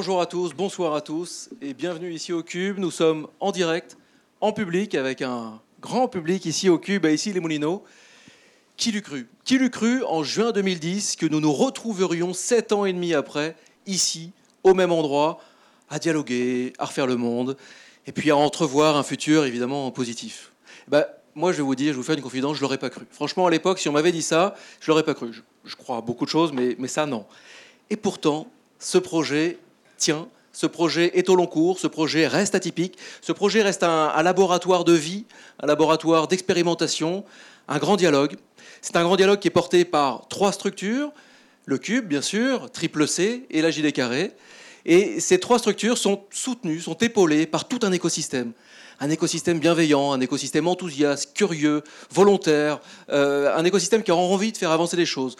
Bonjour à tous, bonsoir à tous et bienvenue ici au Cube. Nous sommes en direct, en public, avec un grand public ici au Cube, à ici les Moulineaux. Qui l'eût cru? Qui l'eût cru en juin 2010 que nous nous retrouverions sept ans et demi après, ici, au même endroit, à dialoguer, à refaire le monde, et puis à entrevoir un futur évidemment positif? Bah, Moi, je vais vous dire, je vous faire une confidence, je l'aurais pas cru. Franchement, à l'époque, si on m'avait dit ça, je l'aurais pas cru. Je, crois à beaucoup de choses, mais, mais ça, non. Et pourtant, ce projet tient, ce projet est au long cours, ce projet reste atypique, ce projet reste un, laboratoire de vie, un laboratoire d'expérimentation, un grand dialogue. C'est un grand dialogue qui est porté par trois structures, le cube bien sûr, triple C et la JD carré. Et ces trois structures sont soutenues, sont épaulées par tout un écosystème. Un écosystème bienveillant, un écosystème enthousiaste, curieux, volontaire, euh, un écosystème qui a envie de faire avancer les choses.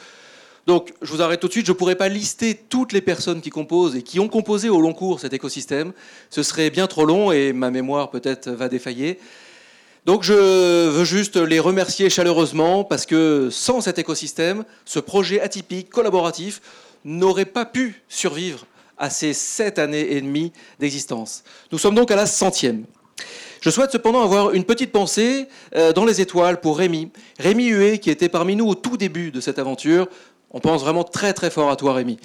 Donc, je vous arrête tout de suite. Je ne pourrais pas lister toutes les personnes qui composent et qui ont composé au long cours cet écosystème. Ce serait bien trop long et ma mémoire peut-être va défailler. Donc, je veux juste les remercier chaleureusement parce que sans cet écosystème, ce projet atypique, collaboratif, n'aurait pas pu survivre à ces sept années et demie d'existence. Nous sommes donc à la centième. Je souhaite cependant avoir une petite pensée euh, dans les étoiles pour Rémi. Rémi Huet, qui était parmi nous au tout début de cette aventure, on pense vraiment très très fort à toi, Rémi.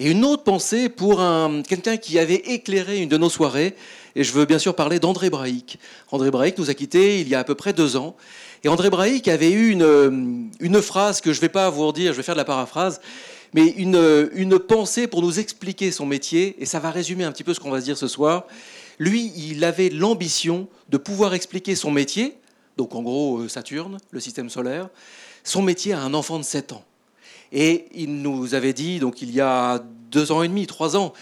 Et une autre pensée pour quelqu'un qui avait éclairé une de nos soirées, et je veux bien sûr parler d'André Braïc. André Braïc nous a quittés il y a à peu près deux ans, et André Braïc avait eu une, une phrase que je ne vais pas vous redire, je vais faire de la paraphrase, mais une, une pensée pour nous expliquer son métier, et ça va résumer un petit peu ce qu'on va se dire ce soir. Lui, il avait l'ambition de pouvoir expliquer son métier, donc en gros euh, Saturne, le système solaire, son métier à un enfant de 7 ans. Et il nous avait dit, donc il y a deux ans et demi, trois ans,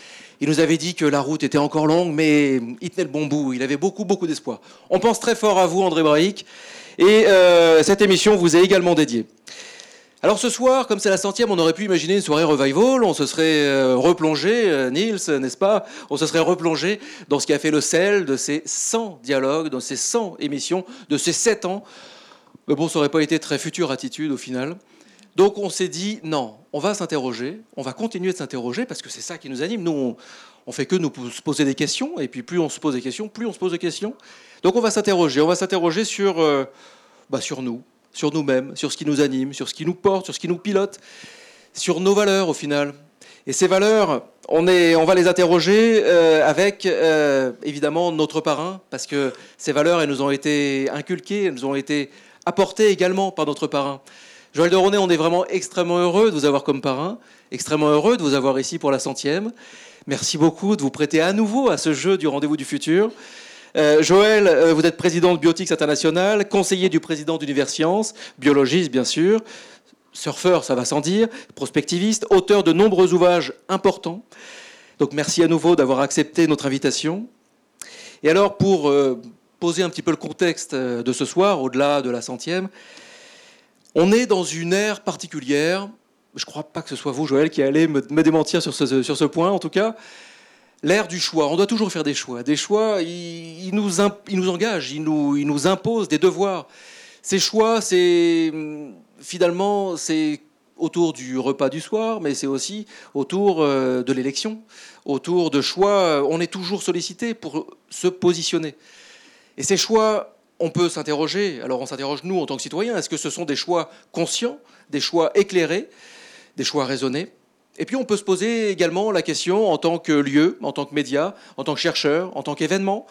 il nous avait dit que la route était encore longue, mais il tenait le bon bout. Il avait beaucoup, beaucoup d'espoir. On pense très fort à vous, André Braïc. Et euh, cette émission vous est également dédiée. Alors ce soir, comme c'est la centième, on aurait pu imaginer une soirée revival, on se serait euh, replongé, euh, Niels, n'est-ce pas? On se serait replongé dans ce qui a fait le sel de ces 100 dialogues, dans ces 100 émissions, de ces 7 ans. Mais bon, ça n'aurait pas été très future attitude au final. Donc on s'est dit, non, on va s'interroger, on va continuer de s'interroger, parce que c'est ça qui nous anime. Nous, on, on fait que nous poser des questions, et puis plus on se pose des questions, plus on se pose des questions. Donc on va s'interroger, on va s'interroger sur, euh, bah, sur nous, sur nous-mêmes, sur ce qui nous anime, sur ce qui nous porte, sur ce qui nous pilote, sur nos valeurs au final. Et ces valeurs, on, est, on va les interroger euh, avec euh, évidemment notre parrain, parce que ces valeurs, elles nous ont été inculquées, elles nous ont été apportées également par notre parrain. Joël de Ronet, on est vraiment extrêmement heureux de vous avoir comme parrain, extrêmement heureux de vous avoir ici pour la centième. Merci beaucoup de vous prêter à nouveau à ce jeu du rendez-vous du futur. Euh, Joël, euh, vous êtes président de Biotics International, conseiller du président d'Univers Science, biologiste bien sûr, surfeur, ça va sans dire, prospectiviste, auteur de nombreux ouvrages importants. Donc merci à nouveau d'avoir accepté notre invitation. Et alors pour euh, poser un petit peu le contexte de ce soir, au-delà de la centième, on est dans une ère particulière. Je ne crois pas que ce soit vous, Joël, qui allez me, démentir sur ce, point, en tout cas. L'ère du choix. On doit toujours faire des choix. Des choix, ils, nous, ils nous engagent, ils nous, ils nous imposent des devoirs. Ces choix, c'est finalement, c'est autour du repas du soir, mais c'est aussi autour euh, de l'élection, autour de choix. On est toujours sollicité pour se positionner. Et ces choix, on peut s'interroger, alors on s'interroge nous en tant que citoyens, est-ce que ce sont des choix conscients, des choix éclairés, des choix raisonnés? Et puis on peut se poser également la question en tant que lieu, en tant que média, en tant que chercheur, en tant qu'événement,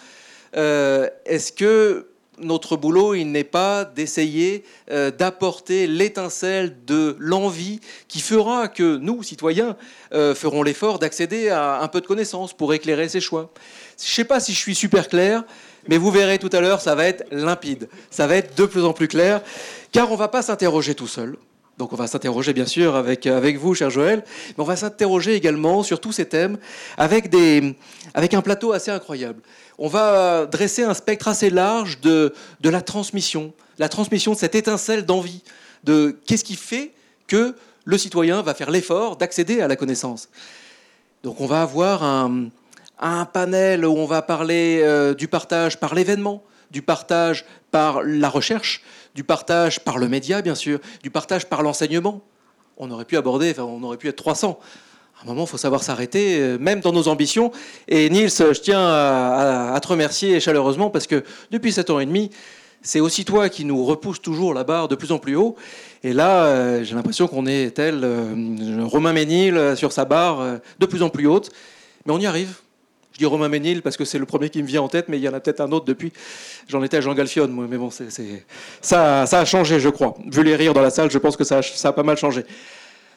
euh, est-ce que notre boulot, il n'est pas d'essayer euh, d'apporter l'étincelle de l'envie qui fera que nous, citoyens, euh, ferons l'effort d'accéder à un peu de connaissances pour éclairer ces choix? Je ne sais pas si je suis super clair, mais vous verrez tout à l'heure, ça va être limpide, ça va être de plus en plus clair, car on ne va pas s'interroger tout seul. Donc on va s'interroger bien sûr avec, avec vous, cher Joël, mais on va s'interroger également sur tous ces thèmes avec, des, avec un plateau assez incroyable. On va dresser un spectre assez large de, de la transmission, la transmission de cette étincelle d'envie, de qu'est-ce qui fait que le citoyen va faire l'effort d'accéder à la connaissance. Donc on va avoir un, un panel où on va parler euh, du partage par l'événement, du partage par la recherche, du partage par le média, bien sûr, du partage par l'enseignement. On aurait pu aborder, enfin, on aurait pu être 300. À un moment, il faut savoir s'arrêter, euh, même dans nos ambitions. Et Niels, je tiens à, te remercier chaleureusement parce que depuis 7 ans et demi, c'est aussi toi qui nous repousse toujours la barre de plus en plus haut. Et là, euh, j'ai l'impression qu'on est tel Romain Ménil sur sa barre de plus en plus haute. Mais on y arrive. Je dis Romain Ménil parce que c'est le premier qui me vient en tête, mais il y en a peut-être un autre depuis. J'en étais à Jean Galfione, moi, mais bon, c'est, Ça, ça a changé, je crois. Vu les rires dans la salle, je pense que ça ça a pas mal changé.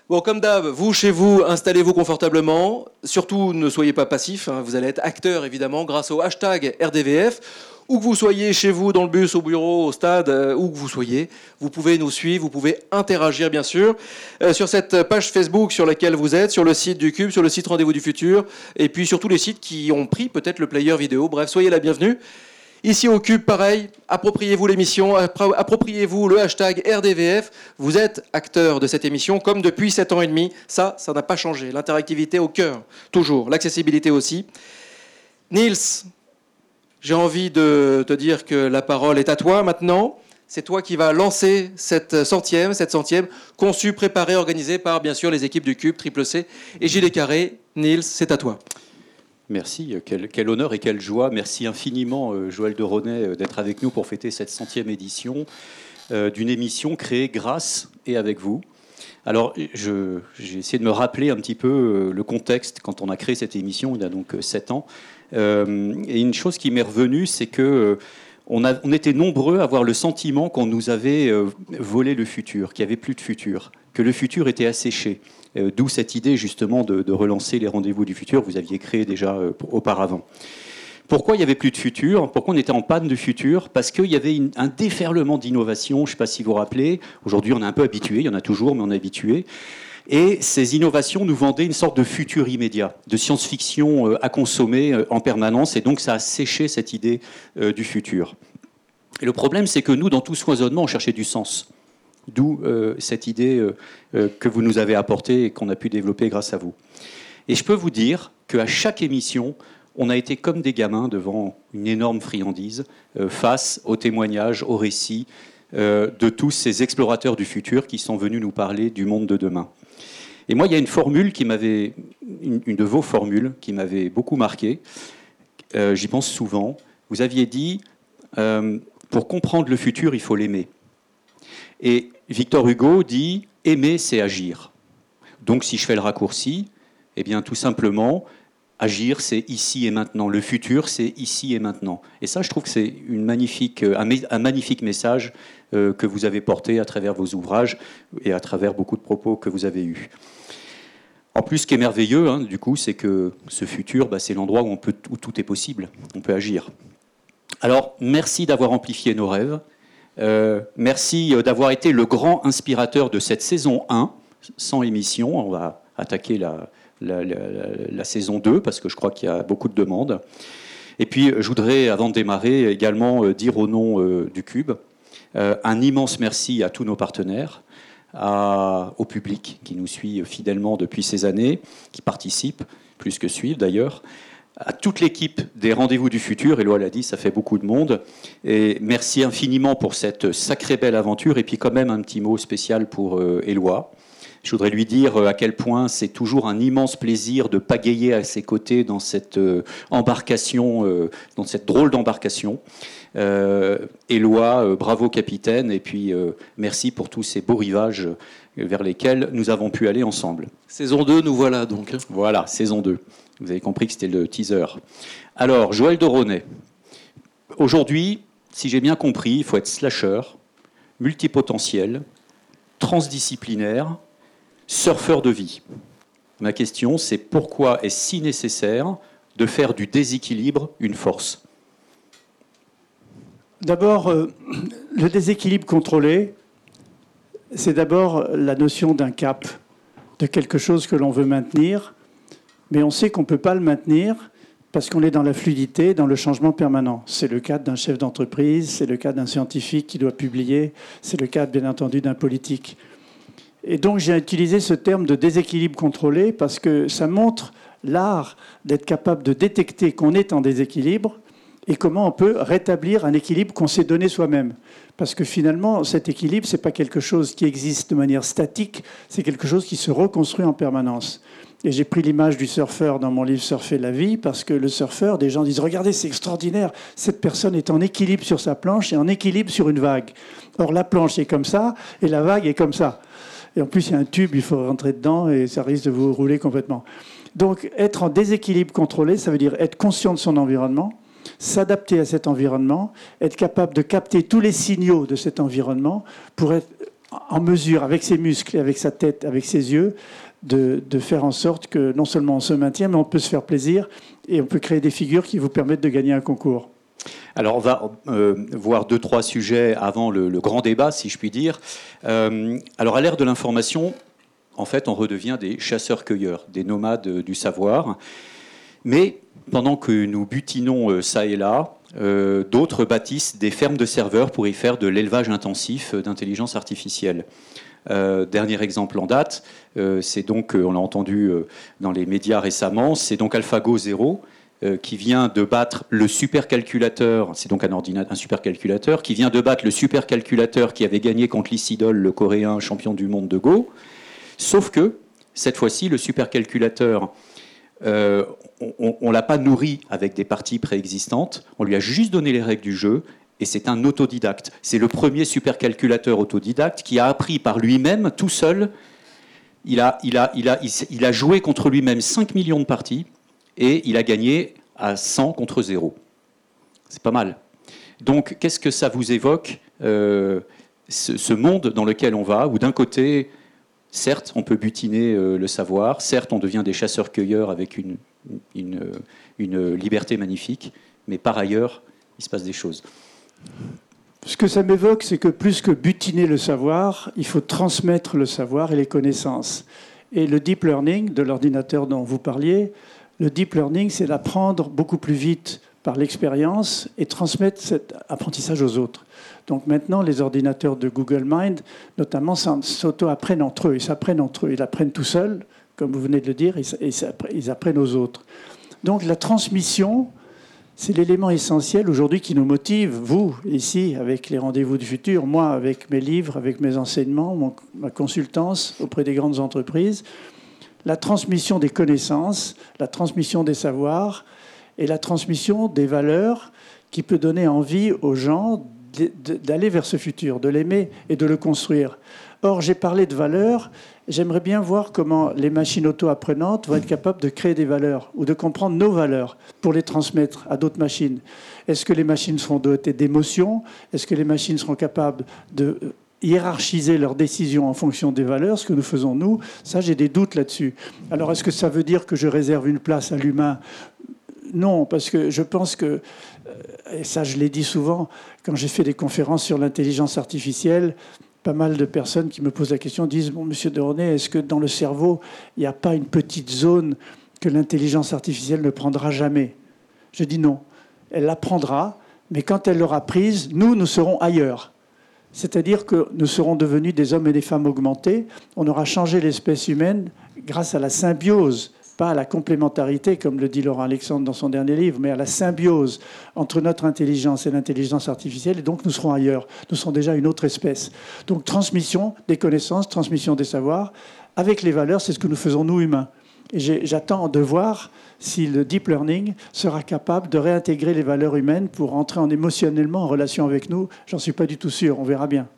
Bon, comme d'hab, vous chez vous, installez-vous confortablement. Surtout, ne soyez pas passif. Hein. Vous allez être acteur, évidemment, grâce au hashtag RDVF. Où que vous soyez, chez vous, dans le bus, au bureau, au stade, euh, où que vous soyez, vous pouvez nous suivre, vous pouvez interagir, bien sûr, euh, sur cette page Facebook sur laquelle vous êtes, sur le site du Cube, sur le site Rendez-vous du Futur, et puis sur tous les sites qui ont pris peut-être le player vidéo. Bref, soyez la bienvenue. Ici au Cube, pareil, appropriez-vous l'émission, appropriez-vous le hashtag RDVF. Vous êtes acteur de cette émission comme depuis 7 ans et demi. Ça, ça n'a pas changé. L'interactivité au cœur, toujours. L'accessibilité aussi. Niels, j'ai envie de te dire que la parole est à toi maintenant. C'est toi qui vas lancer cette centième, cette centième, conçue, préparée, organisée par bien sûr les équipes du Cube, Triple C et Gilles Carré. Niels, c'est à toi. Merci, quel, honneur et quelle joie. Merci infiniment, euh, Joël de Ronet, euh, d'être avec nous pour fêter cette centième édition euh, d'une émission créée grâce et avec vous. Alors, j'ai essayé de me rappeler un petit peu le contexte quand on a créé cette émission, il y a donc sept ans. et une chose qui m'est revenue, c'est que on, était nombreux à avoir le sentiment qu'on nous avait volé le futur, qu'il n'y avait plus de futur, que le futur était asséché. Euh, d'où cette idée justement de, relancer les rendez-vous du futur, vous aviez créé déjà euh, auparavant. Pourquoi il n'y avait plus de futur? Pourquoi on était en panne de futur? Parce qu'il y avait un déferlement d'innovation, je ne sais pas si vous vous rappelez, aujourd'hui on est un peu habitué, il y en a toujours, mais on est habitué. Et ces innovations nous vendaient une sorte de futur immédiat, de science-fiction euh, à consommer en permanence, et donc ça a séché cette idée du futur. Et le problème, c'est que nous, dans tout ce on cherchait du sens. D'où euh, cette idée euh, euh, que vous nous avez apportée et qu'on a pu développer grâce à vous. Et je peux vous dire qu'à chaque émission, on a été comme des gamins devant une énorme friandise face aux témoignages, aux récits de tous ces explorateurs du futur qui sont venus nous parler du monde de demain. Et moi, il y a une formule qui m'avait, une, de vos formules qui m'avait beaucoup marqué. J'y pense souvent. Vous aviez dit, pour comprendre le futur, il faut l'aimer. Et Victor Hugo dit aimer, c'est agir. Donc, si je fais le raccourci, eh bien, tout simplement, agir, c'est ici et maintenant. Le futur, c'est ici et maintenant. Et ça, je trouve que c'est une magnifique, un, magnifique message euh, que vous avez porté à travers vos ouvrages et à travers beaucoup de propos que vous avez eus. En plus, ce qui est merveilleux, hein, du coup, c'est que ce futur, bah, c'est l'endroit où, où tout est possible. On peut agir. Alors, merci d'avoir amplifié nos rêves. Euh, merci euh, d'avoir été le grand inspirateur de cette saison 1, sans émission. On va attaquer la, saison 2 parce que je crois qu'il y a beaucoup de demandes. Et puis, je voudrais, avant de démarrer, également euh, dire au nom du Cube un immense merci à tous nos partenaires, au public qui nous suit fidèlement depuis ces années, qui participe, plus que suivent d'ailleurs, à toute l'équipe des Rendez-vous du Futur. Éloi l'a dit, ça fait beaucoup de monde. Et merci infiniment pour cette sacrée belle aventure. Et puis quand même un petit mot spécial pour euh, Éloi. Je voudrais lui dire euh, à quel point c'est toujours un immense plaisir de pagayer à ses côtés dans cette euh, embarcation, dans cette drôle d'embarcation. Éloi, bravo capitaine, et puis merci pour tous ces beaux rivages vers lesquels nous avons pu aller ensemble. Saison 2, nous voilà donc. Voilà, saison 2. Vous avez compris que c'était le teaser. Alors, Joël Doronet. Aujourd'hui, si j'ai bien compris, il faut être slasher, multipotentiel, transdisciplinaire, surfeur de vie. Ma question, c'est pourquoi est-ce si nécessaire de faire du déséquilibre une force? D'abord, euh, le déséquilibre contrôlé, c'est d'abord la notion d'un cap, de quelque chose que l'on veut maintenir, mais on sait qu'on ne peut pas le maintenir parce qu'on est dans la fluidité, dans le changement permanent. C'est le cas d'un chef d'entreprise, c'est le cas d'un scientifique qui doit publier, c'est le cas bien entendu d'un politique. Et donc j'ai utilisé ce terme de déséquilibre contrôlé parce que ça montre l'art d'être capable de détecter qu'on est en déséquilibre et comment on peut rétablir un équilibre qu'on s'est donné soi-même. Parce que finalement, cet équilibre, ce n'est pas quelque chose qui existe de manière statique, c'est quelque chose qui se reconstruit en permanence. Et j'ai pris l'image du surfeur dans mon livre Surfer la vie, parce que le surfeur, des gens disent, regardez, c'est extraordinaire, cette personne est en équilibre sur sa planche et en équilibre sur une vague. Or, la planche est comme ça, et la vague est comme ça. Et en plus, il y a un tube, il faut rentrer dedans, et ça risque de vous rouler complètement. Donc, être en déséquilibre contrôlé, ça veut dire être conscient de son environnement, s'adapter à cet environnement, être capable de capter tous les signaux de cet environnement pour être en mesure, avec ses muscles, avec sa tête, avec ses yeux, de, faire en sorte que non seulement on se maintient, mais on peut se faire plaisir et on peut créer des figures qui vous permettent de gagner un concours. Alors on va euh, voir deux, trois sujets avant le, grand débat, si je puis dire. Euh, alors à l'ère de l'information, en fait, on redevient des chasseurs-cueilleurs, des nomades du savoir. Mais pendant que nous butinons euh, ça et là, euh, d'autres bâtissent des fermes de serveurs pour y faire de l'élevage intensif d'intelligence artificielle. Euh, dernier exemple en date, c'est donc, on l'a entendu dans les médias récemment, c'est donc AlphaGo 0 qui vient de battre le supercalculateur, c'est donc un, ordinateur, un supercalculateur, qui vient de battre le supercalculateur qui avait gagné contre l'Isidol, le coréen champion du monde de Go. Sauf que, cette fois-ci, le supercalculateur euh, on ne l'a pas nourri avec des parties préexistantes, on lui a juste donné les règles du jeu, et c'est un autodidacte. C'est le premier supercalculateur autodidacte qui a appris par lui-même, tout seul. Il a, joué contre lui-même 5 millions de parties, et il a gagné à 100 contre 0. C'est pas mal. Donc, qu'est-ce que ça vous évoque, euh, ce, monde dans lequel on va, où d'un côté, Certes, on peut butiner euh, le savoir, certes, on devient des chasseurs-cueilleurs avec une, liberté magnifique, mais par ailleurs, il se passe des choses. Ce que ça m'évoque, c'est que plus que butiner le savoir, il faut transmettre le savoir et les connaissances. Et le deep learning, de l'ordinateur dont vous parliez, le deep learning, c'est d'apprendre beaucoup plus vite par l'expérience et transmettre cet apprentissage aux autres. Donc maintenant, les ordinateurs de Google Mind, notamment, s'auto-apprennent entre eux. Ils s'apprennent entre eux. Ils apprennent tout seuls, comme vous venez de le dire, et ils apprennent aux autres. Donc la transmission, c'est l'élément essentiel aujourd'hui qui nous motive, vous, ici, avec les rendez-vous du futur, moi, avec mes livres, avec mes enseignements, ma consultance auprès des grandes entreprises. La transmission des connaissances, la transmission des savoirs et la transmission des valeurs qui peut donner envie aux gens d'aller vers ce futur, de l'aimer et de le construire. Or, j'ai parlé de valeurs. J'aimerais bien voir comment les machines auto-apprenantes vont être capables de créer des valeurs ou de comprendre nos valeurs pour les transmettre à d'autres machines. Est-ce que les machines seront dotées d'émotions? Est-ce que les machines seront capables de hiérarchiser leurs décisions en fonction des valeurs, ce que nous faisons nous, ça j'ai des doutes là-dessus. Alors est-ce que ça veut dire que je réserve une place à l'humain? Non, parce que je pense que et ça je l'ai dit souvent, quand j'ai fait des conférences sur l'intelligence artificielle, pas mal de personnes qui me posent la question disent Bon, monsieur Deronay, est-ce que dans le cerveau, il n'y a pas une petite zone que l'intelligence artificielle ne prendra jamais? Je dis non. Elle la prendra, mais quand elle l'aura prise, nous, nous serons ailleurs. C'est-à-dire que nous serons devenus des hommes et des femmes augmentés. On aura changé l'espèce humaine grâce à la symbiose pas à la complémentarité, comme le dit Laurent Alexandre dans son dernier livre, mais à la symbiose entre notre intelligence et l'intelligence artificielle, et donc nous serons ailleurs. Nous serons déjà une autre espèce. Donc transmission des connaissances, transmission des savoirs, avec les valeurs, c'est ce que nous faisons nous humains. Et j'attends de voir si le deep learning sera capable de réintégrer les valeurs humaines pour entrer en émotionnellement en relation avec nous. J'en suis pas du tout sûr, on verra bien.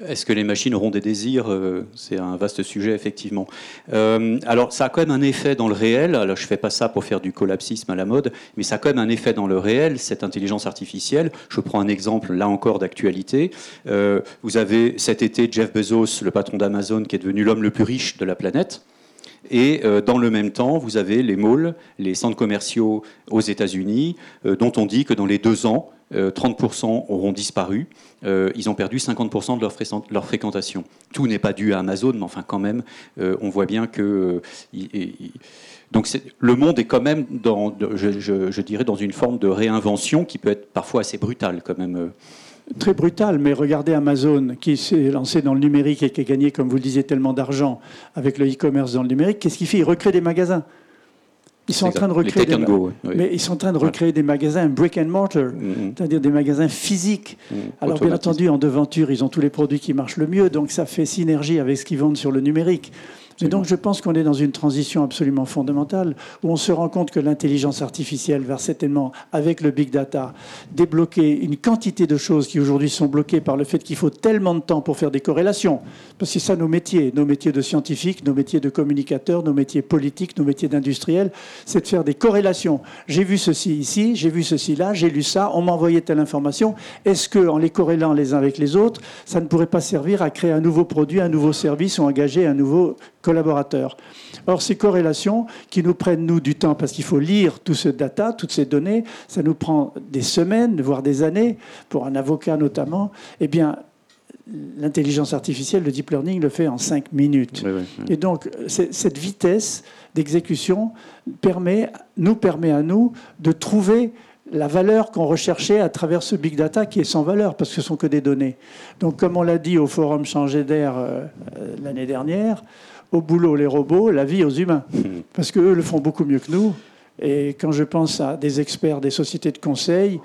Est-ce que les machines auront des désirs euh, C'est un vaste sujet, effectivement. Euh, alors, ça a quand même un effet dans le réel. Alors, je ne fais pas ça pour faire du collapsisme à la mode, mais ça a quand même un effet dans le réel, cette intelligence artificielle. Je prends un exemple, là encore, d'actualité. Euh, vous avez cet été Jeff Bezos, le patron d'Amazon, qui est devenu l'homme le plus riche de la planète. Et dans le même temps, vous avez les malls, les centres commerciaux aux États-Unis, dont on dit que dans les deux ans, 30% auront disparu. Euh, ils ont perdu 50% de leur, fréquentation. Tout n'est pas dû à Amazon, mais enfin quand même, euh, on voit bien que... Euh, donc le monde est quand même, dans, je, dirais, dans une forme de réinvention qui peut être parfois assez brutale quand même. Très brutale, mais regardez Amazon qui s'est lancé dans le numérique et qui a gagné, comme vous le disiez, tellement d'argent avec le e-commerce dans le numérique. Qu'est-ce qu'il fait? Il recrée des magasins. Ils sont en train de recréer des, and go, oui. mais ils sont en train de recréer des magasins brick and mortar, Mhm. c'est-à-dire des magasins physiques. Mhm. Alors bien entendu, en devanture, ils ont tous les produits qui marchent le mieux, donc ça fait synergie avec ce qu'ils vendent sur le numérique. Mais donc je pense qu'on est dans une transition absolument fondamentale où on se rend compte que l'intelligence artificielle va certainement, avec le big data, débloquer une quantité de choses qui aujourd'hui sont bloquées par le fait qu'il faut tellement de temps pour faire des corrélations. Parce que c'est ça nos métiers, nos métiers de scientifiques, nos métiers de communicateurs, nos métiers politiques, nos métiers d'industriels, c'est de faire des corrélations. J'ai vu ceci ici, j'ai vu ceci là, j'ai lu ça, on m'a envoyé telle information. Est-ce que, en les corrélant les uns avec les autres, ça ne pourrait pas servir à créer un nouveau produit, un nouveau service ou engager un nouveau collaborateur Or, ces corrélations qui nous prennent, nous, du temps, parce qu'il faut lire tout ce data, toutes ces données, ça nous prend des semaines, voire des années, pour un avocat notamment, eh bien, l'intelligence artificielle, le deep learning, le fait en cinq minutes. Oui, oui, oui. Et donc, cette vitesse d'exécution permet, nous permet à nous de trouver la valeur qu'on recherchait à travers ce big data qui est sans valeur, parce que ce sont que des données. Donc, comme on l'a dit au forum Changer d'air euh, euh, l'année dernière, au boulot les robots, la vie aux humains. Parce qu'eux le font beaucoup mieux que nous. Et quand je pense à des experts des sociétés de conseil,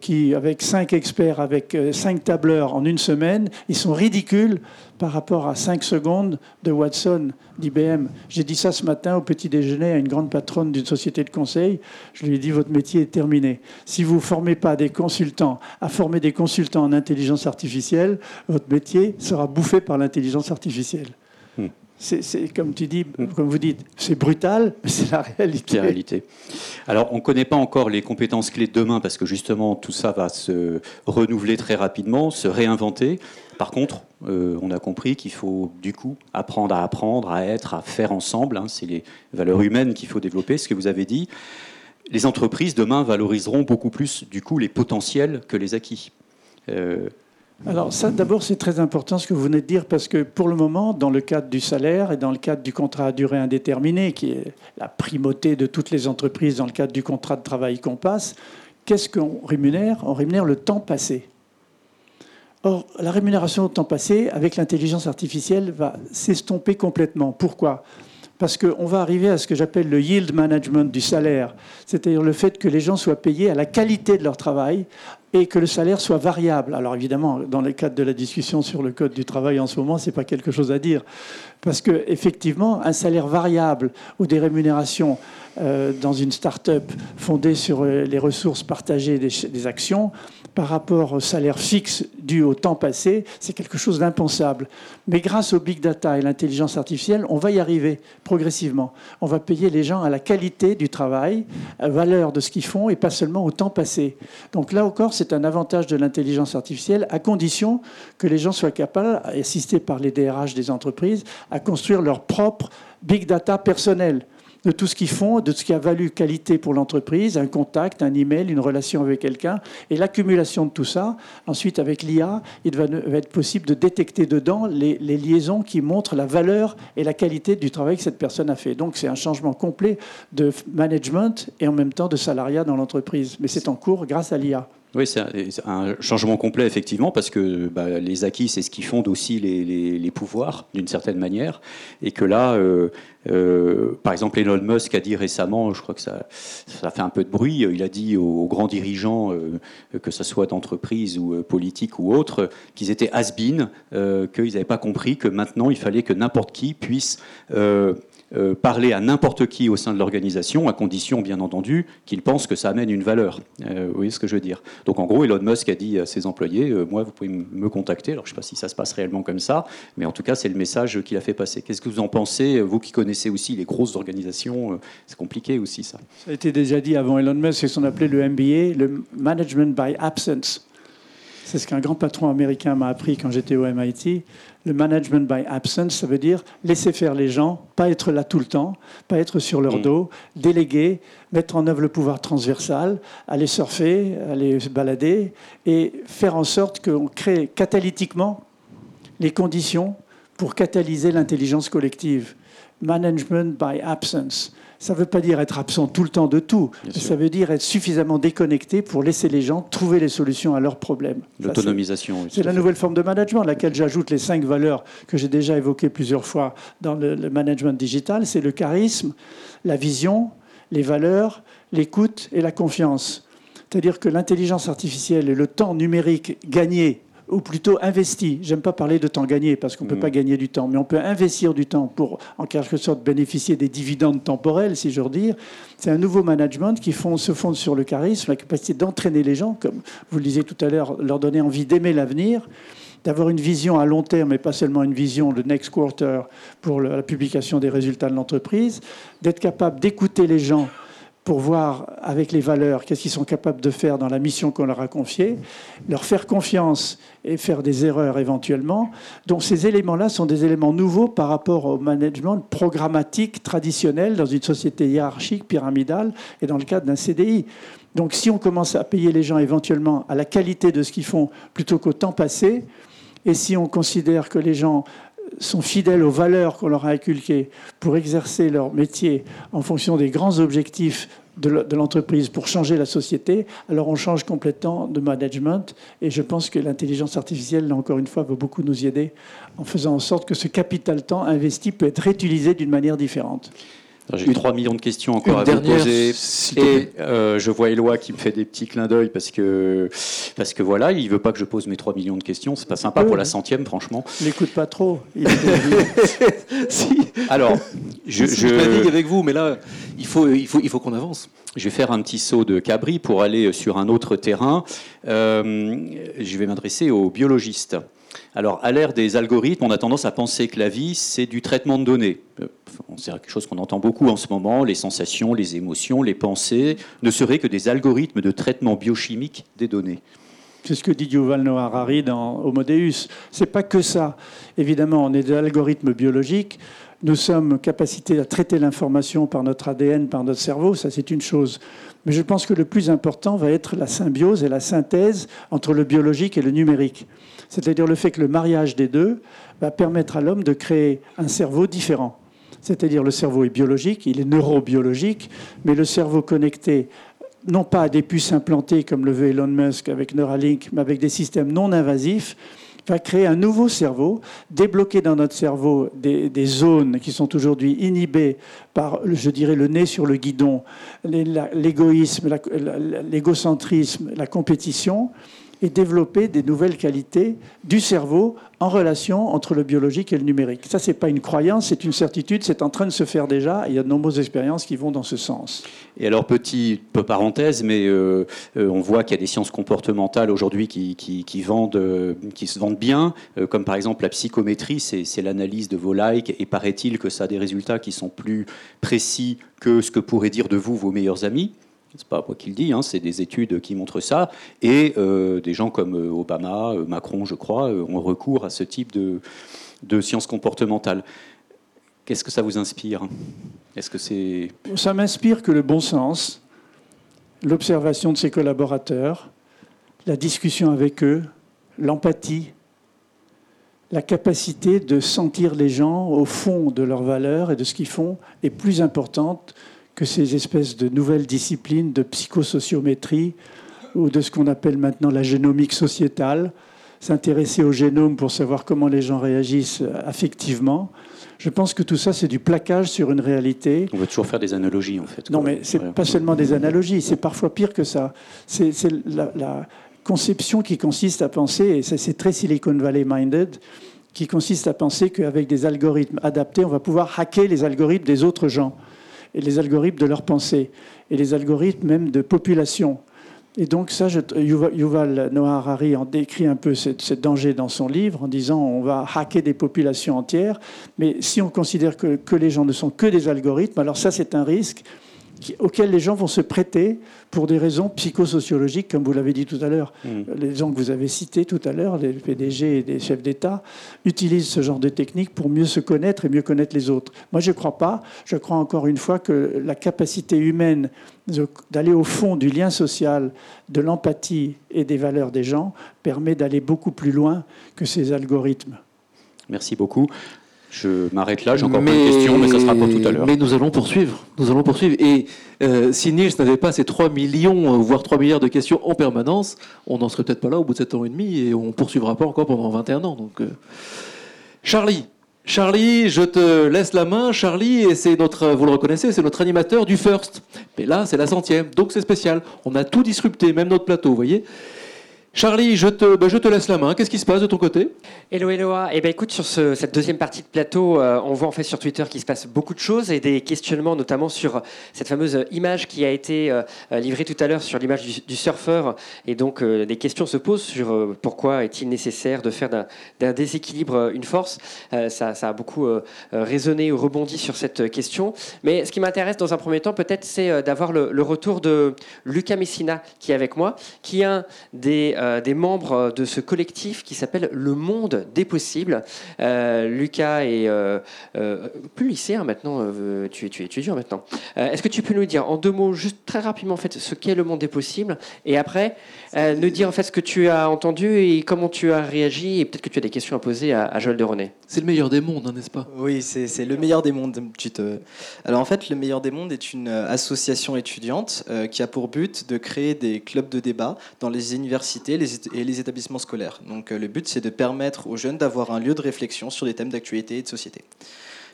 qui, avec cinq experts, avec euh, cinq tableurs en une semaine, ils sont ridicules par rapport à cinq secondes de Watson d'IBM. J'ai dit ça ce matin au petit déjeuner à une grande patronne d'une société de conseil. Je lui ai dit votre métier est terminé. Si vous ne formez pas des consultants à former des consultants en intelligence artificielle, votre métier sera bouffé par l'intelligence artificielle. C'est comme vous dites, c'est brutal, mais c'est la réalité. La réalité. Alors, on ne connaît pas encore les compétences clés de demain parce que justement, tout ça va se renouveler très rapidement, se réinventer. Par contre, euh, on a compris qu'il faut du coup apprendre à apprendre, à être, à faire ensemble. hein. C'est les valeurs humaines qu'il faut développer, ce que vous avez dit. Les entreprises demain valoriseront beaucoup plus du coup les potentiels que les acquis. Euh, Alors ça, d'abord, c'est très important ce que vous venez de dire, parce que pour le moment, dans le cadre du salaire et dans le cadre du contrat à durée indéterminée, qui est la primauté de toutes les entreprises dans le cadre du contrat de travail qu'on passe, qu'est-ce qu'on rémunère? On rémunère le temps passé. Or, la rémunération au temps passé, avec l'intelligence artificielle, va s'estomper complètement. Pourquoi? Parce qu'on va arriver à ce que j'appelle le yield management du salaire, c'est-à-dire le fait que les gens soient payés à la qualité de leur travail et que le salaire soit variable. Alors évidemment, dans le cadre de la discussion sur le code du travail en ce moment, c'est pas quelque chose à dire, parce que effectivement, un salaire variable ou des rémunérations euh, dans une start-up fondée sur euh, les ressources partagées des actions par rapport au salaire fixe dû au temps passé, c'est quelque chose d'impensable. Mais grâce au big data et l'intelligence artificielle, on va y arriver progressivement. On va payer les gens à la qualité du travail, à la valeur de ce qu'ils font et pas seulement au temps passé. Donc là encore, c'est un avantage de l'intelligence artificielle à condition que les gens soient capables, assistés par les DRH des entreprises, à construire leur propre big data personnel de tout ce qu'ils font, de ce qui a valu qualité pour l'entreprise, un contact, un email, une relation avec quelqu'un, et l'accumulation de tout ça. Ensuite, avec l'IA, il va, être possible de détecter dedans les, les, liaisons qui montrent la valeur et la qualité du travail que cette personne a fait. Donc, c'est un changement complet de management et en même temps de salariat dans l'entreprise. Mais c'est en cours grâce à l'IA. Oui, c'est un, changement complet, effectivement, parce que bah, les acquis, c'est ce qui fonde aussi les, pouvoirs, d'une certaine manière. Et que là, euh, euh, par exemple, Elon Musk a dit récemment, je crois que ça, fait un peu de bruit, il a dit aux, aux grands dirigeants, euh, que ce soit d'entreprise ou politique ou autre, qu'ils étaient has-been, qu'ils n'avaient pas compris que maintenant, il fallait que n'importe qui puisse euh, euh, parler à n'importe qui au sein de l'organisation, à condition, bien entendu, qu'il pense que ça amène une valeur. Euh, vous voyez ce que je veux dire? Donc, en gros, Elon Musk a dit à ses employés euh, Moi, vous pouvez me contacter. Alors, je ne sais pas si ça se passe réellement comme ça, mais en tout cas, c'est le message qu'il a fait passer. Qu'est-ce que vous en pensez Vous qui connaissez aussi les grosses organisations, euh, c'est compliqué aussi, ça. Ça a été déjà dit avant Elon Musk, c'est ce qu'on appelait le MBA, le Management by Absence. C'est ce qu'un grand patron américain m'a appris quand j'étais au MIT. Le management by absence, ça veut dire laisser faire les gens, pas être là tout le temps, pas être sur leur dos, déléguer, mettre en œuvre le pouvoir transversal, aller surfer, aller se balader et faire en sorte qu'on crée catalytiquement les conditions pour catalyser l'intelligence collective. Management by absence. Ça ne veut pas dire être absent tout le temps de tout, ça veut dire être suffisamment déconnecté pour laisser les gens trouver les solutions à leurs problèmes. L'autonomisation. C'est la nouvelle forme de management, à laquelle j'ajoute les cinq valeurs que j'ai déjà évoquées plusieurs fois dans le, le management digital. C'est le charisme, la vision, les valeurs, l'écoute et la confiance. C'est-à-dire que l'intelligence artificielle et le temps numérique gagné ou plutôt investi. J'aime pas parler de temps gagné parce qu'on ne peut mm. pas gagner du temps, mais on peut investir du temps pour en quelque sorte bénéficier des dividendes temporels, si j'ose dire. C'est un nouveau management qui se fonde sur le charisme, la capacité d'entraîner les gens, comme vous le disiez tout à l'heure, leur donner envie d'aimer l'avenir d'avoir une vision à long terme et pas seulement une vision de next quarter pour la publication des résultats de l'entreprise, d'être capable d'écouter les gens pour voir avec les valeurs qu'est-ce qu'ils sont capables de faire dans la mission qu'on leur a confiée, leur faire confiance et faire des erreurs éventuellement. Donc ces éléments-là sont des éléments nouveaux par rapport au management programmatique traditionnel dans une société hiérarchique, pyramidale et dans le cadre d'un CDI. Donc si on commence à payer les gens éventuellement à la qualité de ce qu'ils font plutôt qu'au temps passé, et si on considère que les gens sont fidèles aux valeurs qu'on leur a inculquées pour exercer leur métier en fonction des grands objectifs de l'entreprise pour changer la société, alors on change complètement de management. Et je pense que l'intelligence artificielle, là encore une fois, va beaucoup nous y aider en faisant en sorte que ce capital temps investi peut être réutilisé d'une manière différente. J'ai 3 millions de questions encore à vous poser. Et euh, je vois Éloi qui me fait des petits clins d'œil parce que, parce que voilà, il veut pas que je pose mes 3 millions de questions. C'est pas sympa pour la centième, franchement. N'écoute pas trop. si. Alors, je, je... je avec vous, mais là, il faut, il faut, il faut qu'on avance. Je vais faire un petit saut de cabri pour aller sur un autre terrain. Euh, je vais m'adresser aux biologistes. Alors, à l'ère des algorithmes, on a tendance à penser que la vie, c'est du traitement de données. Euh, c'est quelque chose qu'on entend beaucoup en ce moment. Les sensations, les émotions, les pensées ne seraient que des algorithmes de traitement biochimique des données. C'est ce que dit Yuval Noah Harari dans Homo Deus. C'est pas que ça. Évidemment, on est des algorithmes biologiques. Nous sommes capacités à traiter l'information par notre ADN, par notre cerveau. Ça, c'est une chose. Mais je pense que le plus important va être la symbiose et la synthèse entre le biologique et le numérique. C'est-à-dire le fait que le mariage des deux va permettre à l'homme de créer un cerveau différent. C'est-à-dire le cerveau est biologique, il est neurobiologique, mais le cerveau connecté non pas à des puces implantées comme le veut Elon Musk avec Neuralink, mais avec des systèmes non invasifs, va créer un nouveau cerveau, débloquer dans notre cerveau des, des zones qui sont aujourd'hui inhibées par, je dirais, le nez sur le guidon, l'égoïsme, l'égocentrisme, la compétition, et développer des nouvelles qualités du cerveau en relation entre le biologique et le numérique. Ça, ce n'est pas une croyance, c'est une certitude, c'est en train de se faire déjà. il y a de nombreuses expériences qui vont dans ce sens. Et alors, petite parenthèse, mais euh, euh, on voit qu'il y a des sciences comportementales aujourd'hui qui, vendent, euh, qui se vendent bien, comme par exemple la psychométrie, c'est l'analyse de vos likes, et paraît-il que ça a des résultats qui sont plus précis que ce que pourraient dire de vous vos meilleurs amis c'est pas moi qui le dis, hein, c'est des études qui montrent ça, et euh, des gens comme euh, Obama, euh, Macron, je crois, ont recours à ce type de, de sciences comportementales. Qu'est-ce que ça vous inspire? Est-ce que c'est Ça m'inspire que le bon sens, l'observation de ses collaborateurs, la discussion avec eux, l'empathie, la capacité de sentir les gens au fond de leurs valeurs et de ce qu'ils font est plus importante que ces espèces de nouvelles disciplines de psychosociométrie ou de ce qu'on appelle maintenant la génomique sociétale, s'intéresser au génome pour savoir comment les gens réagissent affectivement. Je pense que tout ça, c'est du plaquage sur une réalité. On veut toujours faire des analogies, en fait. Non, mais c'est n'est pas seulement des analogies, c'est parfois pire que ça. C'est la, la, conception qui consiste à penser, et c'est très Silicon Valley minded, qui consiste à penser qu'avec des algorithmes adaptés, on va pouvoir hacker les algorithmes des autres gens et les algorithmes de leur pensée, et les algorithmes même de population. Et donc ça, Yuval Noah Harari en décrit un peu ce, danger dans son livre en disant on va hacker des populations entières, mais si on considère que, que les gens ne sont que des algorithmes, alors ça c'est un risque auxquels les gens vont se prêter pour des raisons psychosociologiques, comme vous l'avez dit tout à l'heure. Mm. Les gens que vous avez cités tout à l'heure, les PDG et les chefs d'État, utilisent ce genre de techniques pour mieux se connaître et mieux connaître les autres. Moi, je ne crois pas. Je crois encore une fois que la capacité humaine d'aller au fond du lien social, de l'empathie et des valeurs des gens permet d'aller beaucoup plus loin que ces algorithmes. Merci beaucoup. Je m'arrête là, j'ai encore mais, de questions, mais ça sera pour tout à l'heure. Mais nous allons poursuivre. Nous allons poursuivre. Et euh, si Niels n'avait pas ces 3 millions, euh, voire 3 milliards de questions en permanence, on n'en serait peut-être pas là au bout de 7 ans et demi et on ne poursuivra pas encore pendant 21 ans. Donc, euh, Charlie, Charlie, je te laisse la main. Charlie, et c'est notre, vous le reconnaissez, c'est notre animateur du First. Mais là, c'est la centième, donc c'est spécial. On a tout disrupté, même notre plateau, vous voyez. Charlie, je te, bah, je te laisse la main. Qu'est-ce qui se passe de ton côté? Hello, hello. Eh ben, écoute, sur ce- cette deuxième partie de plateau, euh, on voit en fait sur Twitter qu'il se passe beaucoup de choses et des questionnements, notamment sur cette fameuse image qui a été euh, livrée tout à l'heure sur l'image du, surfeur. Et donc, euh, des questions se posent sur pourquoi est-il nécessaire de faire d'un- déséquilibre une force. Ça, a beaucoup résonné ou rebondi sur cette question. Mais ce qui m'intéresse dans un premier temps, peut-être, c'est d'avoir le, le retour de Lucas Messina qui est avec moi, qui est un des, euh, des membres de ce collectif qui s'appelle Le Monde des Possibles. Euh, Lucas est euh, euh, plus lycéen maintenant, euh, tu, es, tu es étudiant maintenant. Euh, Est-ce que tu peux nous dire en deux mots, juste très rapidement, en fait, ce qu'est Le Monde des Possibles et après, euh, nous dire en fait ce que tu as entendu et comment tu as réagi et peut-être que tu as des questions à poser à, à Joël de René. C'est le meilleur des mondes, hein, n'est-ce pas? Oui, c'est c'est le meilleur des mondes. Tu te... Alors en fait, le meilleur des mondes est une euh, association étudiante euh, qui a pour but de créer des clubs de débat dans les universités et les établissements scolaires. Donc euh, le but, c'est de permettre aux jeunes d'avoir un lieu de réflexion sur des thèmes d'actualité et de société.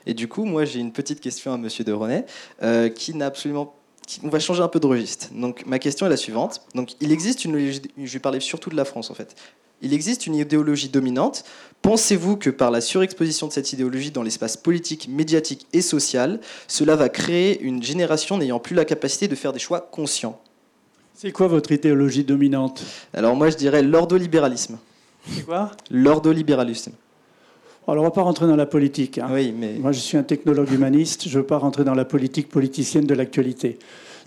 Et du coup, moi, j'ai une petite question à Monsieur de René euh, qui n'a absolument on va changer un peu de registre. Donc ma question est la suivante. Donc il existe une je vais parler surtout de la France en fait. Il existe une idéologie dominante. Pensez-vous que par la surexposition de cette idéologie dans l'espace politique, médiatique et social, cela va créer une génération n'ayant plus la capacité de faire des choix conscients? C'est quoi votre idéologie dominante Alors moi je dirais l'ordolibéralisme. C'est quoi L'ordolibéralisme. Alors, on va pas rentrer dans la politique. hein. Oui, mais Moi, je suis un technologue humaniste. Je ne veux pas rentrer dans la politique politicienne de l'actualité.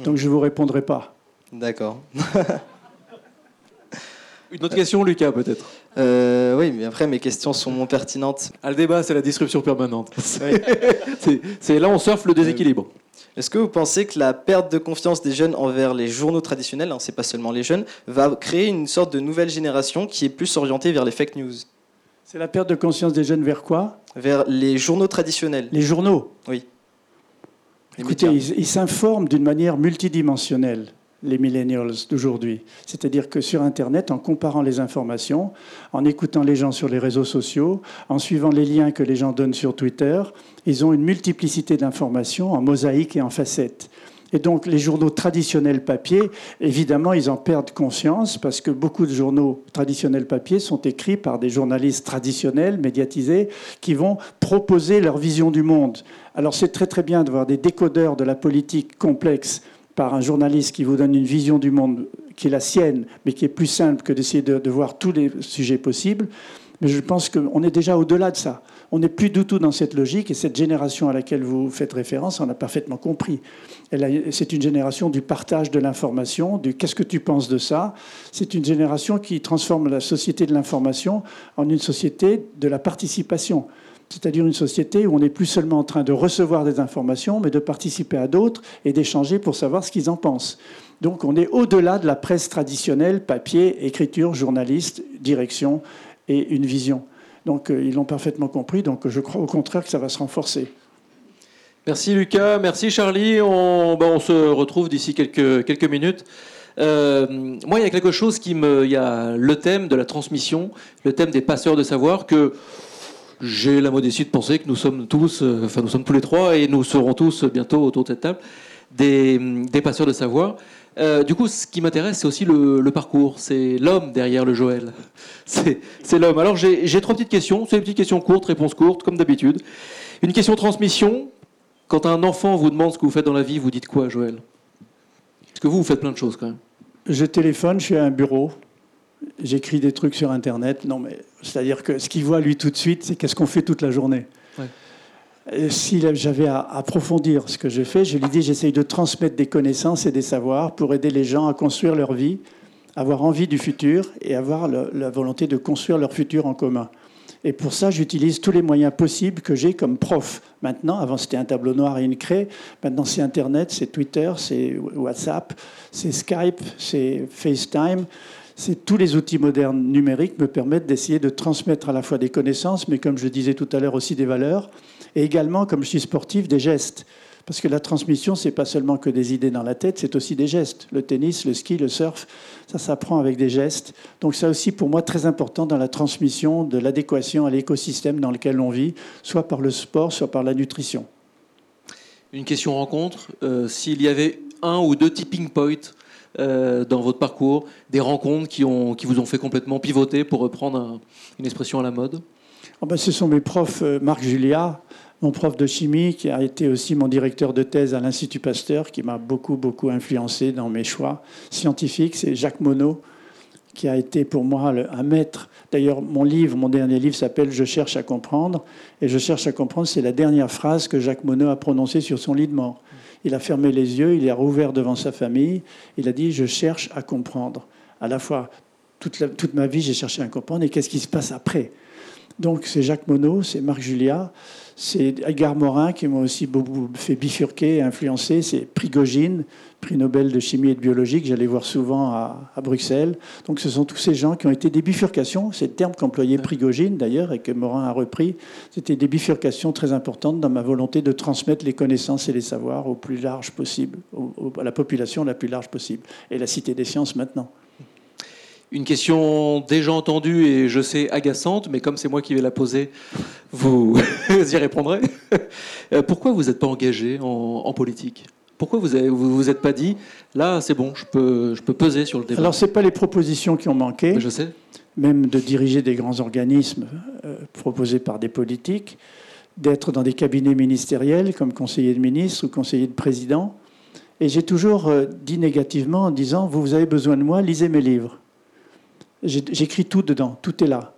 Donc, je ne vous répondrai pas. d'accord. Une autre question, Lucas, peut-être? Euh, oui, mais après mes questions sont moins pertinentes. Ah, Le débat, c'est la disruption permanente. C'est- c'est là, on surfe le déséquilibre. Est-ce que vous pensez que la perte de confiance des jeunes envers les journaux traditionnels, hein, c'est pas seulement les jeunes, va créer une sorte de nouvelle génération qui est plus orientée vers les fake news, C'est la perte de conscience des jeunes vers quoi? Vers les journaux traditionnels. Les journaux? Oui. Écoutez, ils s'informent d'une manière multidimensionnelle, les millennials d'aujourd'hui. C'est-à-dire que sur Internet, en comparant les informations, en écoutant les gens sur les réseaux sociaux, en suivant les liens que les gens donnent sur Twitter, ils ont une multiplicité d'informations en mosaïque et en facettes. Et donc les journaux traditionnels papier, évidemment, ils en perdent conscience parce que beaucoup de journaux traditionnels papier sont écrits par des journalistes traditionnels, médiatisés, qui vont proposer leur vision du monde. Alors c'est très très bien de voir des décodeurs de la politique complexe par un journaliste qui vous donne une vision du monde qui est la sienne, mais qui est plus simple que d'essayer de, voir tous les sujets possibles. Mais je pense qu'on est déjà au-delà de ça. On n'est plus du tout dans cette logique et cette génération à laquelle vous faites référence en a parfaitement compris. C'est une génération du partage de l'information, du qu'est-ce que tu penses de ça. C'est une génération qui transforme la société de l'information en une société de la participation. C'est-à-dire une société où on n'est plus seulement en train de recevoir des informations, mais de participer à d'autres et d'échanger pour savoir ce qu'ils en pensent. Donc on est au-delà de la presse traditionnelle, papier, écriture, journaliste, direction et une vision. Donc euh, ils l'ont parfaitement compris, donc je crois au contraire que ça va se renforcer. Merci Lucas, merci Charlie. On, on se retrouve d'ici quelques, quelques minutes. Euh, moi, il y a quelque chose qui me. Il y a le thème de la transmission, le thème des passeurs de savoir que j'ai la modestie de penser que nous sommes tous, euh, enfin nous sommes tous les trois et nous serons tous bientôt autour de cette table des, passeurs de savoir. Euh, du coup, ce qui m'intéresse, c'est aussi le, parcours. C'est l'homme derrière le Joël. C'est l'homme. Alors, j'ai trois petites questions. C'est des petites questions courtes, réponses courtes, comme d'habitude. Une question transmission. Quand un enfant vous demande ce que vous faites dans la vie, vous dites quoi, Joël? Parce que vous, vous faites plein de choses quand même. Je téléphone, je un bureau, j'écris des trucs sur Internet. Non, mais c'est-à-dire que ce qu'il voit lui tout de suite, c'est qu'est-ce qu'on fait toute la journée. Ouais. Si j'avais à approfondir ce que je fais, je lui dis j'essaye de transmettre des connaissances et des savoirs pour aider les gens à construire leur vie, avoir envie du futur et avoir le- la volonté de construire leur futur en commun. Et pour ça, j'utilise tous les moyens possibles que j'ai comme prof. Maintenant, avant c'était un tableau noir et une craie. Maintenant, c'est Internet, c'est Twitter, c'est WhatsApp, c'est Skype, c'est FaceTime. Tous les outils modernes numériques me permettent d'essayer de transmettre à la fois des connaissances, mais comme je disais tout à l'heure aussi des valeurs, et également, comme je suis sportif, des gestes. Parce que la transmission, c'est pas seulement que des idées dans la tête, c'est aussi des gestes. Le tennis, le ski, le surf, ça s'apprend avec des gestes. Donc ça aussi, pour moi, très important dans la transmission de l'adéquation à l'écosystème dans lequel on vit, soit par le sport, soit par la nutrition. Une question rencontre. Euh, s'il y avait un ou deux tipping points euh, dans votre parcours, des rencontres qui, ont, qui vous ont fait complètement pivoter, pour reprendre une expression à la mode? Oh ben, Ce sont mes profs, euh, Marc Julia, mon prof de chimie, qui a été aussi mon directeur de thèse à l'Institut Pasteur, qui m'a beaucoup, beaucoup influencé dans mes choix scientifiques. C'est Jacques Monod, qui a été pour moi un maître. D'ailleurs, mon livre, mon dernier livre s'appelle Je cherche à comprendre. Et Je cherche à comprendre, c'est la dernière phrase que Jacques Monod a prononcée sur son lit de mort. Il a fermé les yeux, il a rouvert devant sa famille, il a dit Je cherche à comprendre. À la fois, toute, toute ma vie, j'ai cherché à comprendre, et qu'est-ce qui se passe après? Donc, c'est Jacques Monod, c'est Marc Julia, c'est Edgar Morin qui m'a aussi beaucoup fait bifurquer et influencer, c'est Prigogine, prix Nobel de chimie et de biologie, que j'allais voir souvent à, Bruxelles. Donc ce sont tous ces gens qui ont été des bifurcations, c'est le terme qu'employait Prigogine d'ailleurs et que Morin a repris. C'était des bifurcations très importantes dans ma volonté de transmettre les connaissances et les savoirs au plus large possible, à la population la plus large possible. Et la Cité des sciences maintenant. Une question déjà entendue et je sais agaçante, mais comme c'est moi qui vais la poser, vous y répondrez. Euh, pourquoi vous n'êtes pas engagé en politique? Pourquoi vous ne vous, vous êtes pas dit, là, c'est bon, je peux, je peux peser sur le débat? Alors, ce n'est pas les propositions qui ont manqué. je sais. Même de diriger des grands organismes euh, proposés par des politiques, d'être dans des cabinets ministériels comme conseiller de ministre ou conseiller de président. Et j'ai toujours euh, dit négativement en disant, vous avez besoin de moi, lisez mes livres. J'écris tout dedans, tout est là.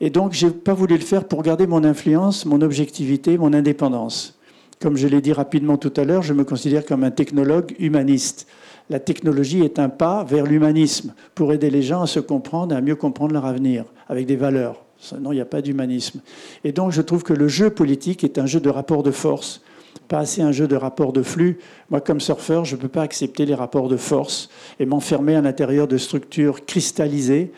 Et donc, je n'ai pas voulu le faire pour garder mon influence, mon objectivité, mon indépendance. Comme je l'ai dit rapidement tout à l'heure, je me considère comme un technologue humaniste. La technologie est un pas vers l'humanisme pour aider les gens à se comprendre, à mieux comprendre leur avenir, avec des valeurs. Sinon, il n'y a pas d'humanisme. Et donc, je trouve que le jeu politique est un jeu de rapport de force, pas assez un jeu de rapport de flux. Moi, comme surfeur, je ne peux pas accepter les rapports de force et m'enfermer à l'intérieur de structures cristallisées,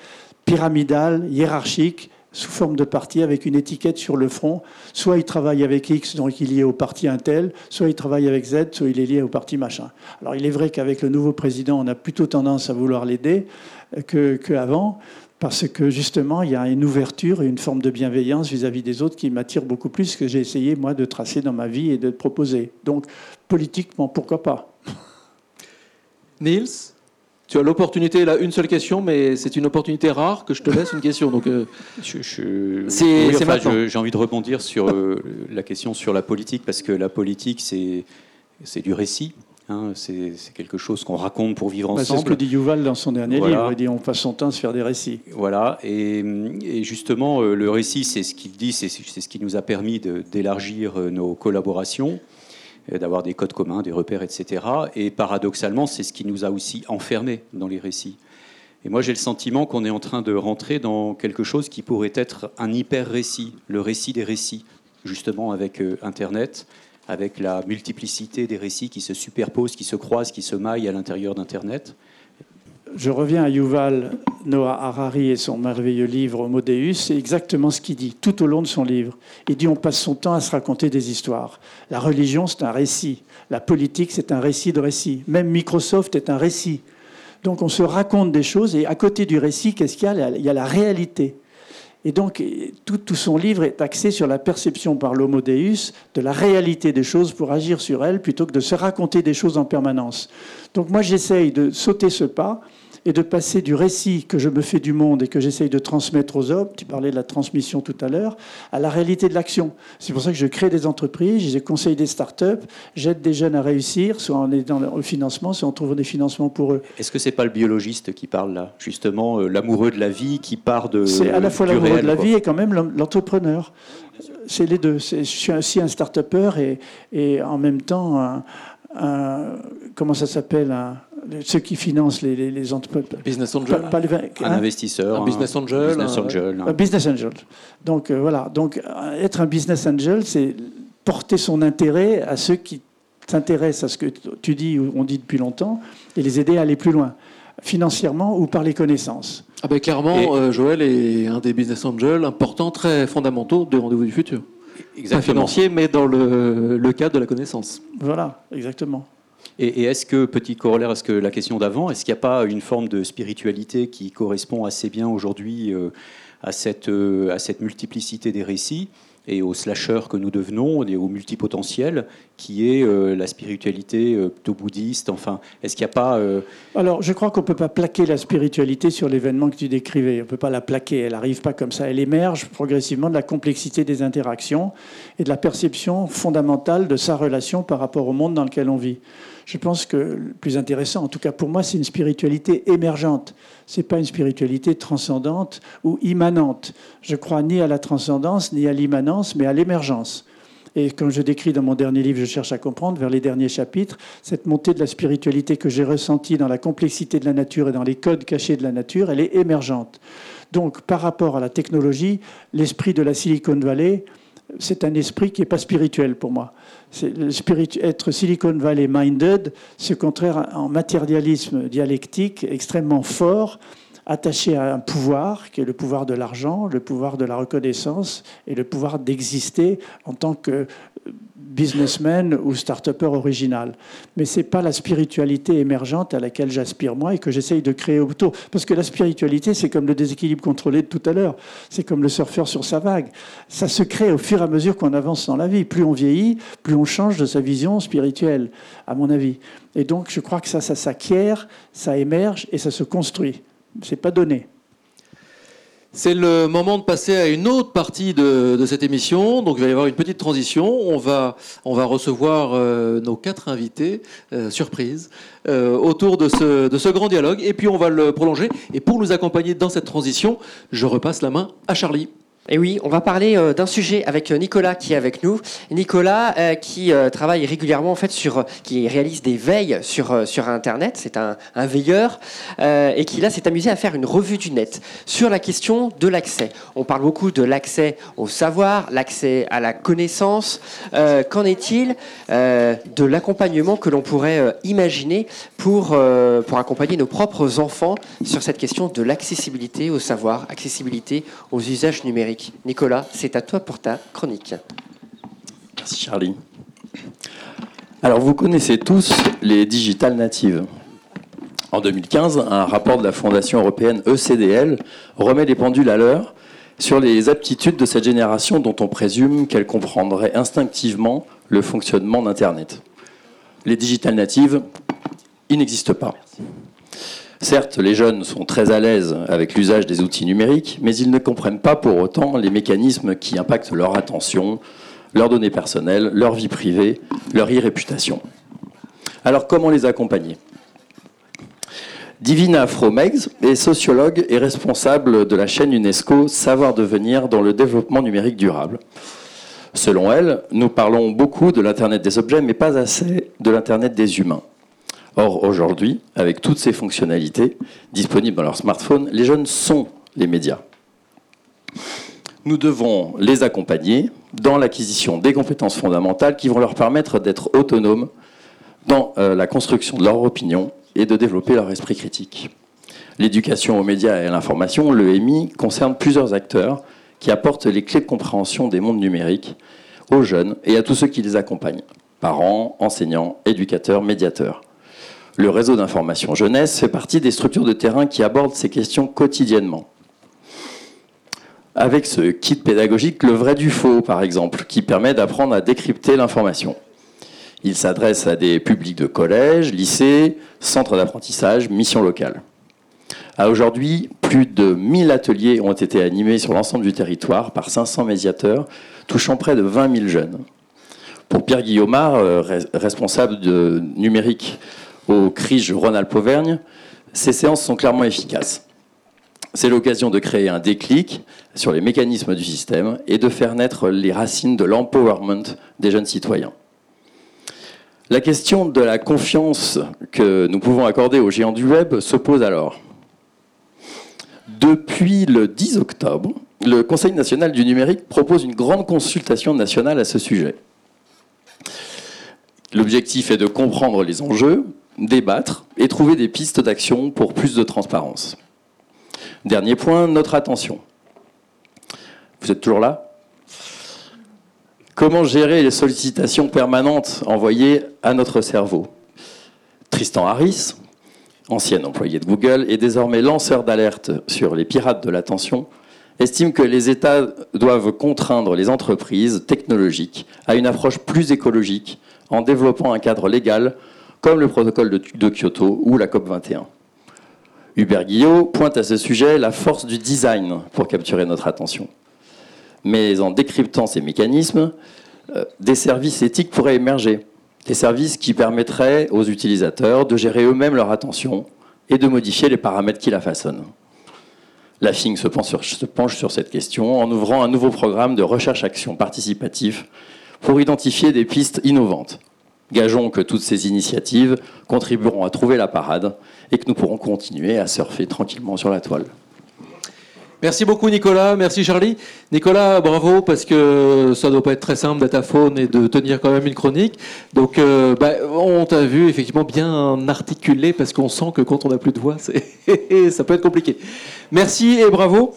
pyramidales, hiérarchiques, sous forme de parti avec une étiquette sur le front. Soit il travaille avec X, donc il est lié au parti Intel, soit il travaille avec Z, soit il est lié au parti machin. Alors il est vrai qu'avec le nouveau président, on a plutôt tendance à vouloir l'aider qu'avant. Parce que justement, il y a une ouverture et une forme de bienveillance vis-à-vis des autres qui m'attire beaucoup plus que j'ai essayé, moi, de tracer dans ma vie et de proposer. Donc, politiquement, pourquoi pas? Niels tu as l'opportunité, là, une seule question, mais c'est une opportunité rare que je te laisse une question. Donc, euh, J'ai envie de rebondir sur euh, la question sur la politique, parce que la politique, c'est du récit. Hein, c'est quelque chose qu'on raconte pour vivre ensemble. Bah, c'est ce que dit Yuval dans son dernier livre. Il dit on passe son temps à se faire des récits. Voilà. Et, et justement, euh, le récit, c'est ce qu'il dit, c'est ce qui nous a permis d'élargir nos collaborations. Euh, d'avoir des codes communs, des repères, etc. Et paradoxalement, c'est ce qui nous a aussi enfermés dans les récits. Et moi, j'ai le sentiment qu'on est en train de rentrer dans quelque chose qui pourrait être un hyper-récit, le récit des récits, justement avec euh, Internet, avec la multiplicité des récits qui se superposent, qui se croisent, qui se maillent à l'intérieur d'Internet je reviens à Yuval Noah Harari et son merveilleux livre Homo Deus, c'est exactement ce qu'il dit tout au long de son livre. Il dit on passe son temps à se raconter des histoires. La religion, c'est un récit. La politique, c'est un récit de récit. Même Microsoft est un récit. Donc on se raconte des choses et à côté du récit, qu'est-ce qu'il y a? Il y a la réalité. Et donc, tout, son livre est axé sur la perception par l'homo deus de la réalité des choses pour agir sur elles plutôt que de se raconter des choses en permanence. Donc, moi, j'essaye de sauter ce pas et de passer du récit que je me fais du monde et que j'essaye de transmettre aux hommes, tu parlais de la transmission tout à l'heure, à la réalité de l'action. C'est pour ça que je crée des entreprises, je conseille des start-up, j'aide des jeunes à réussir, soit en aidant le financement, soit en trouvant des financements pour eux. Est-ce que c'est pas le biologiste qui parle là Justement, euh, l'amoureux de la vie qui part de. C'est à la fois l'amoureux de la vie et quand même l'entrepreneur. C'est les deux. Je suis aussi un start-upper et, et en même temps un, comment ça s'appelle ceux qui financent les, les, entreprises. Business angel. un investisseur. Un business angel. Business angel. Un, business angel. Donc euh, voilà. Donc euh, être un business angel, c'est porter son intérêt à ceux qui s'intéressent à ce que tu dis ou on dit depuis longtemps et les aider à aller plus loin, financièrement ou par les connaissances. Ah ben clairement, euh, Joël est un des business angels importants, très fondamentaux des rendez-vous du futur. Pas Exactement. financier, mais dans le, le cadre de la connaissance. Voilà, exactement. Et, est-ce que, petit corollaire, est-ce que la question d'avant, est-ce qu'il n'y a pas une forme de spiritualité qui correspond assez bien aujourd'hui euh, à, cette, euh, à cette multiplicité des récits et aux slashers que nous devenons et aux multipotentiels, qui est euh, la spiritualité euh, plutôt bouddhiste Enfin, est-ce qu'il n'y a pas... euh, Alors, je crois qu'on ne peut pas plaquer la spiritualité sur l'événement que tu décrivais. On ne peut pas la plaquer. Elle n'arrive pas comme ça. Elle émerge progressivement de la complexité des interactions et de la perception fondamentale de sa relation par rapport au monde dans lequel on vit. Je pense que le plus intéressant, en tout cas pour moi, c'est une spiritualité émergente. Ce n'est pas une spiritualité transcendante ou immanente. Je crois ni à la transcendance, ni à l'immanence, mais à l'émergence. Et comme je décris dans mon dernier livre, Je cherche à comprendre, vers les derniers chapitres, cette montée de la spiritualité que j'ai ressentie dans la complexité de la nature et dans les codes cachés de la nature, elle est émergente. Donc, par rapport à la technologie, l'esprit de la Silicon Valley, c'est un esprit qui n'est pas spirituel pour moi. Être Silicon Valley minded, c'est contraire un matérialisme dialectique extrêmement fort, attaché à un pouvoir, qui est le pouvoir de l'argent, le pouvoir de la reconnaissance et le pouvoir d'exister en tant que businessman ou start-upper original. Mais ce n'est pas la spiritualité émergente à laquelle j'aspire moi et que j'essaye de créer autour. Parce que la spiritualité, c'est comme le déséquilibre contrôlé de tout à l'heure. C'est comme le surfeur sur sa vague. Ça se crée au fur et à mesure qu'on avance dans la vie. Plus on vieillit, plus on change de sa vision spirituelle, à mon avis. Et donc, je crois que ça, ça s'acquiert, ça émerge et ça se construit. C'est pas donné. C'est le moment de passer à une autre partie de, de cette émission. Donc il va y avoir une petite transition. On va, on va recevoir euh, nos quatre invités, euh, surprise, euh, autour de ce, de ce grand dialogue. Et puis on va le prolonger. Et pour nous accompagner dans cette transition, je repasse la main à Charlie. Et oui, on va parler euh, d'un sujet avec euh, Nicolas qui est avec nous. Nicolas euh, qui travaille régulièrement en fait sur, qui réalise des veilles sur Internet. C'est un, veilleur et qui là s'est amusé à faire une revue du net sur la question de l'accès. On parle beaucoup de l'accès au savoir, l'accès à la connaissance. Qu'en est-il de l'accompagnement que l'on pourrait imaginer pour pour accompagner nos propres enfants sur cette question de l'accessibilité au savoir, accessibilité aux usages numériques? Nicolas, c'est à toi pour ta chronique. Merci Charlie. Alors vous connaissez tous les digital natives. En 2015, un rapport de la Fondation européenne ECDL remet les pendules à l'heure sur les aptitudes de cette génération dont on présume qu'elle comprendrait instinctivement le fonctionnement d'Internet. Les digital natives, ils n'existent pas. Certes, les jeunes sont très à l'aise avec l'usage des outils numériques, mais ils ne comprennent pas pour autant les mécanismes qui impactent leur attention, leurs données personnelles, leur vie privée, leur e-réputation. Alors comment les accompagner? Divina Fromegs est sociologue et responsable de la chaîne UNESCO Savoir devenir dans le développement numérique durable. Selon elle, nous parlons beaucoup de l'Internet des objets, mais pas assez de l'Internet des humains. Or, aujourd'hui, avec toutes ces fonctionnalités disponibles dans leur smartphone, les jeunes sont les médias. Nous devons les accompagner dans l'acquisition des compétences fondamentales qui vont leur permettre d'être autonomes dans euh, la construction de leur opinion et de développer leur esprit critique. L'éducation aux médias et à l'information, l'EMI, concerne plusieurs acteurs qui apportent les clés de compréhension des mondes numériques aux jeunes et à tous ceux qui les accompagnent, parents, enseignants, éducateurs, médiateurs. Le réseau d'information jeunesse fait partie des structures de terrain qui abordent ces questions quotidiennement. Avec ce kit pédagogique, le vrai du faux, par exemple, qui permet d'apprendre à décrypter l'information. Il s'adresse à des publics de collèges, lycées, centres d'apprentissage, missions locales. À aujourd'hui, plus de 1000 ateliers ont été animés sur l'ensemble du territoire par 500 médiateurs, touchant près de 20 000 jeunes. Pour Pierre Guillaumard, euh, res- responsable de numérique au CRIJ Rhône-Alpes-Auvergne, ces séances sont clairement efficaces. C'est l'occasion de créer un déclic sur les mécanismes du système et de faire naître les racines de l'empowerment des jeunes citoyens. La question de la confiance que nous pouvons accorder aux géants du web se pose alors. Depuis le 10 octobre, le Conseil national du numérique propose une grande consultation nationale à ce sujet. L'objectif est de comprendre les enjeux, débattre et trouver des pistes d'action pour plus de transparence. Dernier point, notre attention. Vous êtes toujours là? Comment gérer les sollicitations permanentes envoyées à notre cerveau? Tristan Harris, ancien employé de Google et désormais lanceur d'alerte sur les pirates de l'attention, estime que les États doivent contraindre les entreprises technologiques à une approche plus écologique en développant un cadre légal comme le protocole de, Kyoto ou la COP21. Hubert Guillot pointe à ce sujet la force du design pour capturer notre attention. Mais en décryptant ces mécanismes, euh, des services éthiques pourraient émerger. Des services qui permettraient aux utilisateurs de gérer eux-mêmes leur attention et de modifier les paramètres qui la façonnent. La FING se penche, sur, se penche sur cette question en ouvrant un nouveau programme de recherche-action participatif pour identifier des pistes innovantes. Gageons que toutes ces initiatives contribueront à trouver la parade et que nous pourrons continuer à surfer tranquillement sur la toile. Merci beaucoup Nicolas, merci Charlie. Nicolas, bravo parce que ça ne doit pas être très simple d'être à faune et de tenir quand même une chronique. Donc euh, bah, on t'a vu effectivement bien articulé parce qu'on sent que quand on n'a plus de voix, ça peut être compliqué. Merci et bravo.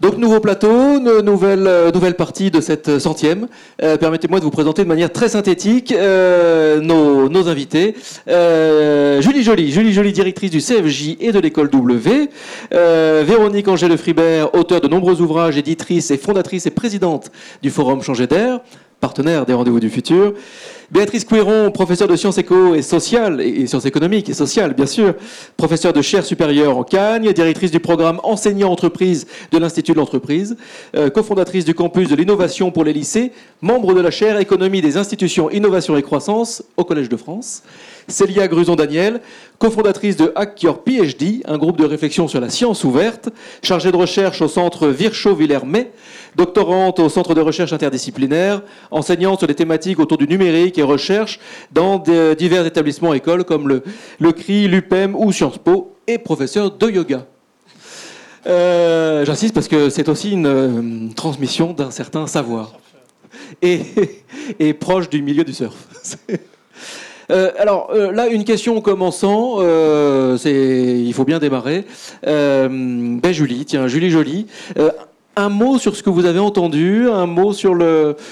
Donc nouveau plateau, nouvelle, euh, nouvelle partie de cette centième. Euh, permettez-moi de vous présenter de manière très synthétique euh, nos, invités. Julie Joly, Julie Joly, directrice du CFJ et de l'école W. Véronique Angèle Fribert, auteure de nombreux ouvrages, éditrice et fondatrice et présidente du Forum Changer d'air, partenaire des Rendez-vous du Futur. Béatrice Couéron, professeure de sciences éco et sociales, et sciences économiques et sociales, bien sûr, professeure de chaire supérieure en Cagne, directrice du programme enseignant entreprise de l'Institut de l'entreprise, euh, cofondatrice du campus de l'innovation pour les lycées, membre de la chaire économie des institutions innovation et croissance au Collège de France. Célia Gruson-Daniel, cofondatrice de Hack Your PhD, un groupe de réflexion sur la science ouverte, chargée de recherche au centre Virchow-Villermay, doctorante au centre de recherche interdisciplinaire, enseignante sur des thématiques autour du numérique et recherche dans divers établissements écoles comme le, CRI, l'UPEM ou Sciences Po, et professeur de yoga. Euh, j'insiste parce que c'est aussi une euh, transmission d'un certain savoir et, proche du milieu du surf. Euh, alors euh, là, une question en commençant, euh, il faut bien démarrer. ben Julie, tiens, Julie Jolie. Un mot sur ce que vous avez entendu, un mot sur,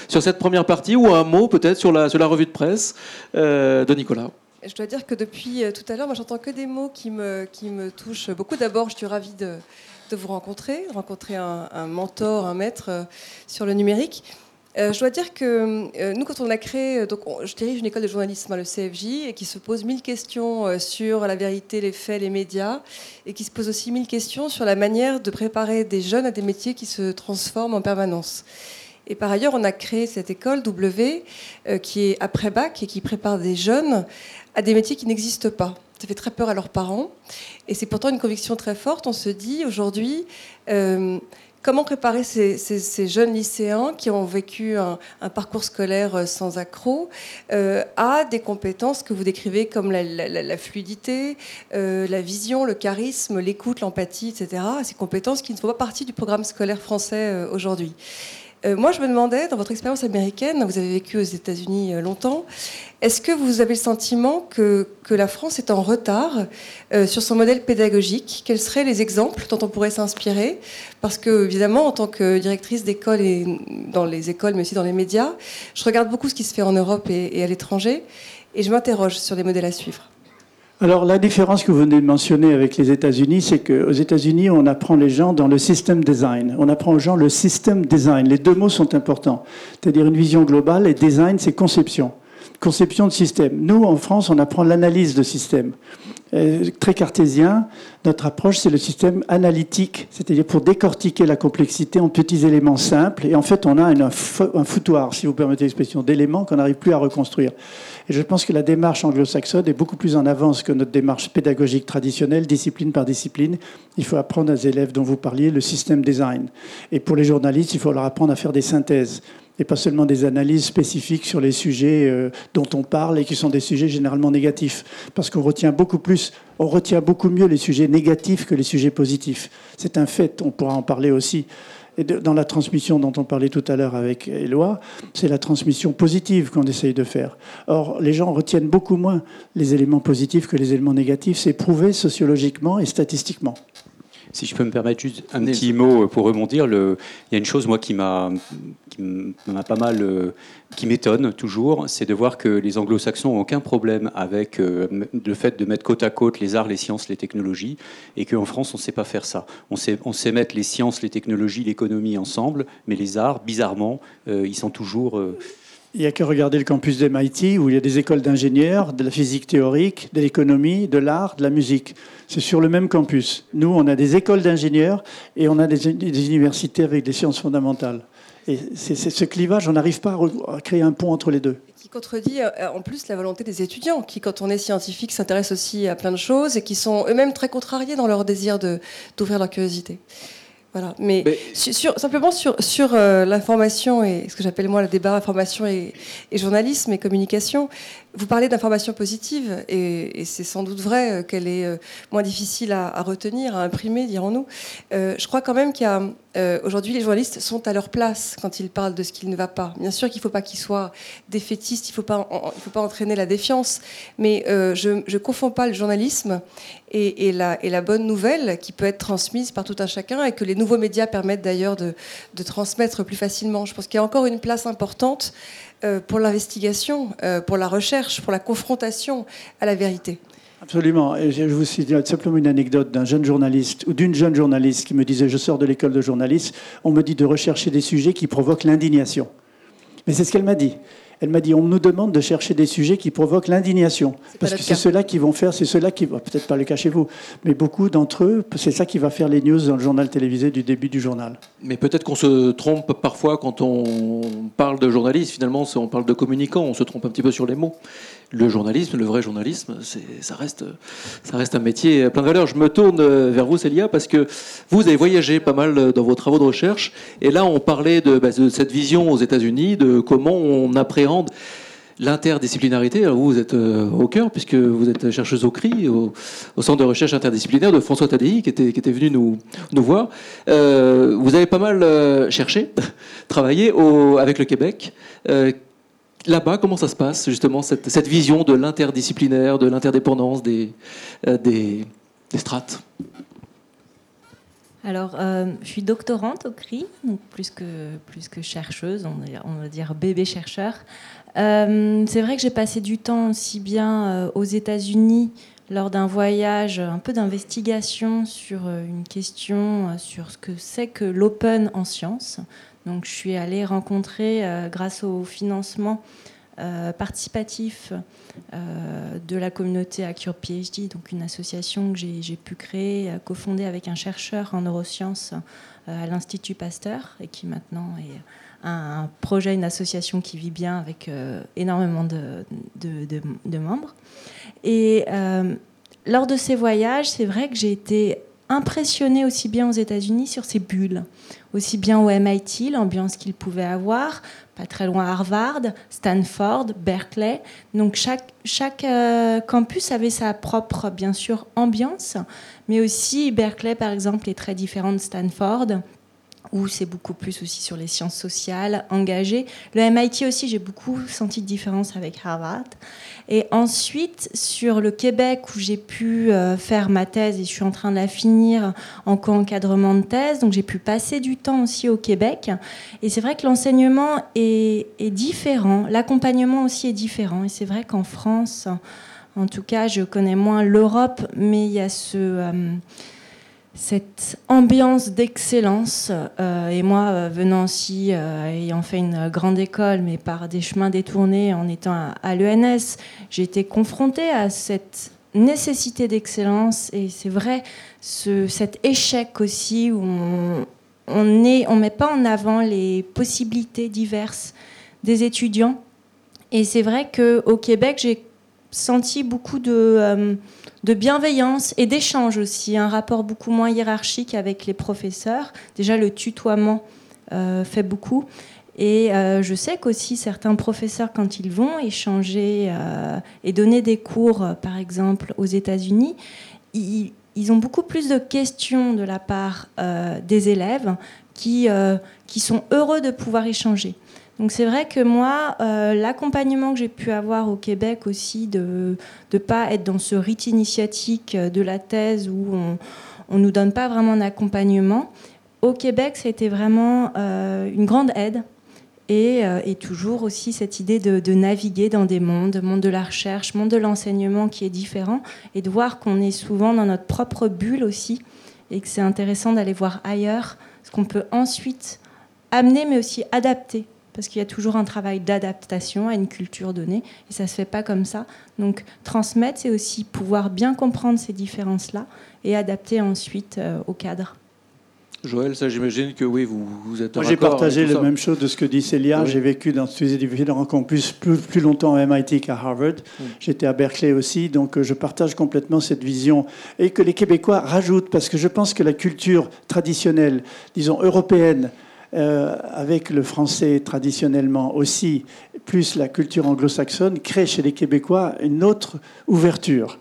cette première partie ou un mot peut-être sur la, sur la revue de presse de Nicolas? Je dois dire que depuis tout à l'heure, moi j'entends que des mots qui me, touchent beaucoup. D'abord, je suis ravie de, vous rencontrer, rencontrer un, un mentor, un maître sur le numérique. Euh, je dois dire que euh, nous, quand on a créé, euh, donc je dirige une école de journalisme le CFJ et qui se pose mille questions sur la vérité, les faits, les médias, et qui se pose aussi mille questions sur la manière de préparer des jeunes à des métiers qui se transforment en permanence. Et par ailleurs, on a créé cette école W qui est après bac et qui prépare des jeunes à des métiers qui n'existent pas. Ça fait très peur à leurs parents. Et c'est pourtant une conviction très forte. On se dit aujourd'hui, Comment préparer ces, jeunes lycéens qui ont vécu un, parcours scolaire euh, sans accroc euh, à des compétences que vous décrivez comme la, fluidité, euh, la vision, le charisme, l'écoute, l'empathie, etc. Ces compétences qui ne font pas partie du programme scolaire français aujourd'hui? Euh, moi, je me demandais, dans votre expérience américaine, vous avez vécu aux États-Unis euh, longtemps, est-ce que vous avez le sentiment que, que la France est en retard euh, sur son modèle pédagogique? Quels seraient les exemples dont on pourrait s'inspirer? Parce que, évidemment, en tant que directrice d'école et dans les écoles, mais aussi dans les médias, je regarde beaucoup ce qui se fait en Europe et à l'étranger, et je m'interroge sur les modèles à suivre. Alors la différence que vous venez de mentionner avec les États-Unis, c'est qu'aux États-Unis, on apprend les gens dans le système design. On apprend aux gens le système design. Les deux mots sont importants. C'est-à-dire une vision globale et design, c'est conception. Conception de système. Nous, en France, on apprend l'analyse de système. Euh, très cartésien, notre approche, c'est le système analytique, c'est-à-dire pour décortiquer la complexité en petits éléments simples. Et en fait, on a un, foutoir, si vous permettez l'expression, d'éléments qu'on n'arrive plus à reconstruire. Et je pense que la démarche anglo-saxonne est beaucoup plus en avance que notre démarche pédagogique traditionnelle, discipline par discipline. Il faut apprendre aux élèves dont vous parliez le système design. Et pour les journalistes, il faut leur apprendre à faire des synthèses et pas seulement des analyses spécifiques sur les sujets euh, dont on parle et qui sont des sujets généralement négatifs. Parce qu'on retient beaucoup plus, on retient beaucoup mieux les sujets négatifs que les sujets positifs. C'est un fait, on pourra en parler aussi. Et dans la transmission dont on parlait tout à l'heure avec Éloi, c'est la transmission positive qu'on essaye de faire. Or, les gens retiennent beaucoup moins les éléments positifs que les éléments négatifs. C'est prouvé sociologiquement et statistiquement. Si je peux me permettre juste un petit mot pour rebondir, le... il y a une chose moi qui m'a m'a pas mal, euh, qui m'étonne toujours, c'est de voir que les anglo-saxons n'ont aucun problème avec euh, le fait de mettre côte à côte les arts, les sciences, les technologies, et qu'en France, on ne sait pas faire ça. On sait, on sait mettre les sciences, les technologies, l'économie ensemble, mais les arts, bizarrement, ils sont toujours... Il n'y a qu'à regarder le campus d'MIT où il y a des écoles d'ingénieurs, de la physique théorique, de l'économie, de l'art, de la musique. C'est sur le même campus. Nous, on a des écoles d'ingénieurs et on a des, universités avec des sciences fondamentales. Et c'est ce clivage, on n'arrive pas à, créer un pont entre les deux. Qui contredit euh, en plus la volonté des étudiants, qui, quand on est scientifique, s'intéressent aussi à plein de choses et qui sont eux-mêmes très contrariés dans leur désir d'ouvrir leur curiosité. Voilà. Mais, Sur, simplement sur, sur euh, l'information et ce que j'appelle moi le débat information et, et, journalisme et communication, vous parlez d'information positive et, c'est sans doute vrai euh, qu'elle est euh, moins difficile à, retenir, à imprimer, dirons-nous. je crois quand même qu'il y a aujourd'hui les journalistes sont à leur place quand ils parlent de ce qui ne va pas. Bien sûr qu'il ne faut pas qu'ils soient défaitistes, il ne faut, pas, entraîner la défiance, mais je ne confonds pas le journalisme et, la, bonne nouvelle qui peut être transmise par tout un chacun et que les nouveaux médias permettent d'ailleurs de, transmettre plus facilement. Je pense qu'il y a encore une place importante euh, pour l'investigation, euh, pour la recherche, pour la confrontation à la vérité. Absolument. Et je vous cite simplement une anecdote d'un jeune journaliste ou d'une jeune journaliste qui me disait Je sors de l'école de journaliste, on me dit de rechercher des sujets qui provoquent l'indignation. Mais c'est ce qu'elle m'a dit. Elle m'a dit on nous demande de chercher des sujets qui provoquent l'indignation. Parce que c'est ceux-là qui vont faire, c'est ceux-là qui, peut-être pas le cas chez vous, mais beaucoup d'entre eux, c'est ça qui va faire les news dans le journal télévisé du début du journal. Mais peut-être qu'on se trompe parfois quand on parle de journaliste, finalement, on parle de communicant, on se trompe un petit peu sur les mots le journalisme, le vrai journalisme, ça reste, un métier plein de valeur. Je me tourne vers vous, Célia, parce que vous avez voyagé pas mal dans vos travaux de recherche, et là on parlait de, bah, cette vision aux États-Unis, de comment on appréhende l'interdisciplinarité. Alors vous, vous êtes euh, au cœur, puisque vous êtes chercheuse au CRI, au, Centre de recherche interdisciplinaire de François Tadei, qui était, venu nous, voir. Euh, vous avez pas mal euh, cherché, travaillé avec le Québec. Là-bas, comment ça se passe, justement, cette, vision de l'interdisciplinaire, de l'interdépendance des, euh, strates? Alors, euh, je suis doctorante au CRI, donc plus que, plus que chercheuse, on va, dire bébé chercheur. Euh, c'est vrai que j'ai passé du temps aussi bien aux États-Unis lors d'un voyage, un peu d'investigation sur une question sur ce que c'est que l'open en sciences. Donc je suis allée rencontrer, euh, grâce au financement euh, participatif euh, de la communauté Accure PhD, donc une association que j'ai pu créer, cofondée avec un chercheur en neurosciences à l'Institut Pasteur et qui maintenant est un, projet, une association qui vit bien avec énormément de, de, membres. Et lors de ces voyages, c'est vrai que j'ai été impressionnée aussi bien aux États-Unis sur ces bulles, aussi bien au MIT, l'ambiance qu'il pouvait avoir, pas très loin Harvard, Stanford, Berkeley. Donc chaque, chaque euh, campus avait sa propre, bien sûr, ambiance, mais aussi Berkeley, par exemple, est très différent de Stanford où c'est beaucoup plus aussi sur les sciences sociales, engagées. Le MIT aussi, j'ai beaucoup senti de différence avec Harvard. Et ensuite, sur le Québec, où j'ai pu euh, faire ma thèse, et je suis en train de la finir en co-encadrement de thèse, donc j'ai pu passer du temps aussi au Québec. Et c'est vrai que l'enseignement est, différent, l'accompagnement aussi est différent. Et c'est vrai qu'en France, en tout cas, je connais moins l'Europe, mais il y a ce... Euh, cette ambiance d'excellence. Euh, et moi, euh, venant aussi, euh, ayant fait une grande école, mais par des chemins détournés, en étant à, l'ENS, j'ai été confrontée à cette nécessité d'excellence. Et c'est vrai, ce, cet échec aussi, où on ne met pas en avant les possibilités diverses des étudiants. Et c'est vrai qu'au Québec, j'ai senti beaucoup de de bienveillance et d'échange aussi, un rapport beaucoup moins hiérarchique avec les professeurs. Déjà, le tutoiement euh, fait beaucoup. Et euh, je sais qu'aussi certains professeurs, quand ils vont échanger euh, et donner des cours, par exemple aux États-Unis, ils, ont beaucoup plus de questions de la part des élèves qui sont heureux de pouvoir échanger. Donc c'est vrai que moi, euh, l'accompagnement que j'ai pu avoir au Québec aussi, de ne pas être dans ce rite initiatique de la thèse où on ne nous donne pas vraiment d'accompagnement, au Québec, ça a été vraiment euh, une grande aide. Et, euh, et toujours aussi cette idée de, de naviguer dans des mondes, monde de la recherche, monde de l'enseignement qui est différent, et de voir qu'on est souvent dans notre propre bulle aussi, et que c'est intéressant d'aller voir ailleurs ce qu'on peut ensuite amener, mais aussi adapter parce qu'il y a toujours un travail d'adaptation à une culture donnée, et ça ne se fait pas comme ça. Donc transmettre, c'est aussi pouvoir bien comprendre ces différences-là et adapter ensuite euh, au cadre. Joël, ça j'imagine que oui, vous, vous êtes Moi j'ai partagé la même chose de ce que dit Célia. Oui. J'ai vécu dans ces différents campus plus, plus longtemps à MIT qu'à Harvard. J'étais à Berkeley aussi, donc euh, je partage complètement cette vision. Et que les Québécois rajoutent, parce que je pense que la culture traditionnelle, disons européenne, euh, avec le français traditionnellement aussi, plus la culture anglo-saxonne, crée chez les Québécois une autre ouverture.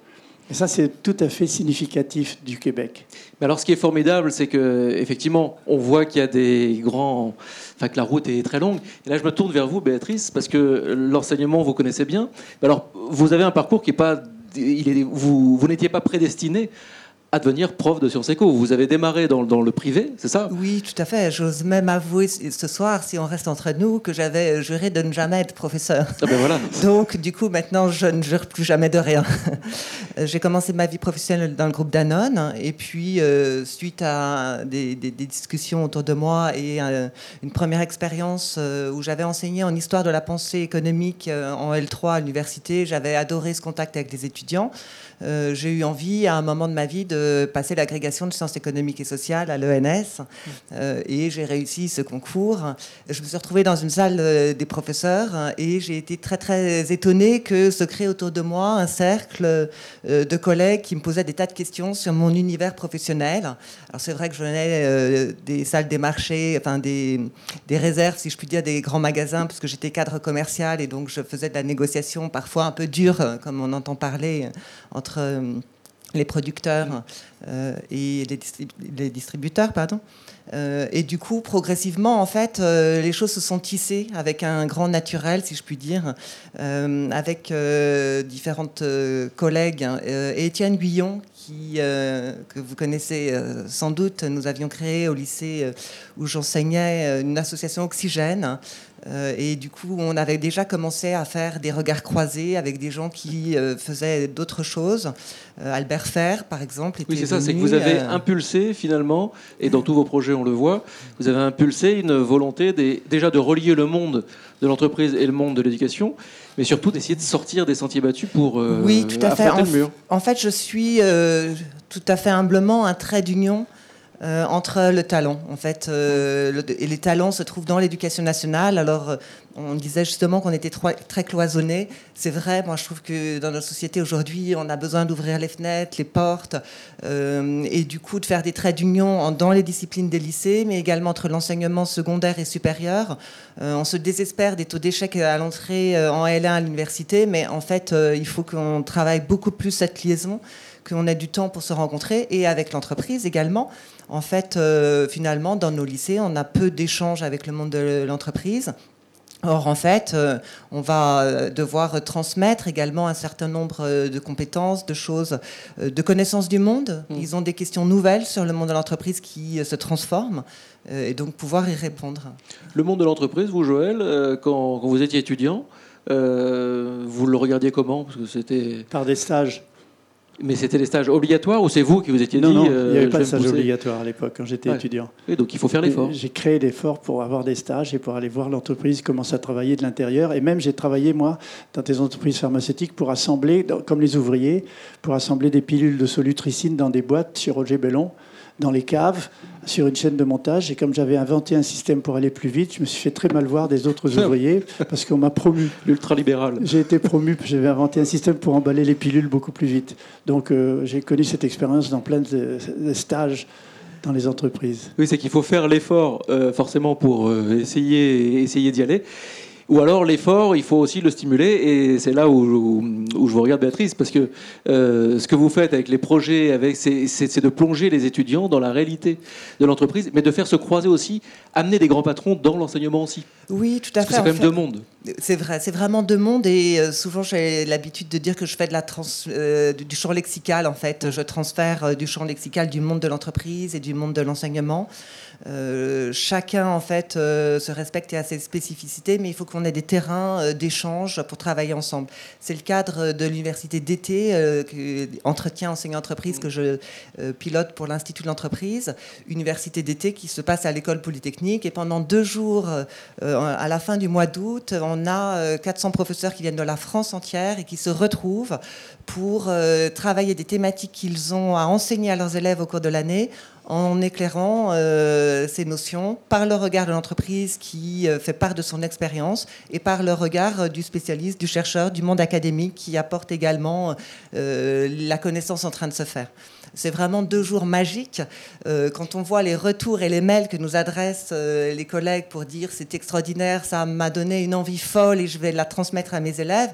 Et ça, c'est tout à fait significatif du Québec. Mais alors, ce qui est formidable, c'est que effectivement, on voit qu'il y a des grands, enfin que la route est très longue. Et là, je me tourne vers vous, Béatrice, parce que l'enseignement, vous connaissez bien. Alors, vous avez un parcours qui est pas, il est, vous, vous n'étiez pas prédestiné à devenir prof de sciences éco. Vous avez démarré dans, dans le privé, c'est ça? Oui, tout à fait. J'ose même avouer ce soir, si on reste entre nous, que j'avais juré de ne jamais être professeur. Ah ben voilà. Donc, du coup, maintenant, je ne jure plus jamais de rien. J'ai commencé ma vie professionnelle dans le groupe Danone, et puis, euh, suite à des, des- des discussions autour de moi et euh, une première expérience euh, où j'avais enseigné en histoire de la pensée économique en L3 à l'université, j'avais adoré ce contact avec des étudiants. Euh, J'ai eu envie, à un moment de ma vie, de passer l'agrégation de sciences économiques et sociales à l'ENS, euh, et j'ai réussi ce concours. Je me suis retrouvée dans une salle euh, des professeurs et j'ai été très très étonnée que se crée autour de moi un cercle de collègues qui me posaient des tas de questions sur mon univers professionnel. Alors c'est vrai que je venais des salles des marchés, enfin des, des réserves, si je puis dire, des grands magasins, parce que j'étais cadre commercial et donc je faisais de la négociation parfois un peu dure, comme on entend parler, euh, entre euh, les producteurs euh, et les, distrib- les distributeurs, pardon. Euh, et du coup, progressivement, en fait, les choses se sont tissées avec un grand naturel, si je puis dire, avec différentes collègues. et Étienne Guyon, que vous connaissez sans doute, nous avions créé au lycée où j'enseignais une association Oxygène. Euh, et du coup, on avait déjà commencé à faire des regards croisés avec des gens qui euh, faisaient d'autres choses. Euh, Albert Fer, par exemple. Oui, était c'est ça, c'est que vous avez impulsé finalement, et dans tous vos projets on le voit, vous avez impulsé une volonté des- déjà de relier le monde de l'entreprise et le monde de l'éducation, mais surtout d'essayer de sortir des sentiers battus pour Oui, tout à fait. En, le mur. en fait, je suis tout à fait humblement un trait d'union euh, entre le talent. En fait, euh, et les talents se trouvent dans l'éducation nationale. Alors, euh, on disait justement qu'on était très cloisonnés. C'est vrai. Moi, je trouve que dans notre société aujourd'hui, on a besoin d'ouvrir les fenêtres, les portes, et du coup de faire des traits d'union dans les disciplines des lycées, mais également entre l'enseignement secondaire et supérieur. On se désespère des taux d'échec à l'entrée en L1 à l'université, mais en fait, il faut qu'on travaille beaucoup plus cette liaison, qu'on ait du temps pour se rencontrer, et avec l'entreprise également. En fait, euh, finalement, dans nos lycées, on a peu d'échanges avec le monde de l'entreprise. Or, en fait, euh, on va euh, devoir transmettre également un certain nombre de compétences, de choses, euh, de connaissances du monde. Mm. Ils ont des questions nouvelles sur le monde de l'entreprise qui euh, se transforment, euh, et donc pouvoir y répondre. Le monde de l'entreprise, vous Joël, euh, quand, quand vous étiez étudiant, euh, vous le regardiez comment? Parce que c'était, Par des stages. Mais c'était les stages obligatoires ou c'est vous qui vous étiez Non, dit non, euh, il n'y avait pas de stage pousser obligatoire à l'époque quand j'étais Ouais. étudiant. Oui, donc il faut faire l'effort. Et J'ai créé l'effort pour avoir des stages et pour aller voir l'entreprise commencer à travailler de l'intérieur. Et même j'ai travaillé, moi, dans des entreprises pharmaceutiques pour assembler, comme les ouvriers, pour assembler des pilules de solutricine dans des boîtes chez Roger Bellon, dans les caves, sur une chaîne de montage. Et comme j'avais inventé un système pour aller plus vite, je me suis fait très mal voir des autres ouvriers parce qu'on m'a promu. L'ultralibéral. J'ai été promu, j'avais inventé un système pour emballer les pilules beaucoup plus vite. Donc euh, j'ai connu cette expérience dans plein de, de stages dans les entreprises. Oui, c'est qu'il faut faire l'effort euh, forcément pour euh, essayer, essayer d'y aller. Ou alors l'effort, il faut aussi le stimuler. Et c'est là où, où- où je vous regarde, Béatrice, parce que euh, ce que vous faites avec les projets, avec, c'est, de plonger les étudiants dans la réalité de l'entreprise, mais de faire se croiser aussi amener des grands patrons dans l'enseignement aussi. Oui, tout à Parce fait. c'est quand même fait. deux mondes. C'est vrai, c'est vraiment deux mondes et euh, souvent j'ai l'habitude de dire que je fais de la trans, euh, du champ lexical en fait. Je transfère du champ lexical du monde de l'entreprise et du monde de l'enseignement. Euh, chacun en fait euh, se respecte et a ses spécificités, mais il faut qu'on ait des terrains euh, d'échange pour travailler ensemble. C'est le cadre de l'université d'été, entretien enseignant entreprise que je pilote pour l'Institut de l'entreprise, université d'été qui se passe à l'école polytechnique et pendant deux jours à la fin du mois d'août, on a euh, 400 professeurs qui viennent de la France entière et qui se retrouvent pour travailler des thématiques qu'ils ont à enseigner à leurs élèves au cours de l'année en éclairant euh, ces notions par le regard de l'entreprise qui euh, fait part de son expérience et par le regard euh, du spécialiste, du chercheur, du monde académique qui apporte également la connaissance en train de se faire. C'est vraiment deux jours magiques. Quand on voit les retours et les mails que nous adressent les collègues pour dire c'est extraordinaire, ça m'a donné une envie folle et je vais la transmettre à mes élèves,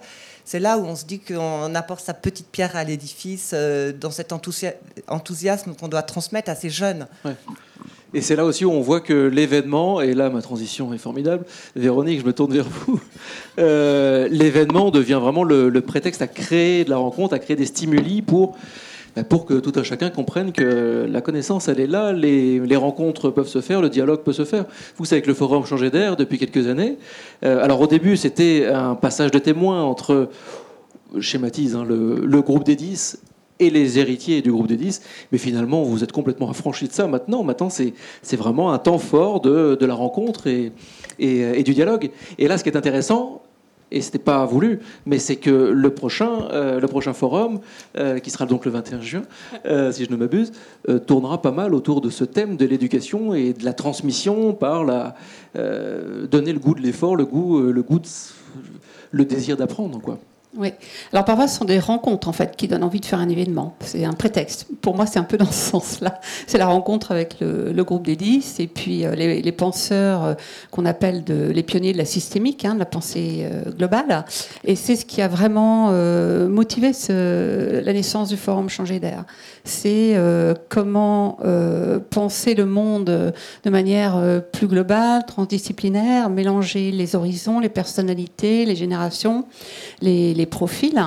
c'est là où on se dit qu'on apporte sa petite pierre à l'édifice euh, dans cet enthousia- enthousiasme qu'on doit transmettre à ces jeunes. Et c'est là aussi où on voit que l'événement, et là ma transition est formidable, Véronique, je me tourne vers vous, Euh, l'événement devient vraiment le, prétexte à créer de la rencontre, à créer des stimuli pour, pour que tout un chacun comprenne que la connaissance, elle est là, les, rencontres peuvent se faire, le dialogue peut se faire. Vous savez que le forum Changer d'air depuis quelques années. Euh, alors au début, c'était un passage de témoins entre, je schématise, hein, le, groupe des 10 et les héritiers du groupe des 10, mais finalement, vous êtes complètement affranchis de ça maintenant. Maintenant, c'est c'est vraiment un temps fort de, de la rencontre et, et, et du dialogue. Et là, ce qui est intéressant, et c'était pas voulu, mais c'est que le prochain, euh, forum, euh, qui sera donc le 21 juin, euh, si je ne m'abuse, tournera pas mal autour de ce thème de l'éducation et de la transmission par la donner le goût de l'effort, le goût, le goût, de, le désir d'apprendre, quoi. Oui. Alors parfois, ce sont des rencontres en fait qui donnent envie de faire un événement. C'est un prétexte. Pour moi, c'est un peu dans ce sens-là. C'est la rencontre avec le, groupe des 10 et puis euh, les, penseurs euh, qu'on appelle les pionniers de la systémique, hein, de la pensée euh, globale. Et c'est ce qui a vraiment motivé la naissance du Forum Changer d'air. C'est comment penser le monde de manière plus globale, transdisciplinaire, mélanger les horizons, les personnalités, les générations, les profils.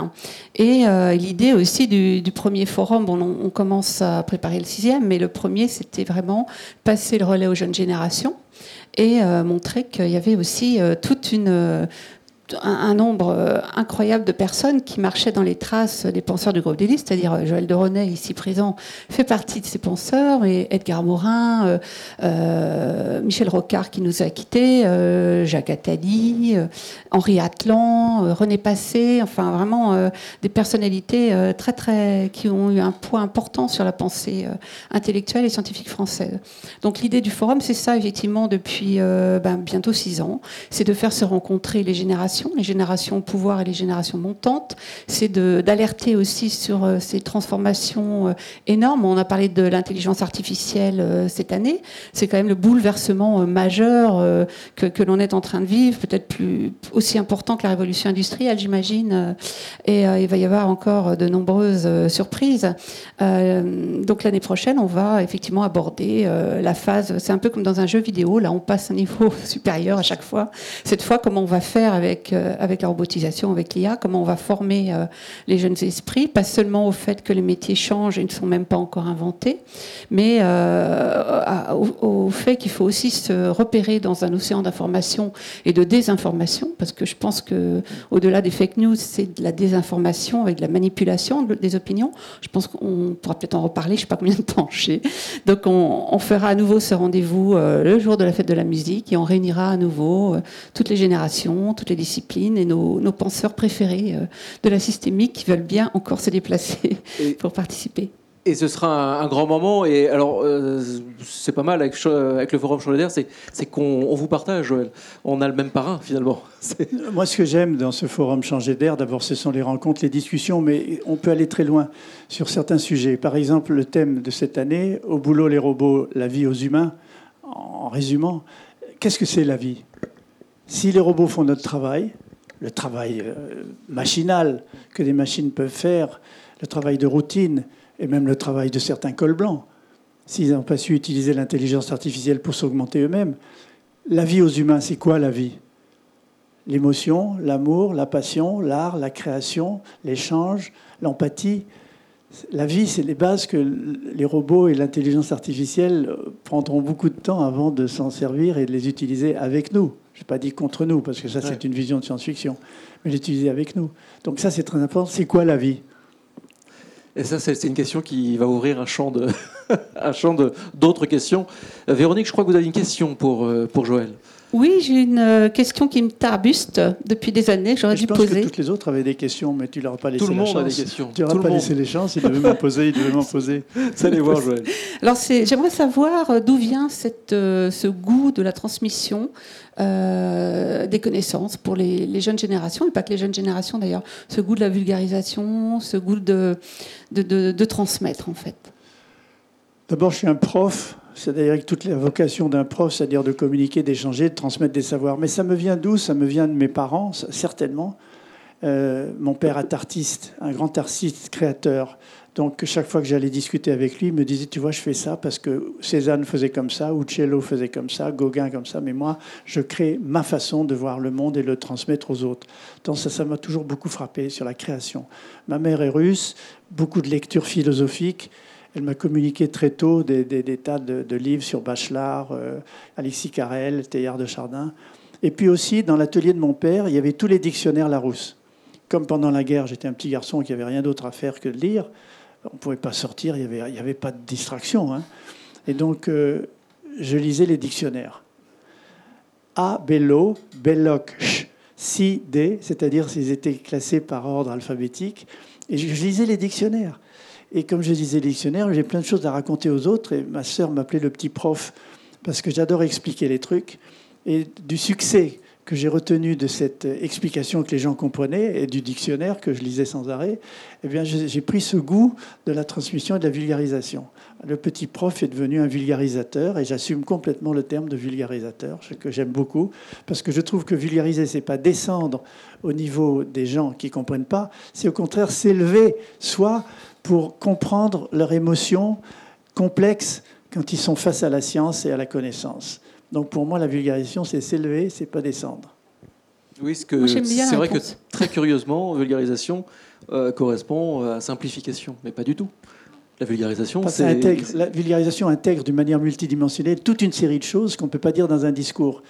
Et euh, l'idée aussi du, premier forum, bon, on, commence à préparer le sixième, mais le premier, c'était vraiment passer le relais aux jeunes générations et euh, montrer qu'il y avait aussi euh, toute une un, nombre euh, incroyable de personnes qui marchaient dans les traces des penseurs du groupe d'élite, c'est-à-dire euh, Joël de René, ici présent, fait partie de ces penseurs, et Edgar Morin, euh, Michel Rocard qui nous a quittés, Jacques Attali, Henri Atlan, René Passé, enfin vraiment des personnalités très très qui ont eu un poids important sur la pensée intellectuelle et scientifique française. Donc l'idée du forum, c'est ça effectivement depuis ben, bientôt six ans, c'est de faire se rencontrer les générations, les générations au pouvoir et les générations montantes, c'est d'alerter aussi sur euh, ces transformations euh, énormes. On a parlé de l'intelligence artificielle euh, cette année, c'est quand même le bouleversement majeur que, que l'on est en train de vivre, peut-être plus aussi important que la révolution industrielle, j'imagine. Et il va y avoir encore de nombreuses surprises. Donc l'année prochaine, on va effectivement aborder la phase. C'est un peu comme dans un jeu vidéo. Là, on passe un niveau supérieur à chaque fois. Cette fois, comment on va faire avec euh, avec la robotisation, avec l'IA Comment on va former euh, les jeunes esprits, pas seulement au fait que les métiers changent et ne sont même pas encore inventés, mais euh, au, fait qu'il faut aussi se repérer dans un océan d'information et de désinformation, parce que je pense que au-delà des fake news, c'est de la désinformation avec de la manipulation de- des opinions. Je pense qu'on pourra peut-être en reparler, je sais pas combien de temps j'ai. Donc on, fera à nouveau ce rendez-vous le jour de la fête de la musique et on réunira à nouveau toutes les générations, toutes les disciplines et nos, nos penseurs préférés euh, de la systémique qui veulent bien encore se déplacer pour participer. Et ce sera un, un grand moment. Et alors, euh, c'est pas mal avec, le Forum Changer d'air, c'est qu'on on vous partage, Joël. On a le même parrain, finalement. C'est- Moi, ce que j'aime dans ce forum Changer d'air, d'abord, ce sont les rencontres, les discussions, mais on peut aller très loin sur certains sujets. Par exemple, le thème de cette année, Au boulot, les robots, la vie aux humains. En résumant, qu'est-ce que c'est la vie? Si les robots font notre travail, le travail euh, machinal que des machines peuvent faire, le travail de routine et même le travail de certains cols blancs, s'ils n'ont pas su utiliser l'intelligence artificielle pour s'augmenter eux-mêmes. La vie aux humains, c'est quoi la vie? L'émotion, l'amour, la passion, l'art, la création, l'échange, l'empathie. La vie, c'est les bases que les robots et l'intelligence artificielle prendront beaucoup de temps avant de s'en servir et de les utiliser avec nous. Je n'ai pas dit contre nous, parce que ça, c'est une vision de science-fiction, mais l'utiliser avec nous. Donc ça, c'est très important. C'est quoi la vie? Et ça, c'est une question qui va ouvrir un champ de, un champ de d'autres questions. Euh, Véronique, je crois que vous avez une question pour euh, pour Joël. Oui, j'ai une euh, question qui me tarbuste depuis des années, j'aurais Je dû pense poser. que toutes les autres avaient des questions, mais tu leur as pas laissé Tout le la monde a des questions. Tu leur as pas monde. laissé les chances. Ils devaient m'en poser. Ils devaient m'en poser. Vous allez voir, Joël. Alors, c'est- j'aimerais savoir euh, d'où vient cette, euh, ce goût de la transmission euh, des connaissances pour les, les jeunes générations, et pas que les jeunes générations d'ailleurs, ce goût de la vulgarisation, ce goût de, de, de- de transmettre en fait. D'abord, je suis un prof. C'est d'ailleurs toute la vocation d'un prof, c'est-à-dire de communiquer, d'échanger, de transmettre des savoirs. Mais ça me vient d'où? Ça me vient de mes parents, certainement. Euh, mon père est artiste, un grand artiste créateur. Donc chaque fois que j'allais discuter avec lui, il me disait, tu vois, je fais ça parce que Cézanne faisait comme ça, Uccello faisait comme ça, Gauguin comme ça, mais moi, je crée ma façon de voir le monde et le transmettre aux autres. Donc ça, ça m'a toujours beaucoup frappé sur la création. Ma mère est russe, beaucoup de lectures philosophiques. Elle m'a communiqué très tôt des, tas de, livres sur Bachelard, euh, Alexis Carrel, Teilhard de Chardin. Et puis aussi, dans l'atelier de mon père, il y avait tous les dictionnaires Larousse. Comme pendant la guerre, j'étais un petit garçon qui avait rien d'autre à faire que de lire, on ne pouvait pas sortir, il n'y avait, pas de distraction. hein. Et donc, euh, je lisais les dictionnaires. A, Bello, Belloc, Si, D, c'est-à-dire s'ils étaient classés par ordre alphabétique. Et je lisais les dictionnaires. Et comme je lisais les dictionnaires, j'ai plein de choses à raconter aux autres. Et ma sœur m'appelait le petit prof parce que j'adore expliquer les trucs. Et du succès que j'ai retenu de cette explication que les gens comprenaient et du dictionnaire que je lisais sans arrêt, eh bien, j'ai pris ce goût de la transmission et de la vulgarisation. Le petit prof est devenu un vulgarisateur et j'assume complètement le terme de vulgarisateur, ce que j'aime beaucoup, parce que je trouve que vulgariser, c'est pas descendre au niveau des gens qui comprennent pas, c'est au contraire s'élever, soit pour comprendre leurs émotions complexes quand ils sont face à la science et à la connaissance. Donc pour moi, la vulgarisation, c'est s'élever, c'est pas descendre. Oui, ce c'est vrai que très curieusement, vulgarisation euh, correspond à simplification, mais pas du tout. La vulgarisation, Parce ça intègre- la vulgarisation intègre d'une manière multidimensionnelle toute une série de choses qu'on ne peut pas dire dans un discours.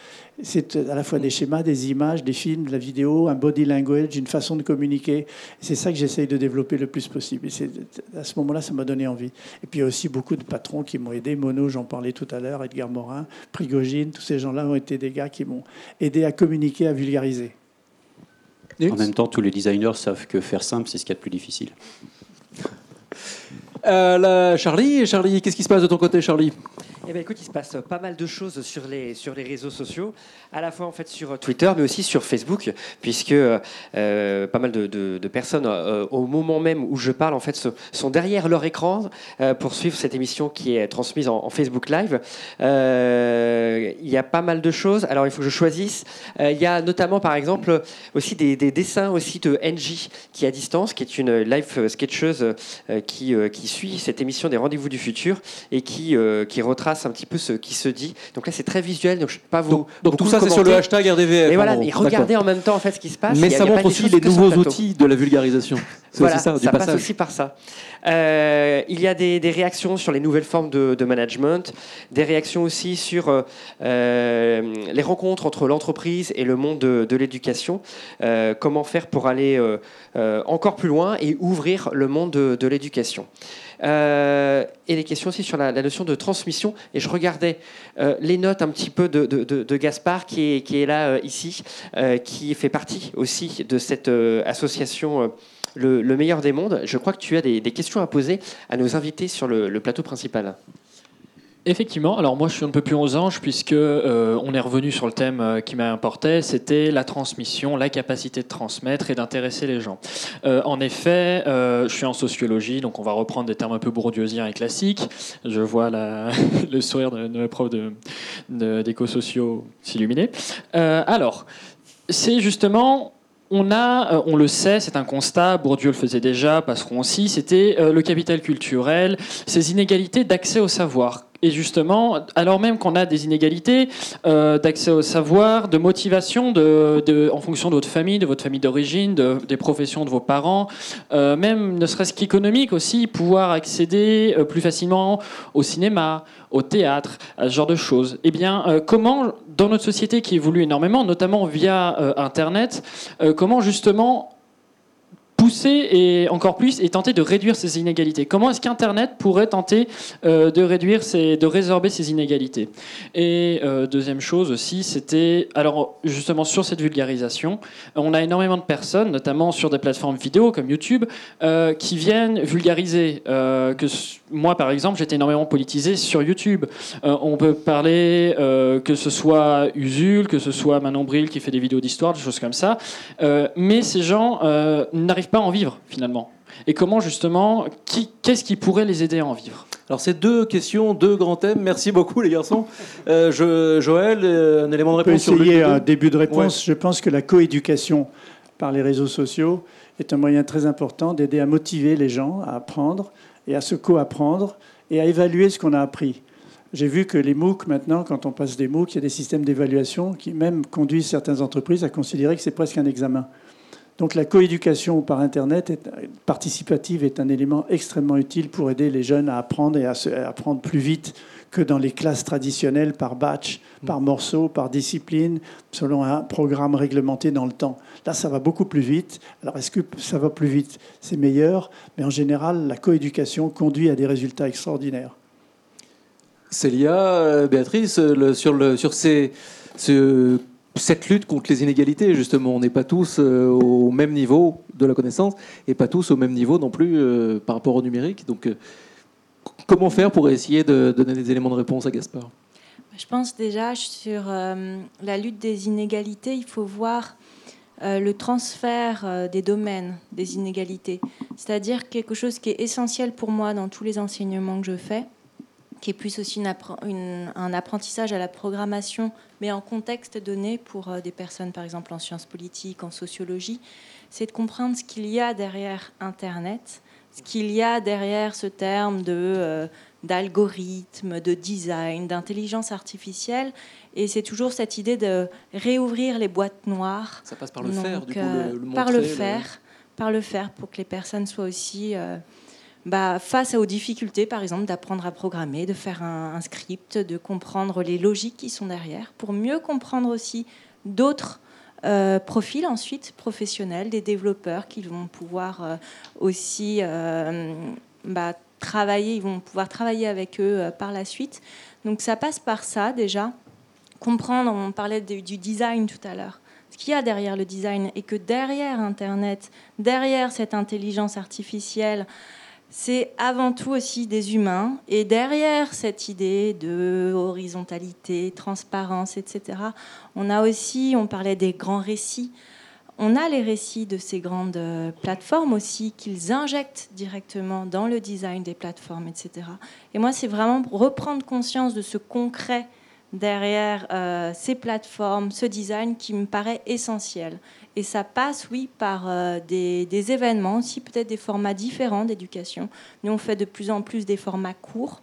C'est à la fois des schémas, des images, des films, de la vidéo, un body language, une façon de communiquer. C'est ça que j'essaye de développer le plus possible. Et c'est- à ce moment-là, ça m'a donné envie. Et puis il y a aussi beaucoup de patrons qui m'ont aidé. Mono, j'en parlais tout à l'heure, Edgar Morin, Prigogine, tous ces gens-là ont été des gars qui m'ont aidé à communiquer, à vulgariser. En même temps, tous les designers savent que faire simple, c'est ce qu'il y a de plus difficile. Euh, Charlie, Charlie, qu'est-ce qui se passe de ton côté, Charlie? Eh bien, écoute, il se passe pas mal de choses sur les, sur les réseaux sociaux, à la fois en fait sur Twitter, mais aussi sur Facebook, puisque euh, pas mal de, de- personnes, euh, au moment même où je parle, en fait, sont derrière leur écran euh, pour suivre cette émission qui est transmise en, Facebook Live. Euh, Il y a pas mal de choses. Alors, il faut que je choisisse. Euh, Il y a notamment, par exemple, aussi des, des dessins aussi de NJ qui est à distance, qui est une live sketcheuse euh, qui, euh, qui suit cette émission des Rendez-vous du futur et qui, euh, qui retrace un petit peu ce qui se dit. Donc là, c'est très visuel, donc je peux pas vous. Donc, donc tout ça, c'est sur le hashtag RDVF. Et voilà, et regardez en même temps en fait ce qui se passe. Mais ça montre des aussi les nouveaux outils de la vulgarisation. Voilà, ça, passe aussi par ça. Euh, il y a des, des réactions sur les nouvelles formes de, de management, des réactions aussi sur euh, euh, les rencontres entre l'entreprise et le monde de, de l'éducation. Euh, comment faire pour aller encore plus loin et ouvrir le monde de, de l'éducation. Euh, et des questions aussi sur la, la notion de transmission. Et je regardais euh, les notes un petit peu de, de- de- de Gaspard, qui est, qui est là euh, ici, qui fait partie aussi de cette association le, le meilleur des mondes. Je crois que tu as des, questions à poser à nos invités sur le, plateau principal. Effectivement, alors moi je suis un peu plus aux anges puisque euh, on est revenu sur le thème euh, qui m'importait, c'était la transmission, la capacité de transmettre et d'intéresser les gens. Euh, en effet, je suis en sociologie, donc on va reprendre des termes un peu bourdieusiens et classiques. Je vois le sourire de, de ma prof d'éco-sociaux s'illuminer. Alors, c'est justement on a, euh, on le sait, c'est un constat, Bourdieu le faisait déjà, Passeron aussi, c'était euh, le capital culturel, ces inégalités d'accès au savoir. Et justement, alors même qu'on a des inégalités euh, d'accès au savoir, de motivation, de, en fonction de votre famille, de votre famille d'origine, de- des professions de vos parents, euh, même ne serait-ce qu'économique aussi, pouvoir accéder euh, plus facilement au cinéma, au théâtre, à ce genre de choses. Eh bien, comment, dans notre société qui évolue énormément, notamment via Internet, comment justement pousser et encore plus et tenter de réduire ces inégalités. Comment est-ce qu'Internet pourrait tenter euh, de réduire de résorber ces inégalités? Et euh, deuxième chose aussi, c'était alors justement sur cette vulgarisation, on a énormément de personnes, notamment sur des plateformes vidéo comme YouTube, euh, qui viennent vulgariser. que moi, par exemple, j'étais énormément politisé sur YouTube. On peut parler que ce soit Usul, que ce soit Manon Bril qui fait des vidéos d'histoire, des choses comme ça. Mais ces gens euh, n'arrivent pas à en vivre finalement. Et comment justement, qui- qu'est-ce qui pourrait les aider à en vivre? Alors, c'est deux questions, deux grands thèmes. Merci beaucoup, les garçons. Euh, je- Joël, euh, un élément de On peut réponse sur le essayer un début de réponse. Je pense que la coéducation par les réseaux sociaux est un moyen très important d'aider à motiver les gens à apprendre et à se co-apprendre et à évaluer ce qu'on a appris. J'ai vu que les MOOC, maintenant, quand on passe des MOOC, il y a des systèmes d'évaluation qui même conduisent certaines entreprises à considérer que c'est presque un examen. Donc la coéducation par Internet est, participative est un élément extrêmement utile pour aider les jeunes à apprendre et à, se, à apprendre plus vite que dans les classes traditionnelles par batch, par morceau, par discipline, selon un programme réglementé dans le temps. Là, ça va beaucoup plus vite. Alors, est-ce que ça va plus vite? C'est meilleur, mais en général, la coéducation conduit à des résultats extraordinaires. Célia, euh, Béatrice, euh, le- sur, le, sur ces, ce- cette lutte contre les inégalités, justement, on n'est pas tous euh, au même niveau de la connaissance et pas tous au même niveau non plus euh, par rapport au numérique. Donc, euh, comment faire pour essayer de donner des éléments de réponse à Gaspard? Je pense déjà sur la lutte des inégalités, il faut voir le transfert des domaines des inégalités. C'est-à-dire quelque chose qui est essentiel pour moi dans tous les enseignements que je fais, qui est plus aussi une appre- une- un apprentissage à la programmation, mais en contexte donné pour euh, des personnes, par exemple en sciences politiques, en sociologie, c'est de comprendre ce qu'il y a derrière Internet, ce qu'il y a derrière ce terme de... euh, d'algorithmes, de design, d'intelligence artificielle. Et c'est toujours cette idée de réouvrir les boîtes noires. Ça passe par le Donc, faire, du coup, euh, le- le par le montrer, le- faire, par le faire, pour que les personnes soient aussi euh, bah, face aux difficultés, par exemple, d'apprendre à programmer, de faire un, script, de comprendre les logiques qui sont derrière, pour mieux comprendre aussi d'autres euh, profils ensuite professionnels, des développeurs qui vont pouvoir euh, aussi euh, bah, travailler, ils vont pouvoir travailler avec eux par la suite. Donc ça passe par ça déjà, comprendre, on parlait du design tout à l'heure, ce qu'il y a derrière le design et que derrière Internet, derrière cette intelligence artificielle, c'est avant tout aussi des humains. Et derrière cette idée de horizontalité, transparence, etc., on a aussi, on parlait des grands récits, on a les récits de ces grandes euh, plateformes aussi qu'ils injectent directement dans le design des plateformes, etc. Et moi, c'est vraiment reprendre conscience de ce concret derrière euh, ces plateformes, ce design qui me paraît essentiel. Et ça passe, oui, par euh, des, des événements, aussi peut-être des formats différents d'éducation. Nous, on fait de plus en plus des formats courts,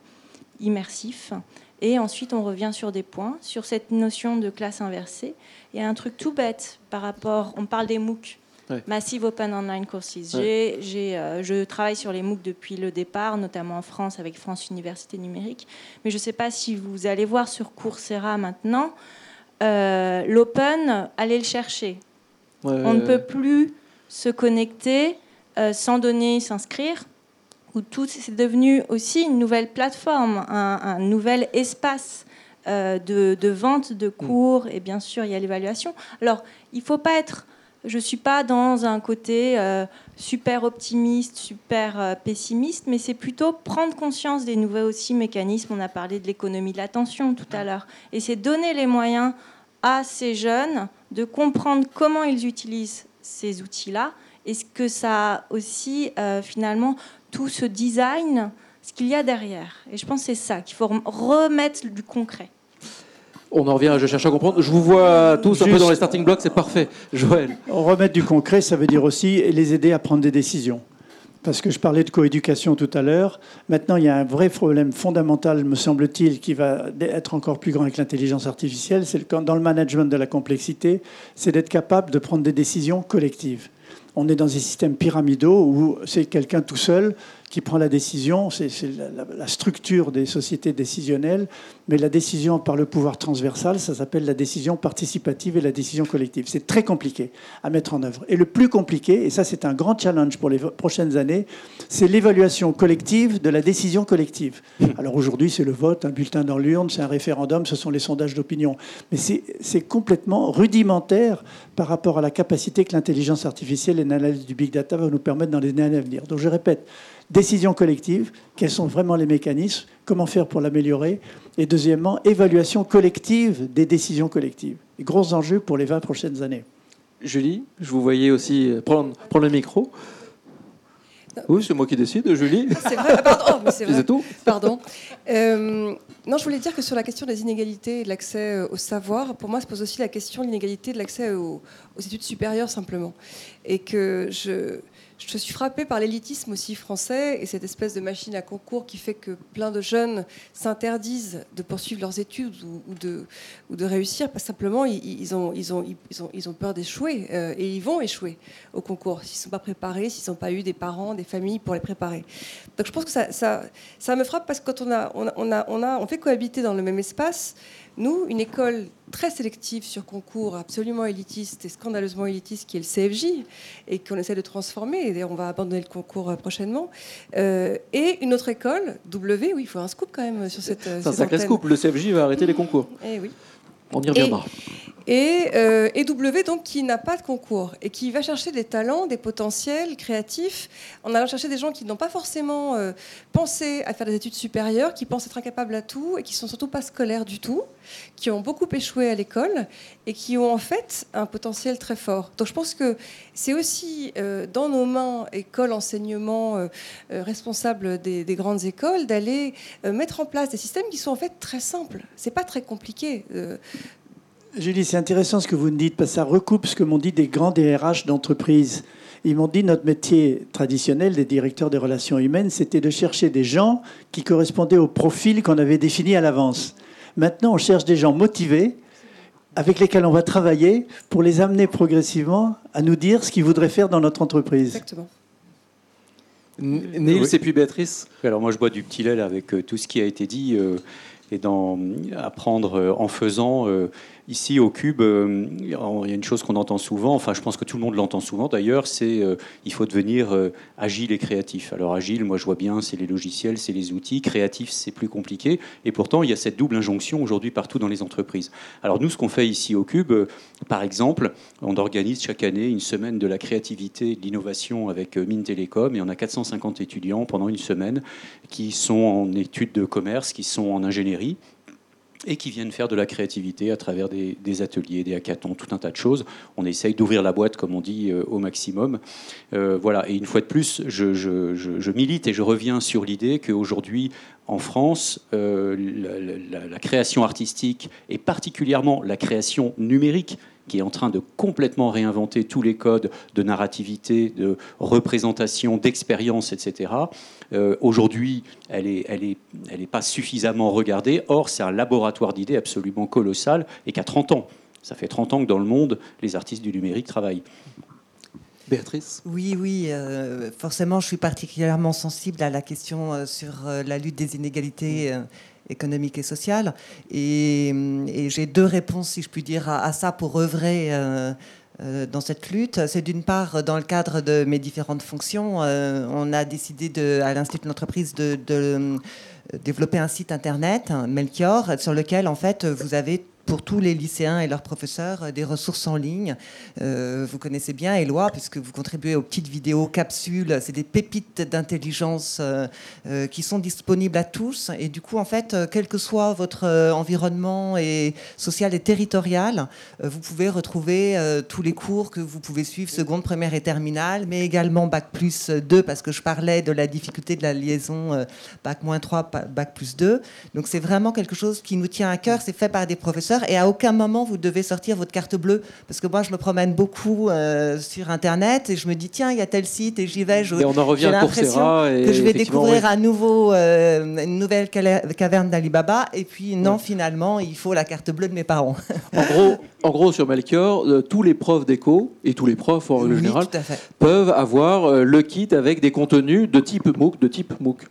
immersifs. Et ensuite, on revient sur des points, sur cette notion de classe inversée. Et un truc tout bête par rapport, on parle des MOOC, Ouais. Massive Open Online Courses. Ouais. J'ai, euh, je travaille sur les MOOC depuis le départ, notamment en France avec France Université Numérique. Mais je ne sais pas si vous allez voir sur Coursera maintenant, euh, l'open, allez le chercher. Ouais, On ne peut plus se connecter euh, sans donner, s'inscrire. Où tout c'est devenu aussi une nouvelle plateforme, un, un nouvel espace euh, de, de vente de cours. Et bien sûr, il y a l'évaluation. Alors, il ne faut pas être. Je ne suis pas dans un côté euh, super optimiste, super pessimiste, mais c'est plutôt prendre conscience des nouveaux aussi mécanismes. On a parlé de l'économie de l'attention tout à l'heure. Et c'est donner les moyens à ces jeunes de comprendre comment ils utilisent ces outils-là et ce que ça a aussi euh, finalement tout ce design, ce qu'il y a derrière? Et je pense que c'est ça qu'il faut rem- remettre du concret. On en revient Je cherche à comprendre. Je vous vois tous un peu Juste- dans les starting blocks, c'est parfait. Joël. Remettre du concret, ça veut dire aussi les aider à prendre des décisions. Parce que je parlais de coéducation tout à l'heure. Maintenant, il y a un vrai problème fondamental, me semble-t-il, qui va être encore plus grand avec l'intelligence artificielle. C'est dans le management de la complexité, c'est d'être capable de prendre des décisions collectives. On est dans des systèmes pyramidaux où c'est quelqu'un tout seul qui prend la décision. C'est la, structure des sociétés décisionnelles. Mais la décision par le pouvoir transversal, ça s'appelle la décision participative et la décision collective. C'est très compliqué à mettre en œuvre. Et le plus compliqué, et ça c'est un grand challenge pour les prochaines années, c'est l'évaluation collective de la décision collective. Alors aujourd'hui, c'est le vote, un bulletin dans l'urne, c'est un référendum, ce sont les sondages d'opinion. Mais c'est complètement rudimentaire par rapport à la capacité que l'intelligence artificielle et l'analyse du big data vont nous permettre dans les années à venir. Donc je répète, décision collective, quels sont vraiment les mécanismes, comment faire pour l'améliorer, et deuxièmement, évaluation collective des décisions collectives. Gros enjeux pour les 20 prochaines années. Julie, je vous voyais aussi prendre, prendre le micro. Oui, c'est moi qui décide, Julie. C'est vrai, pardon, oh, mais c'est tout. Pardon. Euh, non, je voulais dire que sur la question des inégalités et de l'accès euh, au savoir, pour moi, se pose aussi la question de l'inégalité de l'accès aux, aux études supérieures, simplement. Et que je, je suis frappée par l'élitisme aussi français et cette espèce de machine à concours qui fait que plein de jeunes s'interdisent de poursuivre leurs études ou, de, réussir que simplement ils, ont, peur d'échouer euh, et ils vont échouer au concours s'ils ne sont pas préparés, s'ils n'ont pas eu des parents, des familles pour les préparer. Donc je pense que ça, me frappe parce que quand on fait cohabiter dans le même espace, nous, une école très sélective sur concours, absolument élitiste et scandaleusement élitiste, qui est le CFJ, et qu'on essaie de transformer, et d'ailleurs on va abandonner le concours euh, prochainement, euh, et une autre école, W, oui, il faut un scoop quand même sur cette... C'est un sacré scoop. Le CFJ va arrêter les concours. Eh oui. On y reviendra. Et, euh, et W, donc, qui n'a pas de concours et qui va chercher des talents, des potentiels créatifs, en allant chercher des gens qui n'ont pas forcément euh, pensé à faire des études supérieures, qui pensent être incapables à tout et qui sont surtout pas scolaires du tout, qui ont beaucoup échoué à l'école et qui ont en fait un potentiel très fort. Donc je pense que c'est aussi euh, dans nos mains, écoles, enseignement, euh, responsables des, des grandes écoles, d'aller mettre en place des systèmes qui sont en fait très simples. C'est pas très compliqué. Julie, c'est intéressant ce que vous nous dites, parce que ça recoupe ce que m'ont dit des grands DRH d'entreprise. Ils m'ont dit notre métier traditionnel des directeurs des relations humaines, c'était de chercher des gens qui correspondaient au profil qu'on avait défini à l'avance. Maintenant, on cherche des gens motivés avec lesquels on va travailler pour les amener progressivement à nous dire ce qu'ils voudraient faire dans notre entreprise. Exactement. Nils Oui. et puis Béatrice? Alors moi je bois du petit lait là, avec euh, tout ce qui a été dit euh, et dans, apprendre euh, en faisant. euh, ici au Cube, euh, il y a une chose qu'on entend souvent, enfin je pense que tout le monde l'entend souvent d'ailleurs, c'est euh, il faut devenir euh, agile et créatif. Alors agile, moi je vois bien, c'est les logiciels, c'est les outils. Créatif, c'est plus compliqué. Et pourtant, il y a cette double injonction aujourd'hui partout dans les entreprises. Alors nous, ce qu'on fait ici au Cube, par exemple, on organise chaque année une semaine de la créativité et de l'innovation avec Mines Télécom et on a 450 étudiants pendant une semaine qui sont en études de commerce, qui sont en ingénierie et qui viennent faire de la créativité à travers des, ateliers, des hackathons, tout un tas de choses. On essaye d'ouvrir la boîte, comme on dit, euh, au maximum. Euh, voilà. Et une fois de plus, je, milite et je reviens sur l'idée qu'aujourd'hui, en France, euh, la- la création artistique et particulièrement la création numérique qui est en train de complètement réinventer tous les codes de narrativité, de représentation, d'expérience, etc. Euh, Aujourd'hui, elle n'est elle est, elle est pas suffisamment regardée. Or, c'est un laboratoire d'idées absolument colossal et qu'à 30 ans. Ça fait 30 ans que dans le monde, les artistes du numérique travaillent. Béatrice? Oui, oui, euh, forcément, je suis particulièrement sensible à la question euh, sur euh, la lutte des inégalités euh, économiques et sociales. Et, et j'ai deux réponses, si je puis dire, à, à ça pour œuvrer. Euh, dans cette lutte, c'est d'une part dans le cadre de mes différentes fonctions, euh, on a décidé à l'Institut de de, de, euh, développer un site internet, Melchior, sur lequel en fait vous avez pour tous les lycéens et leurs professeurs euh, des ressources en ligne. Euh, vous connaissez bien Eloi, puisque vous contribuez aux petites vidéos capsules. C'est des pépites d'intelligence euh, qui sont disponibles à tous. Et du coup, en fait, quel que soit votre environnement et social et territorial, vous pouvez retrouver tous les cours que vous pouvez suivre, seconde, première et terminale, mais également Bac plus 2, parce que je parlais de la difficulté de la liaison Bac moins 3, pa- Bac plus 2. Donc c'est vraiment quelque chose qui nous tient à cœur. C'est fait par des professeurs et à aucun moment vous devez sortir votre carte bleue. Parce que moi, je me promène beaucoup euh, sur Internet et je me dis, tiens, il y a tel site et j'y vais. Je, Et on en revient j'ai à l'impression Coursera. Et que je vais découvrir oui. un nouveau, euh, une nouvelle caverne d'Alibaba. Et puis, non, finalement, il faut la carte bleue de mes parents. En gros, en gros, sur Melchior, euh, tous les profs d'éco et tous les profs en règle Oui, générale peuvent avoir le kit avec des contenus de type MOOC, de type MOOC.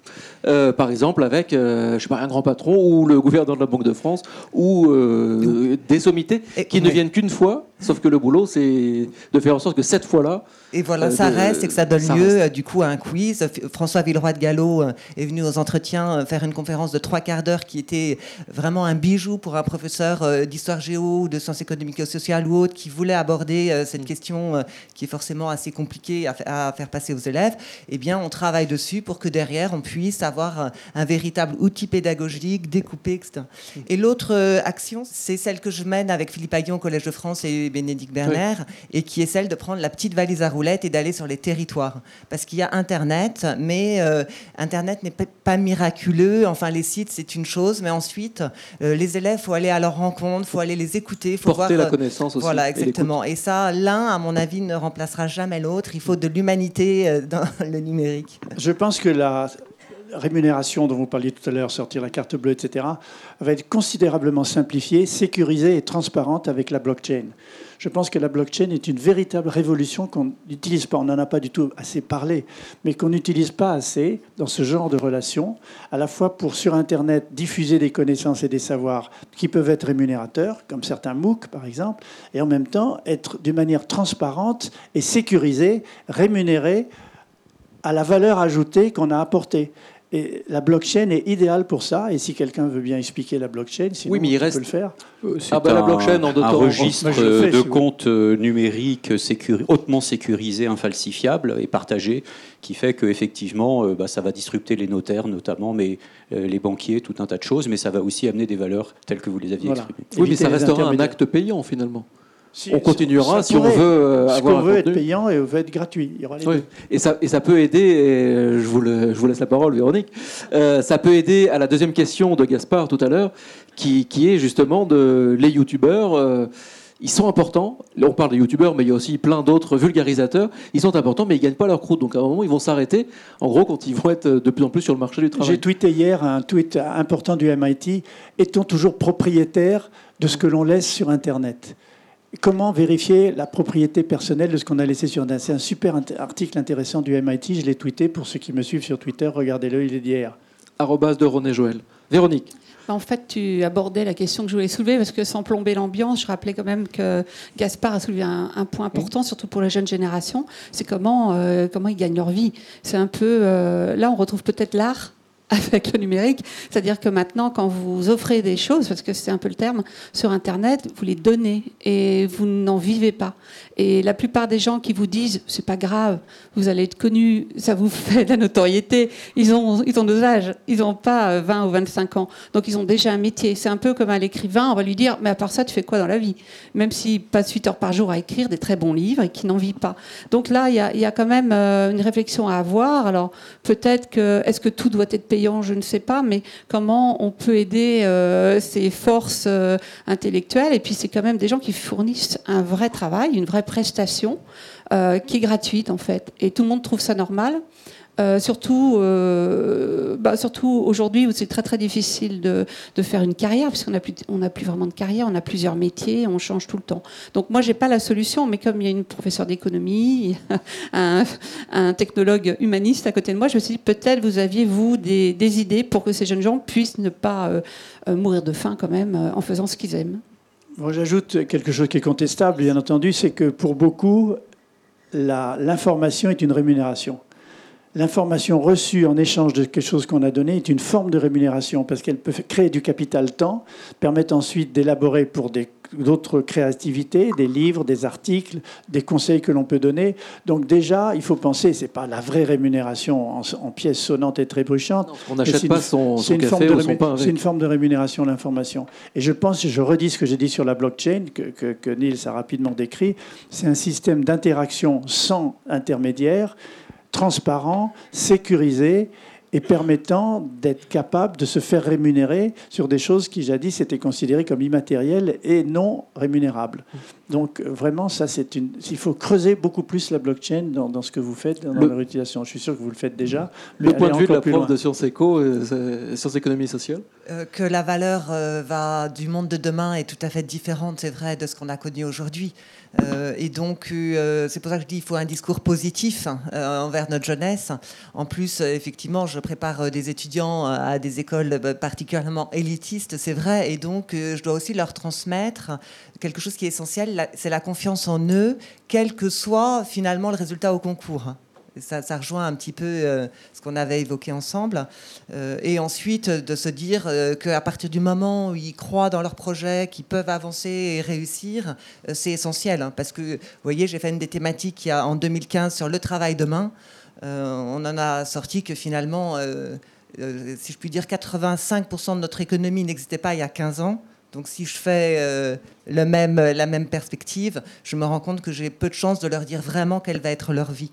Par exemple, avec je sais pas, un grand patron ou le gouverneur de la Banque de France ou euh, des sommités Et- qui ne viennent qu'une fois, sauf que le boulot, c'est de faire en sorte que cette fois-là, Et voilà, Euh, ça de- reste et que ça donne ça lieu reste. euh, du coup à un quiz. François Villeroy de Gallo euh, est venu aux entretiens faire une conférence de trois quarts d'heure qui était vraiment un bijou pour un professeur d'histoire géo ou de sciences économiques et sociales ou autre qui voulait aborder euh, Mm. cette question qui est forcément assez compliquée à, fa- à faire passer aux élèves. Eh bien, on travaille dessus pour que derrière on puisse avoir un, véritable outil pédagogique découpé, etc. Mm. Et l'autre action, c'est celle que je mène avec Philippe Aguillon au Collège de France et Bénédicte Berner, et qui est celle de prendre la petite valise à roulettes et d'aller sur les territoires. Parce qu'il y a Internet, mais euh, Internet n'est pas- miraculeux. Enfin, les sites, c'est une chose, mais ensuite, euh, les élèves, faut aller à leur rencontre, faut aller les écouter, faut porter voir. la euh, connaissance aussi. voilà, et exactement. Et ça, l'un, à mon avis, ne remplacera jamais l'autre. Il faut de l'humanité euh, dans le numérique. Je pense que la rémunération dont vous parliez tout à l'heure, sortir la carte bleue, etc., va être considérablement simplifiée, sécurisée et transparente avec la blockchain. Je pense que la blockchain est une véritable révolution qu'on n'utilise pas, on n'en a pas du tout assez parlé, mais qu'on n'utilise pas assez dans ce genre de relations, à la fois pour sur Internet diffuser des connaissances et des savoirs qui peuvent être rémunérateurs, comme certains MOOC par exemple, et en même temps être d'une manière transparente et sécurisée, rémunérée à la valeur ajoutée qu'on a apportée. Et la blockchain est idéale pour ça. Et si quelqu'un veut bien expliquer la blockchain, sinon Oui, mais il on reste- peut le faire. C'est Ah bah, la un- blockchain en deux un registre fais, de si comptes euh, numériques hautement sécurisé, infalsifiable et partagé, qui fait qu'effectivement, euh, bah, ça va disrupter les notaires notamment, mais euh, les banquiers, tout un tas de choses, mais ça va aussi amener des valeurs telles que vous les aviez Voilà. exprimées. Oui, mais ça restera un acte payant finalement. Si- on continuera si on veut euh, Ce avoir qu'on un veut être payant et veut être gratuit. Il y aura les Oui. deux. Et ça, et ça peut aider, et je vous, le- je vous laisse la parole, Véronique, Euh, ça peut aider à la deuxième question de Gaspard tout à l'heure, qui, qui est justement de les youtubeurs. euh, ils sont importants. On parle des youtubeurs, mais il y a aussi plein d'autres vulgarisateurs. Ils sont importants, mais ils gagnent pas leur croûte. Donc à un moment, ils vont s'arrêter. En gros, quand ils vont être de plus en plus sur le marché du J'ai travail. tweeté hier un tweet important du MIT. Est-on toujours propriétaire de ce que l'on laisse sur Internet? Comment vérifier la propriété personnelle de ce qu'on a laissé sur Internet C'est un super article intéressant du MIT. Je l'ai tweeté pour ceux qui me suivent sur Twitter. Regardez-le, il est d'hier. Arrobase de René Joël. Véronique. Bah, En fait, tu abordais la question que je voulais soulever parce que sans plomber l'ambiance, je rappelais quand même que Gaspard a soulevé un, un point important, surtout pour la jeune génération. C'est comment, euh, comment ils gagnent leur vie. C'est un peu. euh, là, on retrouve peut-être l'art avec le numérique. C'est-à-dire que maintenant, quand vous offrez des choses, parce que c'est un peu le terme, sur Internet, vous les donnez et vous n'en vivez pas. Et la plupart des gens qui vous disent c'est pas grave, vous allez être connu, ça vous fait de la notoriété, ils ont, ils ont nos âges, ils n'ont pas euh, 20 ou 25 ans. Donc ils ont déjà un métier. C'est un peu comme à l'écrivain, on va lui dire mais à part ça, tu fais quoi dans la vie? Même s'il passe 8 heures par jour à écrire des très bons livres et qui n'en vit pas. Donc là, il y a, y a quand même euh, une réflexion à avoir. Alors peut-être que, est-ce que tout doit être Je ne sais pas, mais comment on peut aider euh, ces forces euh, intellectuelles Et puis c'est quand même des gens qui fournissent un vrai travail, une vraie prestation euh, qui est gratuite en fait. Et tout le monde trouve ça normal. Euh, surtout, euh, bah, surtout aujourd'hui où c'est très très difficile de, faire une carrière, puisqu'on n'a plus, vraiment de carrière, on a plusieurs métiers, on change tout le temps. Donc moi, j'ai pas la solution, mais comme il y a une professeure d'économie, un, technologue humaniste à côté de moi, je me suis dit peut-être vous aviez vous des, idées pour que ces jeunes gens puissent ne pas euh, mourir de faim quand même en faisant ce qu'ils aiment. Bon, J'ajoute quelque chose qui est contestable, bien entendu, c'est que pour beaucoup, l'information est une rémunération. L'information reçue en échange de quelque chose qu'on a donné est une forme de rémunération parce qu'elle peut créer du capital temps, permettre ensuite d'élaborer pour d'autres créativités, des livres, des articles, des conseils que l'on peut donner. Donc déjà, il faut penser, c'est pas la vraie rémunération en, en pièces sonnantes et trébuchantes, On mais n'achète pas son, son une forme café de ou son pain C'est une forme de rémunération de l'information. Et je pense, je redis ce que j'ai dit sur la blockchain, que, que, que Niels a rapidement décrit, c'est un système d'interaction sans intermédiaire, transparent, sécurisé et permettant d'être capable de se faire rémunérer sur des choses qui jadis étaient considérées comme immatérielles et non rémunérables. Donc vraiment, ça, c'est une. Il faut creuser beaucoup plus la blockchain dans, dans ce que vous faites dans Le- leur utilisation. Je suis sûr que vous le faites déjà. Le mais point de vue de la prof loin. de Sciences Éco, euh, Sciences Économie Sociale Euh, que la valeur euh, va du monde de demain est tout à fait différente, c'est vrai, de ce qu'on a connu aujourd'hui. Euh, et donc, euh, c'est pour ça que je dis qu'il faut un discours positif euh, envers notre jeunesse. En plus, effectivement, je prépare des étudiants à des écoles particulièrement élitistes, c'est vrai, et donc je dois aussi leur transmettre quelque chose qui est essentiel, c'est la confiance en eux, quel que soit finalement le résultat au concours. Ça, rejoint un petit peu euh, ce qu'on avait évoqué ensemble. Euh, et ensuite, euh, de se dire qu'à partir du moment où ils croient dans leur projet, qu'ils peuvent avancer et réussir, c'est essentiel. hein, parce que, vous voyez, j'ai fait une des thématiques en 2015 sur le travail demain. On en a sorti que finalement, si je puis dire, 85% de notre économie n'existait pas il y a 15 ans. Donc si je fais le même, la même perspective, je me rends compte que j'ai peu de chances de leur dire vraiment quelle va être leur vie.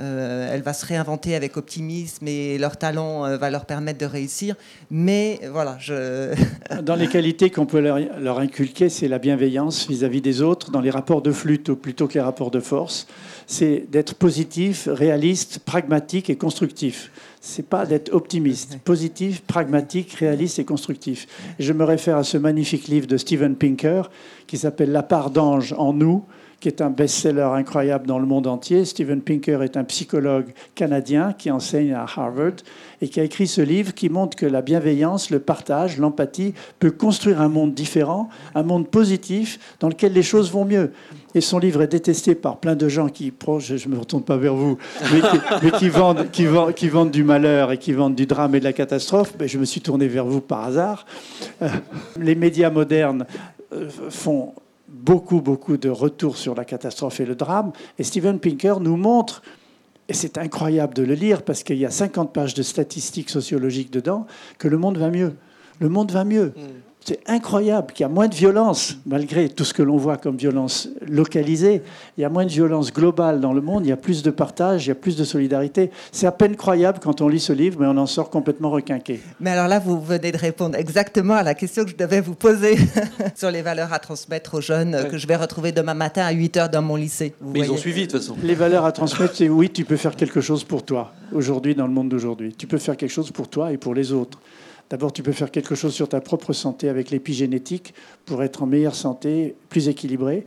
Euh, elle va se réinventer avec optimisme et leur talent euh, va leur permettre de réussir. Mais voilà, je... Dans les qualités qu'on peut leur, leur inculquer, c'est la bienveillance vis-à-vis des autres, dans les rapports de flûte plutôt que les rapports de force. C'est d'être positif, réaliste, pragmatique et constructif. C'est pas d'être optimiste. Positif, pragmatique, réaliste et constructif. Et je me réfère à ce magnifique livre de Steven Pinker qui s'appelle La part d'ange en nous qui est un best-seller incroyable dans le monde entier. Steven Pinker est un psychologue canadien qui enseigne à Harvard et qui a écrit ce livre qui montre que la bienveillance, le partage, l'empathie peut construire un monde différent, un monde positif dans lequel les choses vont mieux. Et son livre est détesté par plein de gens qui, je ne me retourne pas vers vous, mais qui, mais vendent, qui, vendent, du malheur et qui vendent du drame et de la catastrophe. Ben, je me suis tourné vers vous par hasard. Euh, les médias modernes euh, font beaucoup, beaucoup de retours sur la catastrophe et le drame. Et Steven Pinker nous montre, et c'est incroyable de le lire parce qu'il y a 50 pages de statistiques sociologiques dedans, que le monde va mieux. Le monde va mieux. C'est incroyable qu'il y a moins de violence, malgré tout ce que l'on voit comme violence localisée. Il y a moins de violence globale dans le monde, il y a plus de partage, il y a plus de solidarité. C'est à peine croyable quand on lit ce livre, mais on en sort complètement requinqué. Mais alors là, vous venez de répondre exactement à la question que je devais vous poser sur les valeurs à transmettre aux jeunes que je vais retrouver demain matin à 8h dans mon lycée. Vous Mais ils ont suivi de toute façon. Les valeurs à transmettre, c'est oui, tu peux faire quelque chose pour toi, aujourd'hui, dans le monde d'aujourd'hui. Tu peux faire quelque chose pour toi et pour les autres. D'abord, tu peux faire quelque chose sur ta propre santé avec l'épigénétique pour être en meilleure santé, plus équilibré.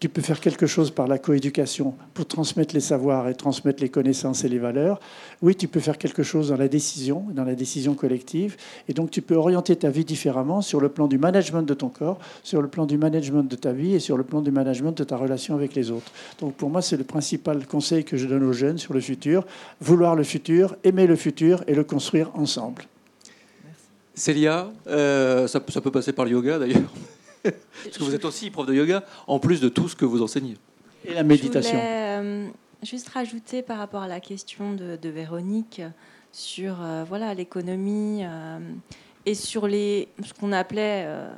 Tu peux faire quelque chose par la coéducation pour transmettre les savoirs et transmettre les connaissances et les valeurs. Oui, tu peux faire quelque chose dans la décision, dans la décision collective. Et donc, tu peux orienter ta vie différemment sur le plan du management de ton corps, sur le plan du management de ta vie et sur le plan du management de ta relation avec les autres. Donc, pour moi, c'est le principal conseil que je donne aux jeunes sur le futur. Vouloir le futur, aimer le futur et le construire ensemble. Célia, euh, ça, ça peut passer par le yoga d'ailleurs. Parce que vous êtes aussi prof de yoga, en plus de tout ce que vous enseignez. Et la méditation. Je voulais euh, juste rajouter par rapport à la question de, de Véronique sur euh, voilà l'économie euh, et sur les ce qu'on appelait euh,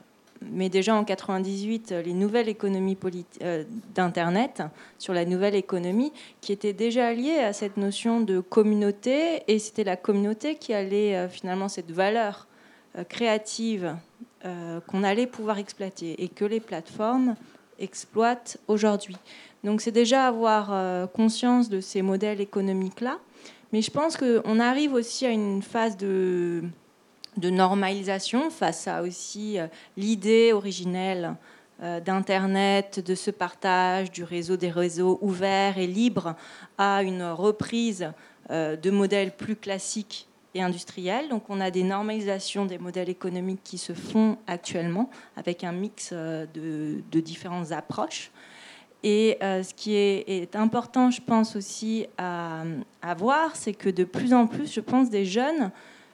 mais déjà en 98 les nouvelles économies euh, d'internet sur la nouvelle économie qui était déjà liée à cette notion de communauté et c'était la communauté qui allait euh, finalement cette valeur euh, créative euh, qu'on allait pouvoir exploiter et que les plateformes exploitent aujourd'hui. Donc c'est déjà avoir euh, conscience de ces modèles économiques-là. Mais je pense qu'on arrive aussi à une phase de, de normalisation face à aussi l'idée originelle d'Internet, de ce partage, du réseau des réseaux ouverts et libres, à une reprise de modèles plus classiques et industriels. Donc on a des normalisations des modèles économiques qui se font actuellement avec un mix euh, de, différentes approches. Et euh, ce qui est, important, je pense aussi à, à voir, c'est que de plus en plus, je pense, des jeunes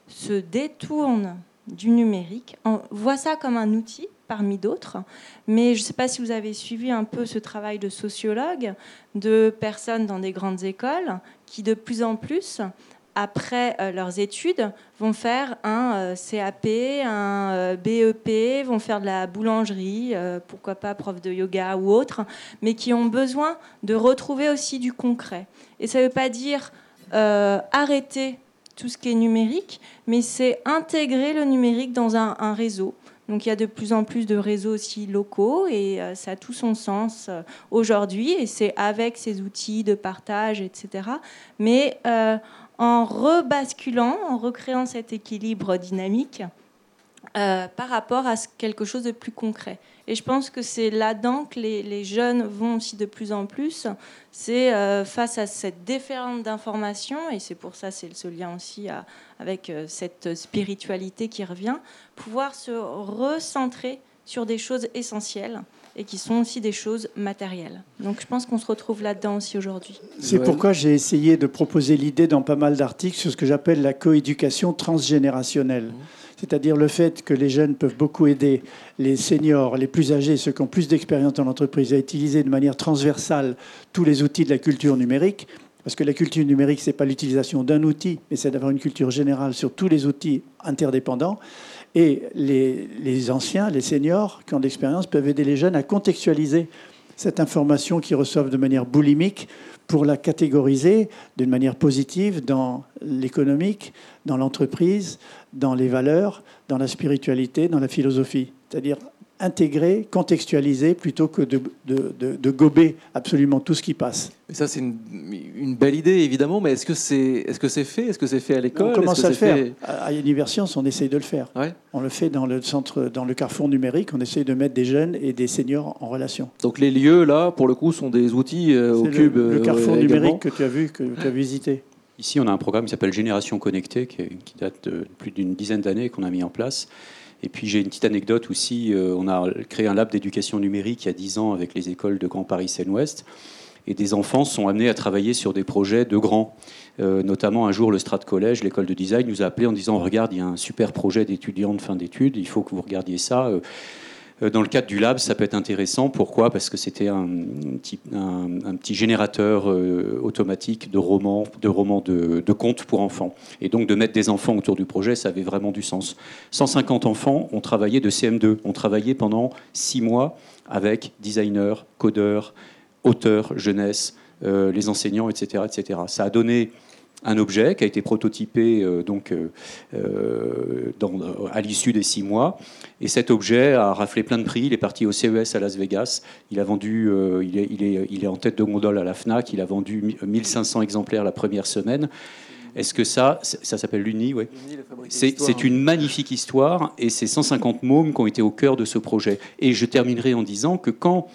se détournent du numérique, en- voient ça comme un outil parmi d'autres. Mais je ne sais pas si vous avez suivi un peu ce travail de sociologue, de personnes dans des grandes écoles qui de plus en plus après euh, leurs études, vont faire un euh, CAP, un euh, BEP, vont faire de la boulangerie, pourquoi pas prof de yoga ou autre, mais qui ont besoin de retrouver aussi du concret. Et ça ne veut pas dire arrêter tout ce qui est numérique, mais c'est intégrer le numérique dans un, réseau. Donc il y a de plus en plus de réseaux aussi locaux et ça a tout son sens aujourd'hui et c'est avec ces outils de partage, etc. Mais euh, en rebasculant, en recréant cet équilibre dynamique euh, par rapport à quelque chose de plus concret. Et je pense que c'est là-dedans que les, jeunes vont aussi de plus en plus. C'est euh, face à cette déferlante d'informations, et c'est pour ça c'est ce lien aussi à- avec euh, cette spiritualité qui revient, pouvoir se recentrer sur des choses essentielles et qui sont aussi des choses matérielles. Donc je pense qu'on se retrouve là-dedans aussi aujourd'hui. C'est pourquoi j'ai essayé de proposer l'idée dans pas mal d'articles sur ce que j'appelle la coéducation transgénérationnelle. C'est-à-dire le fait que les jeunes peuvent beaucoup aider les seniors, les plus âgés, ceux qui ont plus d'expérience dans l'entreprise, à utiliser de manière transversale tous les outils de la culture numérique. Parce que la culture numérique, ce n'est pas l'utilisation d'un outil, mais c'est d'avoir une culture générale sur tous les outils interdépendants. Et les, anciens, les seniors qui ont l'expérience peuvent aider les jeunes à contextualiser cette information qu'ils reçoivent de manière boulimique pour la catégoriser d'une manière positive dans l'économique, dans l'entreprise, dans les valeurs, dans la spiritualité, dans la philosophie. C'est-à-dire intégrer, contextualiser plutôt que de, de- de- de gober absolument tout ce qui passe. Mais ça, c'est une, une belle idée, évidemment, mais est-ce que c'est est -ce c'est fait? Est-ce que c'est fait à l'école? On commence à le faire. fait- À Universcience, on essaye de le faire. Ouais. On le fait dans le centre, dans le carrefour numérique. On essaye de mettre des jeunes et des seniors en relation. Donc les lieux, là, pour le coup, sont des outils euh, au C'est le- cube. le, euh, carrefour numérique que tu as vu, que tu as visité. Ici, on a un programme qui s'appelle Génération Connectée, qui, est- qui date de plus d'une dizaine d'années qu'on a mis en place. Et puis j'ai une petite anecdote aussi. euh, on a créé un lab d'éducation numérique il y a 10 ans avec les écoles de Grand Paris Seine-Ouest. Et des enfants sont amenés à travailler sur des projets de grands. Euh, notamment un jour, le Strat Collège, l'école de design, nous a appelé en disant Regarde, il y a un super projet d'étudiants de fin d'études, il faut que vous regardiez ça. Euh, Dans le cadre du lab, ça peut être intéressant. Pourquoi? Parce que c'était un, petit- générateur euh, automatique de romans, de, romans de contes pour enfants. Et donc de mettre des enfants autour du projet, ça avait vraiment du sens. 150 enfants ont travaillé de CM2, ont travaillé pendant six mois avec designers, codeurs, auteurs, jeunesse, euh, les enseignants, etc., etc. Ça a donné un objet qui a été prototypé euh, donc, euh, euh, dans- à l'issue des six mois. Et cet objet a raflé plein de prix. Il est parti au CES à Las Vegas. Il, a vendu, euh, il, est, il, est, il est en tête de gondole à la FNAC. Il a vendu mi- 1500 exemplaires la première semaine. Est-ce que ça, ça s'appelle l'UNI oui. C'est c'est une magnifique histoire et c'est 150 mômes qui ont été au cœur de ce projet. Et je terminerai en disant que quand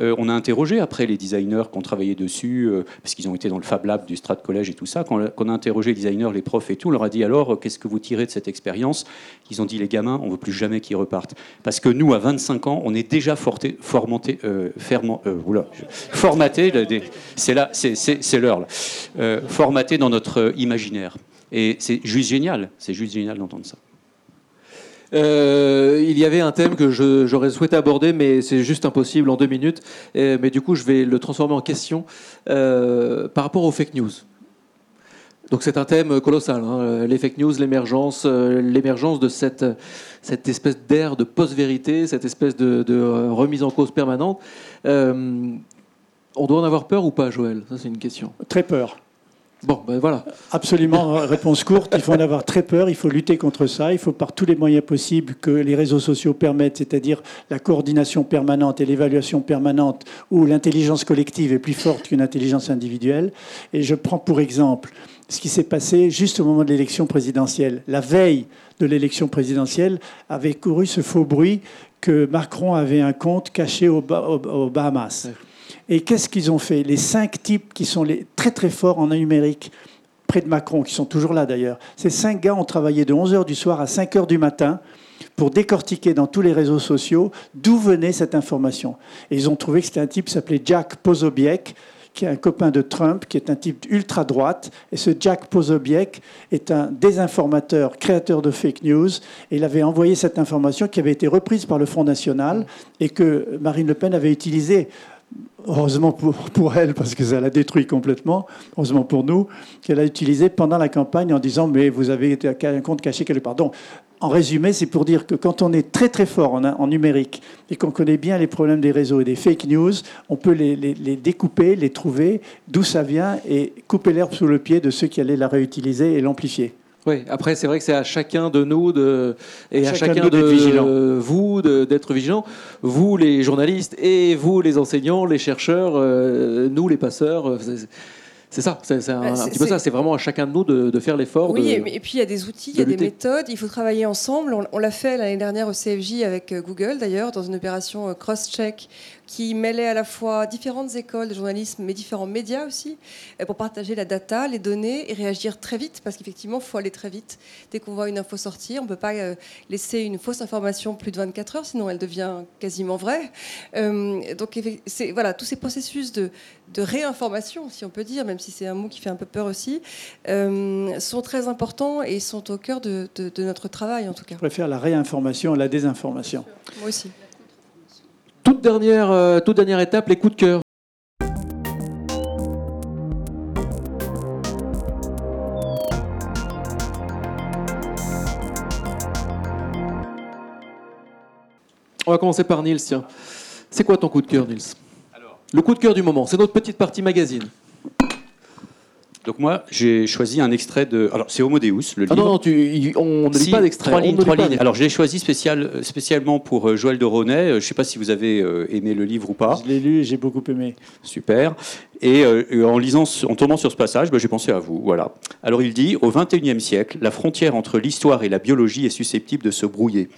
euh, on a interrogé après les designers qui ont travaillé dessus, euh, parce qu'ils ont été dans le Fab Lab du Strat College et tout ça, quand, on a interrogé les designers, les profs et tout, on leur a dit alors, euh, qu'est-ce que vous tirez de cette expérience? Ils ont dit, les gamins, on veut plus jamais qu'ils repartent. Parce que nous, à 25 ans, on est déjà forté, formanté, euh, formaté, c'est là, c'est- l'heure, formaté dans notre imaginaire. Et c'est juste génial, c'est juste génial d'entendre ça. Euh, il y avait un thème que j'aurais souhaité aborder, mais c'est juste impossible en deux minutes. Mais du coup, je vais le transformer en question euh, par rapport aux fake news. Donc c'est un thème colossal, hein, les fake news, l'émergence, euh, l'émergence de cette, cette espèce d'ère de post-vérité, cette espèce de, de, remise en cause permanente. On doit en avoir peur ou pas, Joël? Ça, c'est une question. Très peur. Bon, ben voilà. Absolument, réponse courte. Il faut en avoir très peur, il faut lutter contre ça, il faut par tous les moyens possibles que les réseaux sociaux permettent, c'est-à-dire la coordination permanente et l'évaluation permanente, où l'intelligence collective est plus forte qu'une intelligence individuelle. Et je prends pour exemple ce qui s'est passé juste au moment de l'élection présidentielle. La veille de l'élection présidentielle avait couru ce faux bruit que Macron avait un compte caché aux Bahamas. Et qu'est-ce qu'ils ont fait? Les cinq types qui sont les, très très forts en numérique, près de Macron, qui sont toujours là d'ailleurs, ces cinq gars ont travaillé de 11h du soir à 5h du matin pour décortiquer dans tous les réseaux sociaux d'où venait cette information. Et ils ont trouvé que c'était un type qui s'appelait Jack Posobiec, qui est un copain de Trump, qui est un type ultra-droite. Et ce Jack Posobiec est un désinformateur, créateur de fake news. Et il avait envoyé cette information qui avait été reprise par le Front National et que Marine Le Pen avait utilisée heureusement pour, elle, parce que ça l'a détruit complètement, heureusement pour nous, qu'elle a utilisé pendant la campagne en disant Mais vous avez un compte caché quelque part. Donc, en résumé, c'est pour dire que quand on est très très fort en, numérique et qu'on connaît bien les problèmes des réseaux et des fake news, on peut les- les découper, les trouver, d'où ça vient, et couper l'herbe sous le pied de ceux qui allaient la réutiliser et l'amplifier. Oui, après, c'est vrai que c'est à chacun de nous de, et à Chacun de chacun de d'être vigilant. vous de- d'être vigilant. Vous, les journalistes, et vous, les enseignants, les chercheurs, euh, nous, les passeurs. euh, c'est- ça, c'est un, Bah, un petit peu ça. C'est vraiment à chacun de nous de, de faire l'effort. Oui, de... et, et puis il y a des outils, il de y a des méthodes, il faut travailler ensemble. On, on l'a fait l'année dernière au CFJ avec euh, Google d'ailleurs, dans une opération cross-check qui mêlait à la fois différentes écoles de journalisme, mais différents médias aussi, euh, pour partager la data, les données et réagir très vite, parce qu'effectivement, il faut aller très vite. Dès qu'on voit une info sortir, on ne peut pas euh, laisser une fausse information plus de 24 heures, sinon elle devient quasiment vraie. Euh, donc c'est voilà, tous ces processus de, de réinformation, si on peut dire, même si c'est un mot qui fait un peu peur aussi, euh, sont très importants et sont au cœur de, de- de notre travail en tout cas. Je préfère la réinformation à la désinformation. Moi aussi. Toute dernière, euh, toute dernière étape, les coups de cœur. On va commencer par Nils, tiens. C'est quoi ton coup de cœur, Nils? Le coup de cœur du moment, c'est notre petite partie magazine. Donc moi, j'ai choisi un extrait de... Alors, c'est Homo Deus, le livre. Ah non, non, tu- on ne lit Si, pas d'extrait. Trois lignes, trois lignes. Alors, je l'ai choisi spécial, euh, spécialement pour euh, Joël de Ronet. Euh, Je ne sais pas si vous avez aimé le livre ou pas. Je l'ai lu et j'ai beaucoup aimé. Super. Et euh, en lisant, en tombant sur ce passage, ben, j'ai pensé à vous. Voilà. Alors il dit au XXIe siècle, la frontière entre l'histoire et la biologie est susceptible de se brouiller.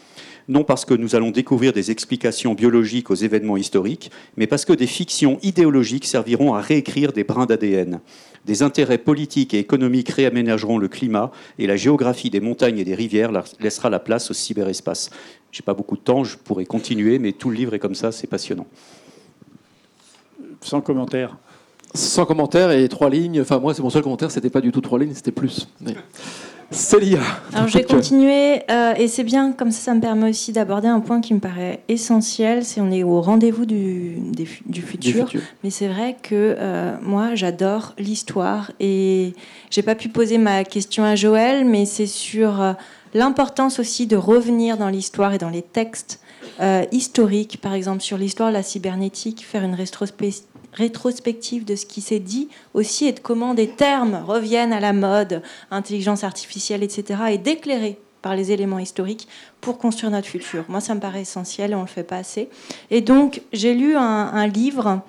Non parce que nous allons découvrir des explications biologiques aux événements historiques, mais parce que des fictions idéologiques serviront à réécrire des brins d'ADN. Des intérêts politiques et économiques réaménageront le climat et la géographie des montagnes et des rivières la- laissera la place au cyberespace. J'ai pas beaucoup de temps, je pourrais continuer, mais tout le livre est comme ça, c'est passionnant. Sans commentaire. Sans commentaire et trois lignes. Enfin, moi, c'est mon seul commentaire, c'était pas du tout trois lignes, c'était plus. Mais- Célia. Alors je vais continuer euh, et c'est bien comme ça ça me permet aussi d'aborder un point qui me paraît essentiel, c'est on est au rendez-vous du, des fu- du futur. futur. Mais c'est vrai que euh, moi j'adore l'histoire et j'ai pas pu poser ma question à Joël, mais c'est sur euh, l'importance aussi de revenir dans l'histoire et dans les textes historiques, par exemple sur l'histoire de la cybernétique, faire une rétrospe- rétrospective de ce qui s'est dit aussi et de comment des termes reviennent à la mode, intelligence artificielle, etc., et d'éclairer par les éléments historiques pour construire notre futur. Moi, ça me paraît essentiel et on ne le fait pas assez. Et donc, j'ai lu un, livre,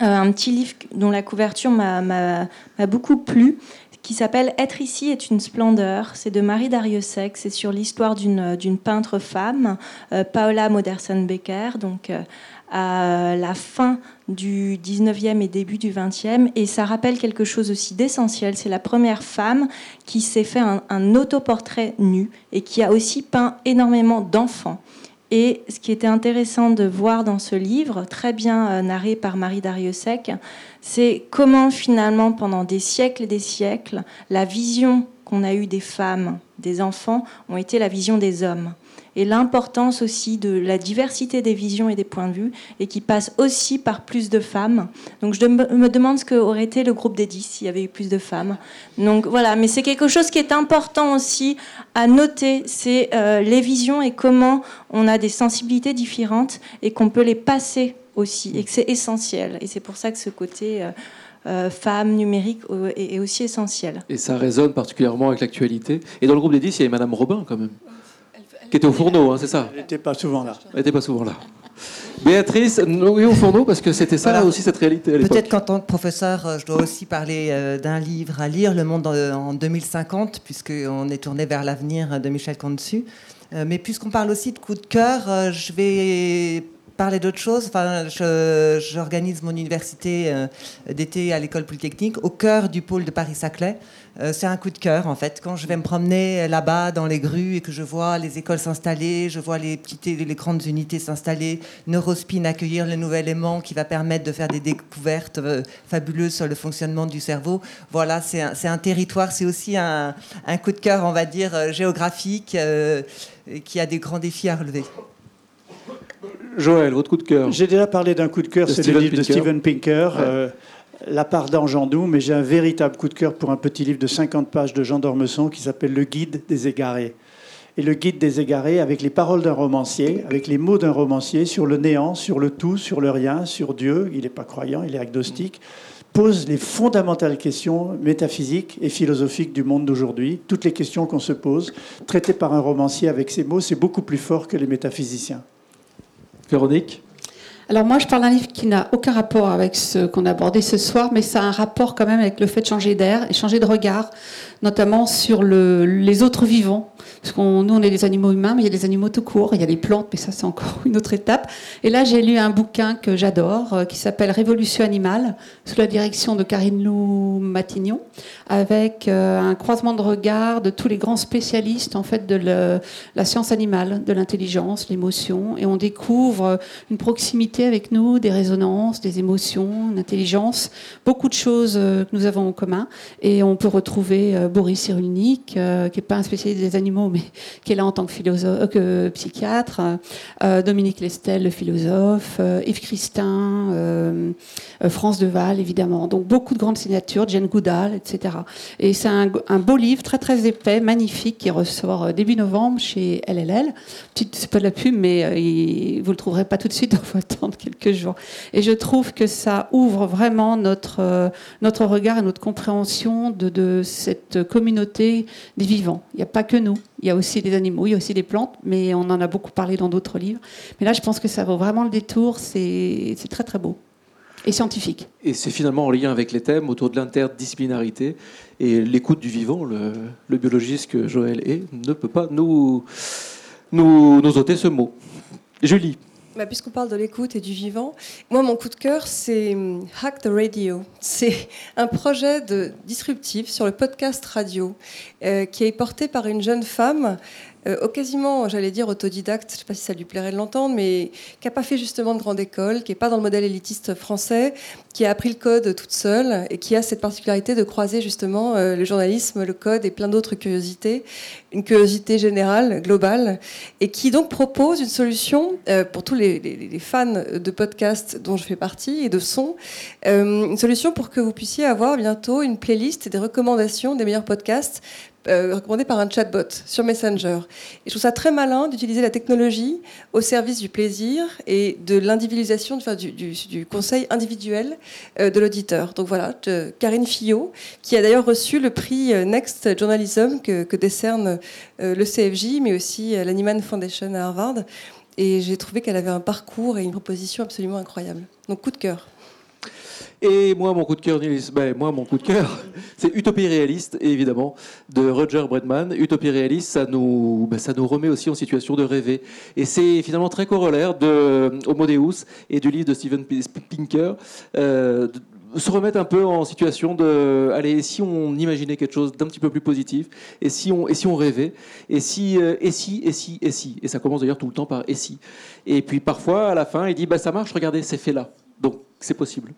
euh, un petit livre dont la couverture m'a- beaucoup plu, qui s'appelle Être ici est une splendeur. C'est de Marie Dariussec. C'est sur l'histoire d'une d'une peintre femme, euh, Paola Modersohn-Becker, donc euh, à la fin du 19e et début du 20e. Et ça rappelle quelque chose aussi d'essentiel. C'est la première femme qui s'est fait un, autoportrait nu et qui a aussi peint énormément d'enfants. Et ce qui était intéressant de voir dans ce livre, très bien euh, narré par Marie Dariussec, c'est comment finalement, pendant des siècles et des siècles, la vision qu'on a eue des femmes, des enfants, ont été la vision des hommes. Et l'importance aussi de la diversité des visions et des points de vue, et qui passe aussi par plus de femmes. Donc je me demande ce qu'aurait été le groupe des 10 s'il y avait eu plus de femmes. Donc voilà, mais c'est quelque chose qui est important aussi à noter, c'est euh, les visions et comment on a des sensibilités différentes et qu'on peut les passer aussi, et que c'est essentiel. Et c'est pour ça que ce côté euh, euh, femme numérique euh, est aussi essentiel. Et ça résonne particulièrement avec l'actualité. Et dans le groupe des 10, il y avait Madame Robin, quand même. Qui était au fourneau, hein, c'est ça Elle n'était pas souvent là. Elle n'était pas souvent là. Béatrice, oui, au fourneau, parce que c'était ça Voilà. aussi, cette réalité. Peut-être qu'en tant que professeur, euh, je dois aussi parler euh, d'un livre à lire, Le Monde en, en 2050, puisqu'on est tourné vers l'avenir euh, de Michel Contu. Euh, Mais puisqu'on parle aussi de coup de cœur, euh, je vais parler d'autre chose. Enfin, je- j'organise mon université euh, d'été à l'école polytechnique au cœur du pôle de Paris-Saclay. Euh, c'est un coup de cœur, en fait. Quand je vais me promener là-bas dans les grues et que je vois les écoles s'installer, je vois les, petites, les grandes unités s'installer, Neurospin accueillir le nouvel aimant qui va permettre de faire des découvertes euh, fabuleuses sur le fonctionnement du cerveau. Voilà, c'est un, c'est un territoire, c'est aussi un, un coup de cœur, on va dire, euh, géographique euh, qui a des grands défis à relever. Joël, votre coup de cœur J'ai déjà parlé d'un coup de cœur, De c'est le Steven livre de Pinker. Steven Pinker, Ouais. La part d'Anjandou, mais j'ai un véritable coup de cœur pour un petit livre de 50 pages de Jean d'Ormesson qui s'appelle Le guide des égarés. et le guide des égarés avec les paroles d'un romancier, avec les mots d'un romancier sur le néant, sur le tout, sur le rien, sur Dieu. Il n'est pas croyant, il est agnostique pose les fondamentales questions métaphysiques et philosophiques du monde d'aujourd'hui, toutes les questions qu'on se pose, traitées par un romancier avec ces mots, c'est beaucoup plus fort que les métaphysiciens. Véronique? Alors moi, je parle d'un livre qui n'a aucun rapport avec ce qu'on a abordé ce soir, mais ça a un rapport quand même avec le fait de changer d'air et changer de regard, notamment sur le, les autres vivants. Parce qu'on nous, on est des animaux humains, mais il y a des animaux tout court, il y a les plantes, mais ça, c'est encore une autre étape. Et là, j'ai lu un bouquin que j'adore, euh, qui s'appelle Révolution animale, sous la direction de Karine Lou Matignon, avec euh, un croisement de regard de tous les grands spécialistes, en fait, de la science animale, de l'intelligence, l'émotion. Et on découvre une proximité avec nous, des résonances, des émotions, une intelligence, beaucoup de choses euh, que nous avons en commun. Et on peut retrouver Boris Cyrulnik, qui n'est pas un spécialiste des animaux, mais qui est là en tant que, philosophe, euh, psychiatre, euh, Dominique Lestel, le philosophe, euh, Yves Christin, France Deval, évidemment. Donc beaucoup de grandes signatures, Jane Goodall, etc. Et c'est un, beau livre, très très épais, magnifique, qui ressort début novembre chez LLL. C'est pas de la pub, mais vous le trouverez pas tout de suite, il faut attendre quelques jours. Et je trouve que ça ouvre vraiment notre, notre regard et notre compréhension de, de cette communauté des vivants. Il n'y a pas que nous. Il y a aussi des animaux, il y a aussi des plantes, mais on en a beaucoup parlé dans d'autres livres. Mais là, je pense que ça vaut vraiment le détour. C'est très, très beau. Et scientifique. Et c'est finalement en lien avec les thèmes autour de l'interdisciplinarité et l'écoute du vivant. Le, biologiste que Joël est ne peut pas nous, nous, nous ôter ce mot. Julie. Bah, puisqu'on parle de l'écoute et du vivant, moi, mon coup de cœur, c'est hum, Hack the Radio. C'est un projet de disruptif sur le podcast radio euh, qui est porté par une jeune femme euh, quasiment, j'allais dire autodidacte, je ne sais pas si ça lui plairait de l'entendre, mais qui n'a pas fait justement de grande école, qui n'est pas dans le modèle élitiste français, qui a appris le code toute seule et qui a cette particularité de croiser justement euh, le journalisme, le code et plein d'autres curiosités, une curiosité générale, globale, et qui donc propose une solution euh, pour tous les, fans de podcasts dont je fais partie et de son, une solution pour que vous puissiez avoir bientôt une playlist des recommandations des meilleurs podcasts euh, recommandé par un chatbot sur Messenger. Et je trouve ça très malin d'utiliser la technologie au service du plaisir et de l'individualisation, du, du, conseil individuel euh, de l'auditeur. Donc voilà, Karine Fillot, qui a d'ailleurs reçu le prix euh, Next Journalism que, décerne le CFJ, mais aussi l'Animan Foundation à Harvard. Et j'ai trouvé qu'elle avait un parcours et une proposition absolument incroyable. Donc coup de cœur. Et moi, mon coup de cœur, ben, moi, mon coup de cœur, c'est Utopie réaliste, évidemment, de Roger Bredman. Utopie réaliste, ça nous, ben, ça nous remet aussi en situation de rêver. Et c'est finalement très corollaire de Homo Deus et du livre de Steven Pinker. Euh, se remettre un peu en situation de allez si on imaginait quelque chose d'un petit peu plus positif? Et si on et si on rêvait? Et si euh, et si et si et si? Et ça commence d'ailleurs tout le temps par et si et puis parfois à la fin il dit bah ça marche regardez c'est fait là donc c'est possible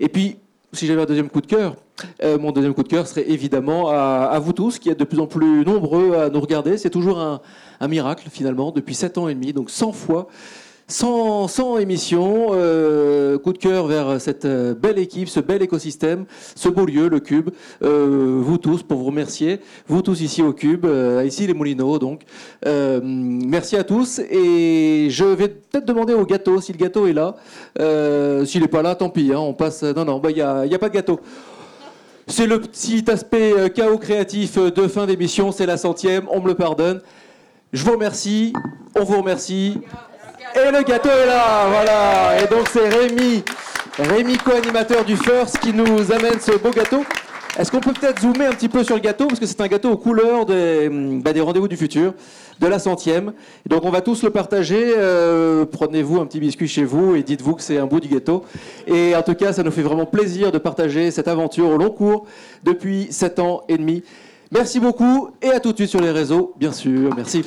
et puis, si j'avais un deuxième coup de cœur, euh, mon deuxième coup de cœur serait évidemment à, vous tous, qui êtes de plus en plus nombreux à nous regarder. C'est toujours un, miracle, finalement, depuis 7 ans et demi, donc 100 fois. 100, 100 émissions, euh, coup de cœur vers cette euh, belle équipe, ce bel écosystème, ce beau lieu, le Cube. Euh, vous tous, pour vous remercier, vous tous ici au Cube, ici les Moulineaux, donc. merci à tous et je vais peut-être demander au gâteau, si le gâteau est là. S'il n'est pas là, tant pis, hein, on passe. Non, non, il bah, n'y a, y a pas de gâteau. C'est le petit aspect chaos créatif de fin d'émission, c'est la centième, on me le pardonne. Je vous remercie, on vous remercie. Et le gâteau est là, voilà. Et donc c'est Rémi, Rémi co-animateur du First qui nous amène ce beau gâteau. Est-ce qu'on peut peut-être zoomer un petit peu sur le gâteau? Parce que c'est un gâteau aux couleurs des, bah, des rendez-vous du futur, de la centième. Donc on va tous le partager. Euh, prenez-vous un petit biscuit chez vous et dites-vous que c'est un bout du gâteau. Et en tout cas, ça nous fait vraiment plaisir de partager cette aventure au long cours depuis 7 ans et demi. Merci beaucoup et à tout de suite sur les réseaux, bien sûr. Merci.